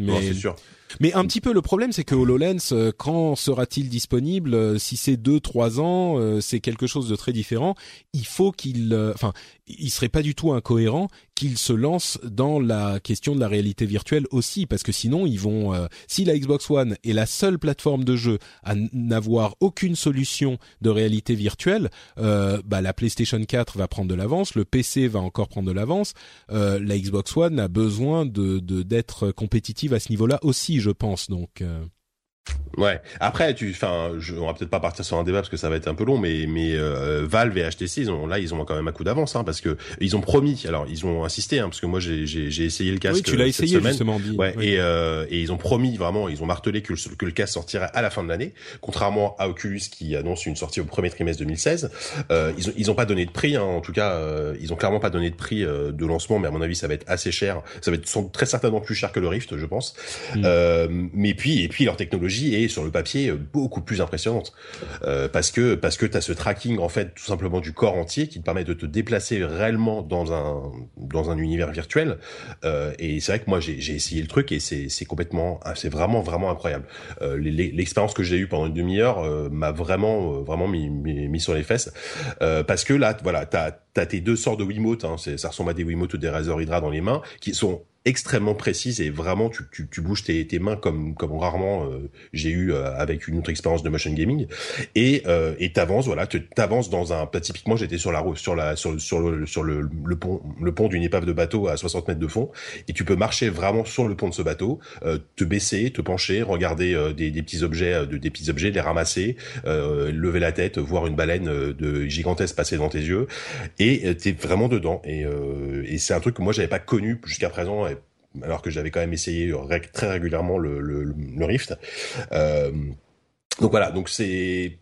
Non, Mais, c'est sûr. Mais un petit peu le problème, c'est que HoloLens, euh, quand sera-t-il disponible Euh, Si c'est deux, trois ans, euh, c'est quelque chose de très différent. Il faut qu'il, enfin, il serait pas du tout incohérent qu'il se lance dans la question de la réalité virtuelle aussi, parce que sinon ils vont, euh, si la Xbox One est la seule plateforme de jeu à n'avoir aucune solution de réalité virtuelle, euh, bah la PlayStation 4 va prendre de l'avance, le PC va encore prendre de l'avance, euh, la Xbox One a besoin de de- d'être compétitive à ce niveau-là aussi, je pense. Donc euh, Ouais. Après, tu, enfin, on va peut-être pas partir sur un débat parce que ça va être un peu long, mais mais euh, Valve et HTC, ils ont là, ils ont quand même un coup d'avance, hein, parce que ils ont promis. Alors, ils ont insisté, hein, parce que moi, j'ai essayé le casque. oui, tu l'as euh, essayé semaine. justement. Guy. Ouais, Oui. et, euh, et ils ont promis vraiment, ils ont martelé que le, que le casque sortirait à la fin de l'année, contrairement à Oculus qui annonce une sortie au premier trimestre 2016. Euh, ils ont ils ont pas donné de prix, hein, en tout cas, euh, ils ont clairement pas donné de prix euh, de lancement, mais à mon avis, ça va être assez cher. Ça va être sans- très certainement plus cher que le Rift, je pense. Mm. Euh, mais puis et puis leur technologie est sur le papier beaucoup plus impressionnante. Euh, parce que parce que tu as ce tracking en fait tout simplement du corps entier qui te permet de te déplacer réellement dans un dans un univers virtuel. Euh, et c'est vrai que moi j'ai essayé le truc et c'est complètement c'est vraiment vraiment incroyable. Euh, l'expérience que j'ai eue pendant une demi-heure m'a vraiment vraiment mis, mis sur les fesses. Parce que là voilà t'as t'as tes deux sortes de Wiimote hein, ça ressemble à des Wiimote ou des Razer Hydra dans les mains qui sont extrêmement précises et vraiment tu, tu, tu bouges tes, tes mains comme comme rarement euh, j'ai eu euh, avec une autre expérience de motion gaming. Et euh, et t'avances voilà t'avances dans un bah, typiquement j'étais sur la sur la sur sur le sur le, le pont le pont d'une épave de bateau à 60 mètres de fond. Et tu peux marcher vraiment sur le pont de ce bateau euh, te baisser te pencher regarder euh, des, des petits objets euh, de, des petits objets les ramasser lever la tête voir une baleine de gigantesque passer devant tes yeux. Et t'es vraiment dedans. Et et c'est un truc que moi j'avais pas connu jusqu'à présent alors que j'avais quand même essayé très régulièrement le, Rift. Euh, donc voilà, donc c'est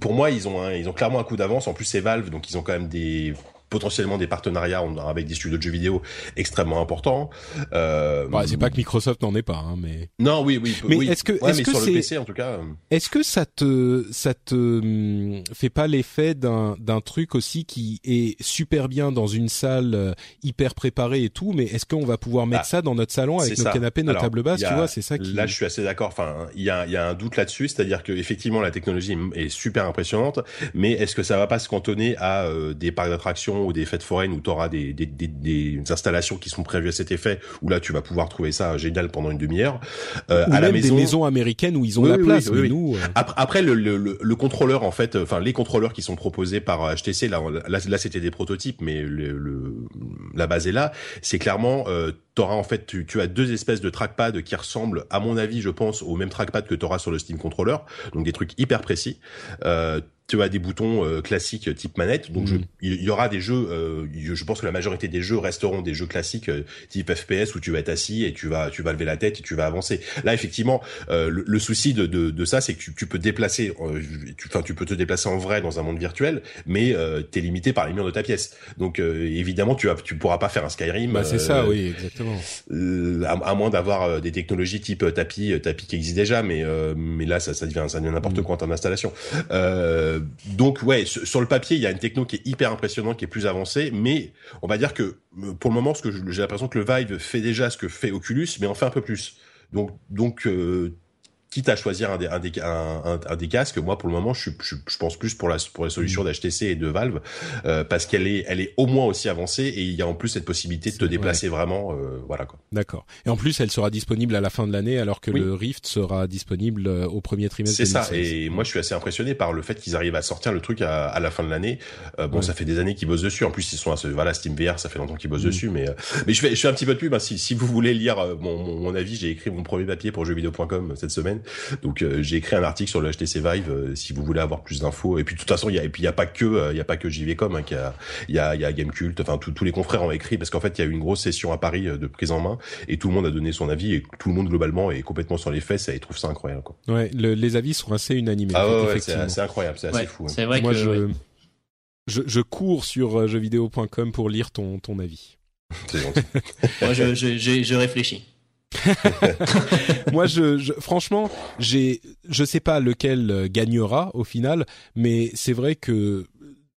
pour moi ils ont ils ont clairement un coup d'avance. En plus c'est Valve, donc ils ont quand même des potentiellement des partenariats en- avec des studios de jeux vidéo extrêmement importants. Euh, Ouais, c'est pas que Microsoft n'en est pas, hein, mais non, oui, oui, Mais oui. est-ce que- Ouais, est-ce mais que sur le PC en tout cas. euh, est-ce que ça te ça te hum, fait pas l'effet d'un d'un truc aussi qui est super bien dans une salle euh, hyper préparée et tout, mais est-ce qu'on va pouvoir mettre Ah, ça dans notre salon avec nos ça. canapés, nos Alors, tables basses, il y a- tu vois, c'est ça qui. Là, je suis assez d'accord. Enfin, il y a, il y a un doute là-dessus, c'est-à-dire que effectivement, la technologie est super impressionnante, mais est-ce que ça va pas se cantonner à euh, des parcs d'attractions ou des fêtes foraines où tu auras des, des, des, des installations qui sont prévues à cet effet, où là, tu vas pouvoir trouver ça génial pendant une demi-heure. Euh, Ou à la même maison, des maisons américaines où ils ont Oui, la oui, place, oui, mais nous. euh, après, après le, le, le, le contrôleur en fait, enfin les contrôleurs qui sont proposés par HTC, là, là, là, c'était des prototypes, mais le, le, la base est là. C'est clairement, euh, t'auras en fait, tu, tu as deux espèces de trackpad qui ressemblent, à mon avis, je pense, au même trackpad que t'auras sur le Steam Controller, donc des trucs hyper précis. Euh, tu as des boutons euh, classiques type manette. Donc je, Mhm. il y aura des jeux. euh, je pense que la majorité des jeux resteront des jeux classiques euh, type FPS où tu vas être assis et tu vas tu vas lever la tête et tu vas avancer. Là effectivement, euh, le, le souci de, de, de ça, c'est que tu, tu peux déplacer. euh, tu, enfin, tu peux te déplacer en vrai dans un monde virtuel, mais euh, t'es limité par les murs de ta pièce. Donc euh, évidemment, tu as, tu pourras pas faire un Skyrim. Bah c'est ça, euh, oui, exactement. euh, à, à moins d'avoir euh, des technologies type euh, tapis, euh, tapis qui existent déjà, mais euh, mais là ça, ça devient ça devient n'importe Mm. quoi en termes d'installation. Euh, donc ouais, sur, le papier il y a une techno qui est hyper impressionnante, qui est plus avancée, mais on va dire que euh, pour le moment, ce que j'ai l'impression que le Vive fait déjà ce que fait Oculus, mais en fait un peu plus. Donc donc euh, quitte à choisir un des, un des, un, un- des casques, moi pour le moment je, je, je pense plus pour la pour la solution d'HTC et de Valve euh, parce qu'elle est elle est au moins aussi avancée et il y a en plus cette possibilité de te déplacer vraiment euh, voilà quoi. D'accord. Et en plus, elle sera disponible à la fin de l'année, alors que Oui. le Rift sera disponible euh, au premier trimestre. C'est ça. 2016. Et moi, je suis assez impressionné par le fait qu'ils arrivent à sortir le truc à, à la fin de l'année. Euh, bon, Ouais. ça fait des années qu'ils bossent dessus. En plus, ils sont à ce, voilà, Steam VR, ça fait longtemps qu'ils bossent Mm. dessus. Mais, euh, mais je fais, je fais un petit peu de pub. hein. si, si vous voulez lire euh, mon, mon, mon avis, j'ai écrit mon premier papier pour jeuxvideo.com cette semaine. Donc, euh, j'ai écrit un article sur le HTC Vive. euh, si vous voulez avoir plus d'infos. Et puis, de toute façon, il y a, et puis il y a pas que, euh, il y a pas que JVcom, hein, qui a, il y a, il y a Gamecult. Enfin, tous les confrères ont écrit parce qu'en fait, il y a eu une grosse session à Paris euh, de prise en main et tout le monde a donné son avis et tout le monde globalement est complètement sur les fesses et trouve ça incroyable. Quoi. Ouais, le- les avis sont assez unanimes. Ah en fait, ouais, c'est incroyable, c'est assez fou. hein. c'est vrai Moi, que je, ouais. je je cours sur jeuxvideo.com pour lire ton ton avis. C'est gentil. moi je, je, je, je réfléchis. Moi, je, je franchement, j'ai, je sais pas lequel euh, gagnera au final, mais c'est vrai que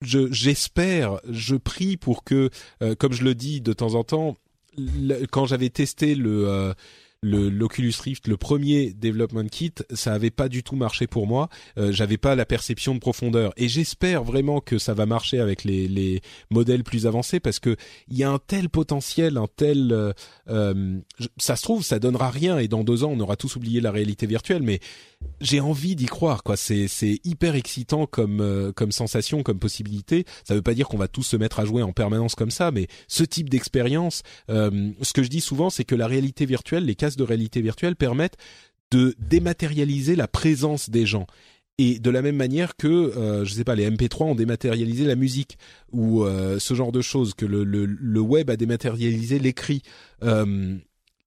je j'espère, je prie pour que, euh, comme je le dis de temps en temps, quand j'avais testé le euh, le l'Oculus Rift, le premier development kit, ça avait pas du tout marché pour moi. Euh, J'avais pas la perception de profondeur, et j'espère vraiment que ça va marcher avec les les modèles plus avancés parce que il y a un tel potentiel, un tel euh, euh, ça se trouve, ça donnera rien et dans deux ans, on aura tous oublié la réalité virtuelle. Mais j'ai envie d'y croire, quoi. C'est c'est hyper excitant comme euh, comme sensation, comme possibilité. Ça veut pas dire qu'on va tous se mettre à jouer en permanence comme ça, mais ce type d'expérience, euh, ce que je dis souvent, c'est que la réalité virtuelle, les casques de réalité virtuelle permettent de dématérialiser la présence des gens. Et de la même manière que, euh, je sais pas, les MP3 ont dématérialisé la musique ou euh, ce genre de choses, que le, le, le web a dématérialisé l'écrit. Euh,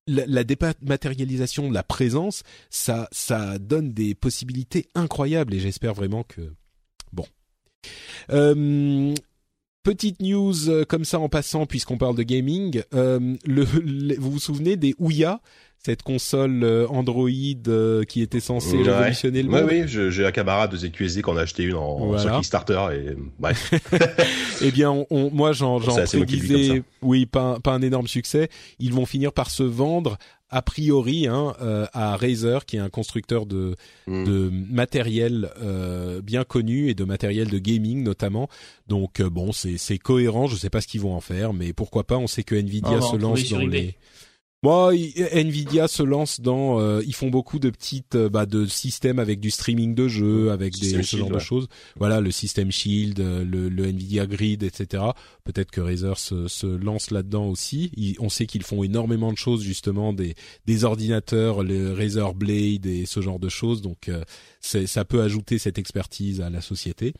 la, dématérialisation de la présence, ça, ça donne des possibilités incroyables et j'espère vraiment que bon. Euh, petite news euh, comme ça en passant puisqu'on parle de gaming. Euh, vous vous souvenez des Ouya, cette console euh, Android euh, qui était censée Ouais. révolutionner le Ouais, monde oui, je- j'ai un camarade de ZQSD qui en a acheté une en, Voilà. sur Kickstarter et bref. Eh bien, on, on- moi, j'en, prédisais, oui, pas, un- pas un énorme succès. Ils vont finir par se vendre a priori hein, euh, à Razer, qui est un constructeur de, Mm. de matériel euh, bien connu et de matériel de gaming notamment. Donc euh, bon, c'est, c'est cohérent. Je sais pas ce qu'ils vont en faire, mais pourquoi pas On sait que Nvidia en se lance sur dans eBay. Les Bon, i- Nvidia se lance dans, euh, ils font beaucoup de petites, euh, bah, de systèmes avec du streaming de jeux, avec des ce genre de choses. Voilà, le système Shield, euh, le, le Nvidia Grid, etc. Peut-être que Razer se, se lance là-dedans aussi. Ils- on sait qu'ils font énormément de choses justement, des, des ordinateurs, le Razer Blade et ce genre de choses. Donc, euh, ça peut ajouter cette expertise à la société.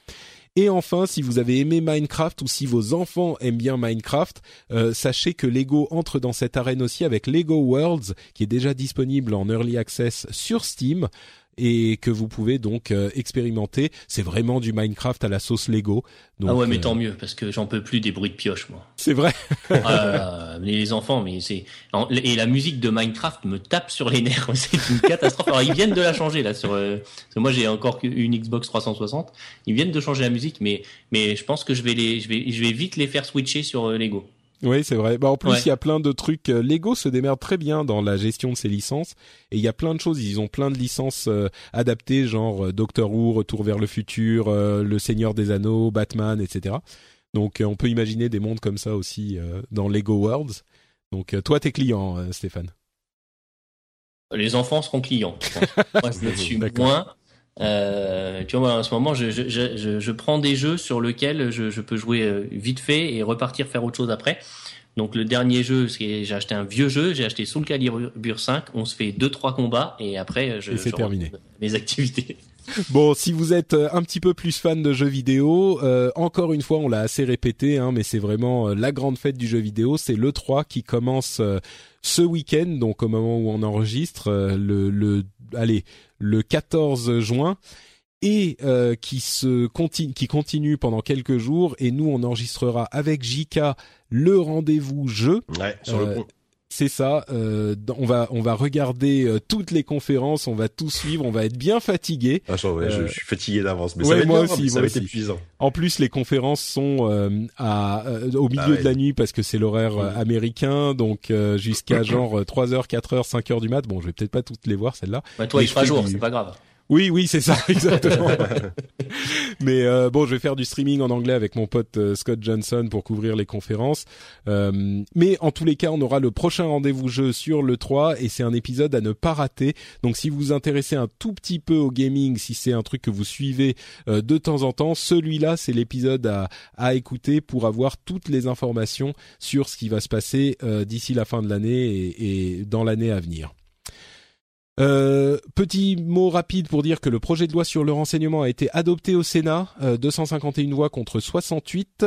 Et enfin, si vous avez aimé Minecraft ou si vos enfants aiment bien Minecraft, euh, sachez que Lego entre dans cette arène aussi avec Lego Worlds, qui est déjà disponible en early access sur Steam et que vous pouvez donc euh, expérimenter. C'est vraiment du Minecraft à la sauce Lego. Donc, ah ouais, mais euh, tant mieux, parce que j'en peux plus des bruits de pioche, moi. C'est vrai. Mais les enfants, mais c'est et la musique de Minecraft me tape sur les nerfs. C'est une catastrophe. Alors ils viennent de la changer là sur. euh, parce que moi j'ai encore une Xbox 360. Ils viennent de changer la musique, mais mais je pense que je vais les, je vais, je vais vite les faire switcher sur euh, Lego. Oui, c'est vrai. Bah, en plus, Ouais. il y a plein de trucs. euh, Lego se démerde très bien dans la gestion de ses licences. Et il y a plein de choses. Ils ont plein de licences euh, adaptées, genre euh, Doctor Who, Retour vers le futur, euh, Le Seigneur des Anneaux, Batman, etc. Donc, euh, on peut imaginer des mondes comme ça aussi euh, dans Lego Worlds. Donc, euh, toi, t'es client, Stéphane. Les enfants seront clients. je. Moi, je le suis moins. Euh, tu vois, moi, en ce moment, je, je, je, je- je prends des jeux sur lesquels je, je peux jouer euh, vite fait et repartir faire autre chose après. Donc le dernier jeu, j'ai acheté un vieux jeu, j'ai acheté Soul Calibur 5, on se fait deux trois combats et après je Et c'est je terminé. mes activités. Bon, si vous êtes euh, un petit peu plus fan de jeux vidéo, euh, encore une fois, on l'a assez répété, hein, mais c'est vraiment euh, la grande fête du jeu vidéo. C'est le 3 qui commence ce week-end, donc au moment où on enregistre, le, le, allez, le 14 juin et qui se continue, qui continue pendant quelques jours. Et nous, on enregistrera avec Jika le rendez-vous jeu. Ouais, sur le pont. C'est ça. Euh, on va on va regarder euh, toutes les conférences, on va tout suivre, on va être bien fatigué. Ah, je, Euh, suis fatigué d'avance, mais ouais, ça va être moi bien, aussi, mais ça moi va être épuisant. En plus, les conférences sont euh, à euh, au milieu Ah ouais. de la nuit parce que c'est l'horaire euh, américain, donc euh, jusqu'à genre 3 heures, 4 heures, 5 heures du mat. Bon, je vais peut-être pas toutes les voir celles-là. Bah, toi, Mais il fera jour, du- c'est pas grave. Oui, oui, c'est ça, exactement. Mais euh, bon, je vais faire du streaming en anglais avec mon pote euh, Scott Johnson pour couvrir les conférences. Euh, mais en tous les cas, on aura le prochain rendez-vous jeu sur le 3 et c'est un épisode à ne pas rater. Donc si vous vous intéressez un tout petit peu au gaming, si c'est un truc que vous suivez euh, de temps en temps, celui-là, c'est l'épisode à, écouter pour avoir toutes les informations sur ce qui va se passer d'ici la fin de l'année et dans l'année à venir. Euh, petit mot rapide pour dire que le projet de loi sur le renseignement a été adopté au Sénat, euh, 251 voix contre 68,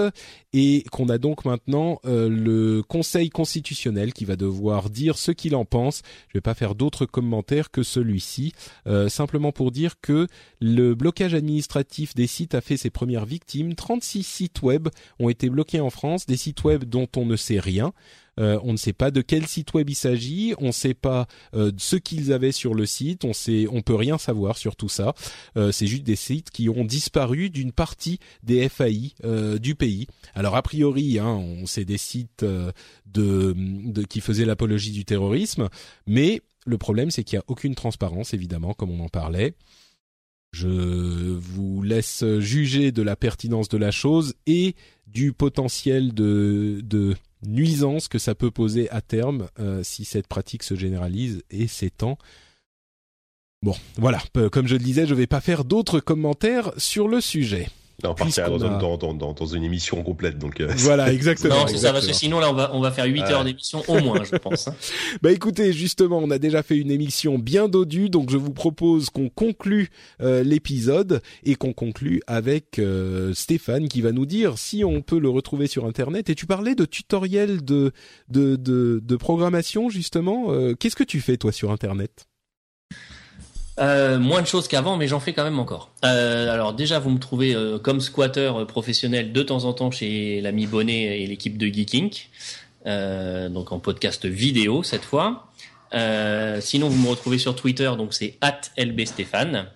et qu'on a donc maintenant euh, le Conseil constitutionnel qui va devoir dire ce qu'il en pense. Je vais pas faire d'autres commentaires que celui-ci, euh, simplement pour dire que le blocage administratif des sites a fait ses premières victimes. 36 sites web ont été bloqués en France, des sites web dont on ne sait rien. Euh, on ne sait pas de quel site web il s'agit, on ne sait pas euh, ce qu'ils avaient sur le site, on sait, peut rien savoir sur tout ça. Euh, c'est juste des sites qui ont disparu d'une partie des FAI euh, du pays. Alors a priori, hein, on sait des sites de, de qui faisaient l'apologie du terrorisme, mais le problème c'est qu'il n'y a aucune transparence, évidemment, comme on en parlait. Je vous laisse juger de la pertinence de la chose et du potentiel de, de nuisance que ça peut poser à terme euh, si cette pratique se généralise et s'étend. Bon, voilà, comme je le disais, je vais pas faire d'autres commentaires sur le sujet. On partira Puisqu'on dans, a- dans, dans, dans, dans une émission complète, donc. euh, Voilà, exactement. Non, c'est ça, parce que sinon, là, on va, on va faire 8 Ouais. heures d'émission au moins, je pense. hein. Bah écoutez, justement, on a déjà fait une émission bien dodue, donc je vous propose qu'on conclue euh, l'épisode et qu'on conclue avec euh, Stéphane qui va nous dire si on peut le retrouver sur Internet. Et tu parlais de tutoriels de de de, de programmation justement. Euh, Qu'est-ce que tu fais toi sur Internet? Euh, moins de choses qu'avant, mais j'en fais quand même encore. Euh, alors déjà, vous me trouvez euh, comme squatter euh, professionnel de temps en temps chez l'ami Bonnet et l'équipe de Geeking, euh, donc en podcast vidéo cette fois. Euh, sinon, vous me retrouvez sur Twitter, donc c'est @lbstéphane.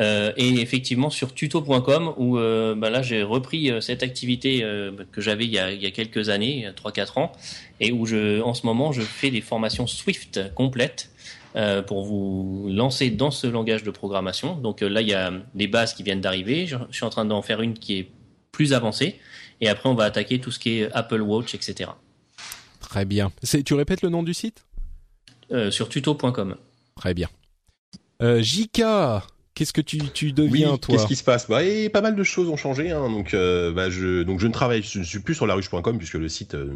Et effectivement sur tuto.com où bah là j'ai repris cette activité que j'avais il y a, il y a quelques années, il y a 3-4 ans, et où je, en ce moment je fais des formations Swift complètes euh, pour vous lancer dans ce langage de programmation. Donc euh, là, il y a des bases qui viennent d'arriver. Je, je suis en train d'en faire une qui est plus avancée. Et après, on va attaquer tout ce qui est Apple Watch, etc. Très bien. Tu répètes le nom du site? Euh, sur tuto.com. Très bien. Jika, qu'est-ce que tu tu deviens oui, toi qu'est-ce qui se passe? Bah, et Pas mal de choses ont changé. Hein, donc, euh, bah, je, donc, je ne travaille, je ne suis plus sur laruche.com puisque le site euh,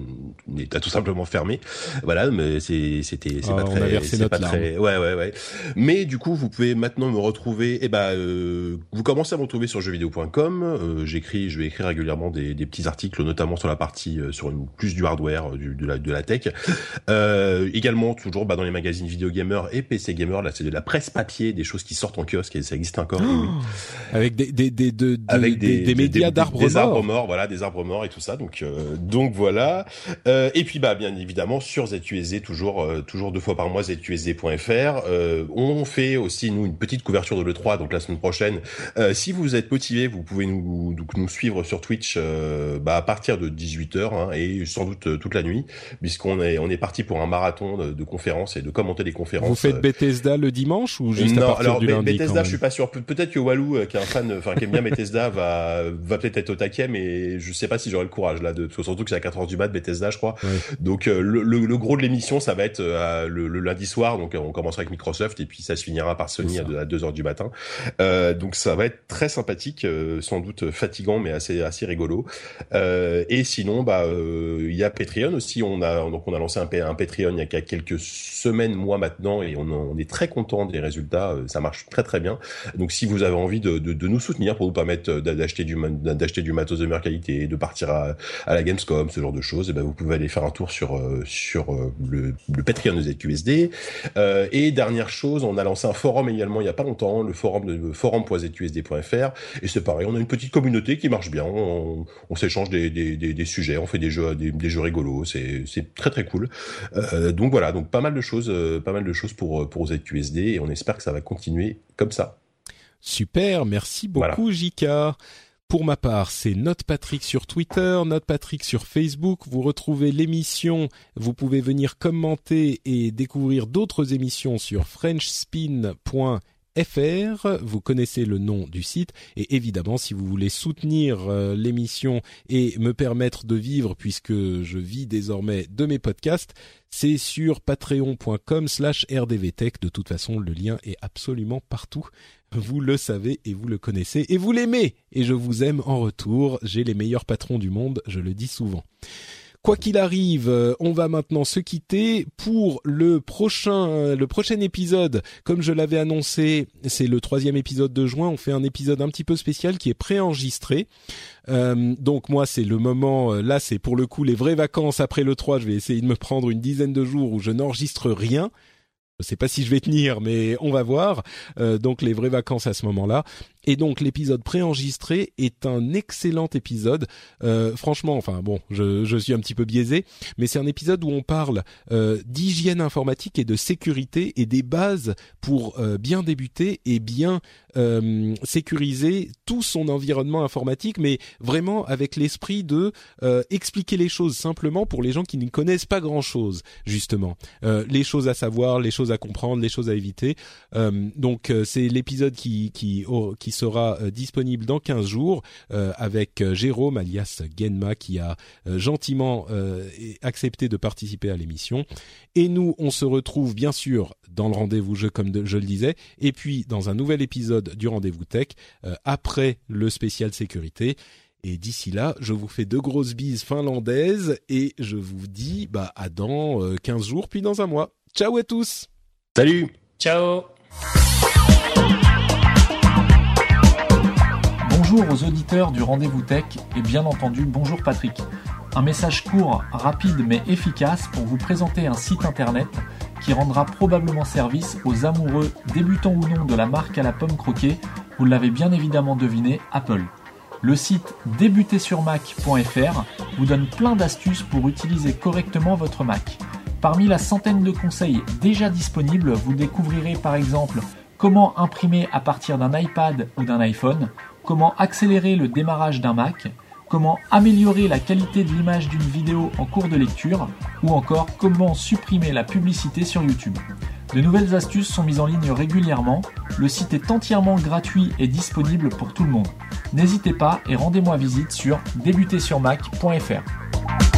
est tout simplement fermé. Voilà, mais c'est, c'était, c'est Ah, pas on très, c'est pas larme. très, ouais, ouais, ouais. Mais du coup, vous pouvez maintenant me retrouver. Et bah, euh, vous commencez à me retrouver sur jeuxvideo.com. Euh, j'écris, je vais écrire régulièrement des, des petits articles, notamment sur la partie euh, sur une, plus du hardware, du, de la, de la tech. Euh, également toujours bah, dans les magazines vidéo gamer et PC gamer. Là, c'est de la presse papier, des choses qui sortent en kiosque et ça existe encore. oui. Avec des des des de- avec des, des, médias d'arbres des arbres morts. morts, voilà, des arbres morts et tout ça. Donc euh, donc voilà. Euh, et puis bah bien évidemment sur ZUSD toujours euh, toujours deux fois par mois ZUSD.fr. Euh, on fait aussi nous une petite couverture de le3 donc la semaine prochaine. Euh, si vous êtes motivé, vous pouvez nous donc nous suivre sur Twitch euh, bah, à partir de 18h hein, et sans doute toute la nuit puisqu'on est on est parti pour un marathon de, de conférences et de commenter les conférences. Vous faites Bethesda le dimanche ou juste non, à partir alors du lundi Bethesda, je suis pas sûr. Pe- Peut-être que Walou, euh, qui est un fan, enfin qui aime bien Bethesda, va va peut-être être au taquet, mais je sais pas si j'aurai le courage là. De, parce que surtout que c'est à 4 heures du mat, Bethesda, je crois. Ouais. Donc euh, le, le, le gros de l'émission, ça va être euh, le, le lundi soir. Donc euh, on commencera avec Microsoft et puis ça se finira par Sony à ça. 2, à 2 heures du matin. Euh, donc ça va être très sympathique, euh, sans doute fatigant, mais assez assez rigolo. Euh, et sinon, bah euh, il y a Patreon aussi. On a donc on a lancé un, un Patreon il y a quelques semaines, mois maintenant, et on, on est très content des résultats. Ça marche très très bien. Donc si vous avez envie de, de, de nous soutenir pour vous permettre d'acheter du d'acheter du matos de meilleure qualité, de partir à, à la Gamescom, ce genre de choses, eh ben vous pouvez aller faire un tour sur sur le, le Patreon de ZQSD. et dernière chose, on a lancé un forum également il y a pas longtemps, le forum de forum.zqsd.fr et c'est pareil, on a une petite communauté qui marche bien, on, on s'échange des, des, des, sujets, on fait des jeux des, des jeux rigolos, c'est c'est très très cool. Euh, donc voilà, donc pas mal de choses, euh, pas mal de choses pour pour ZQSD et on espère que ça va continuer comme ça. Super, merci beaucoup Jika. Pour ma part, c'est Note Patrick sur Twitter, Note Patrick sur Facebook. Vous retrouvez l'émission. Vous pouvez venir commenter et découvrir d'autres émissions sur frenchspin.fr fr. Vous connaissez le nom du site et évidemment, si vous voulez soutenir euh, l'émission et me permettre de vivre, puisque je vis désormais de mes podcasts, c'est sur patreon.com/slash rdvtech. De toute façon, le lien est absolument partout. Vous le savez et vous le connaissez et vous l'aimez et je vous aime en retour. J'ai les meilleurs patrons du monde, je le dis souvent. Quoi qu'il arrive, euh, on va maintenant se quitter pour le prochain euh, le prochain épisode. Comme je l'avais annoncé, c'est le troisième épisode de juin. On fait un épisode un petit peu spécial qui est préenregistré. Euh, donc moi, c'est le moment. là, c'est pour le coup les vraies vacances après le 3. Je vais essayer de me prendre une dizaine de jours où je n'enregistre rien. Je sais pas si je vais tenir, mais on va voir. donc les vraies vacances à ce moment-là. Et donc l'épisode préenregistré est un excellent épisode. Euh, franchement, enfin bon, je, je, suis un petit peu biaisé, mais c'est un épisode où on parle euh, d'hygiène informatique et de sécurité et des bases pour euh, bien débuter et bien euh, sécuriser tout son environnement informatique, mais vraiment avec l'esprit de euh, expliquer les choses simplement pour les gens qui ne connaissent pas grand-chose, justement. les choses à savoir, les choses à comprendre, les choses à éviter. donc c'est l'épisode qui qui qui sera euh, disponible dans 15 jours euh, avec euh, Jérôme alias Genma qui a gentiment accepté de participer à l'émission. Et nous, on se retrouve bien sûr dans le rendez-vous jeu comme je le disais, et puis dans un nouvel épisode du rendez-vous tech après le spécial sécurité. Et d'ici là, je vous fais de grosses bises finlandaises et je vous dis bah à dans 15 jours puis dans un mois. Ciao à tous. Salut. Ciao. Bonjour aux auditeurs du Rendez-vous Tech et bien entendu bonjour Patrick. Un message court, rapide mais efficace pour vous présenter un site internet qui rendra probablement service aux amoureux, débutants ou non de la marque à la pomme croquée, vous l'avez bien évidemment deviné, Apple. Le site débutersurmac.fr vous donne plein d'astuces pour utiliser correctement votre Mac. Parmi la centaine de conseils déjà disponibles, vous découvrirez par exemple comment imprimer à partir d'un iPad ou d'un iPhone, comment accélérer le démarrage d'un Mac, comment améliorer la qualité de l'image d'une vidéo en cours de lecture, ou encore comment supprimer la publicité sur YouTube. De nouvelles astuces sont mises en ligne régulièrement, le site est entièrement gratuit et disponible pour tout le monde. N'hésitez pas et rendez-moi visite sur débutersurmac.fr.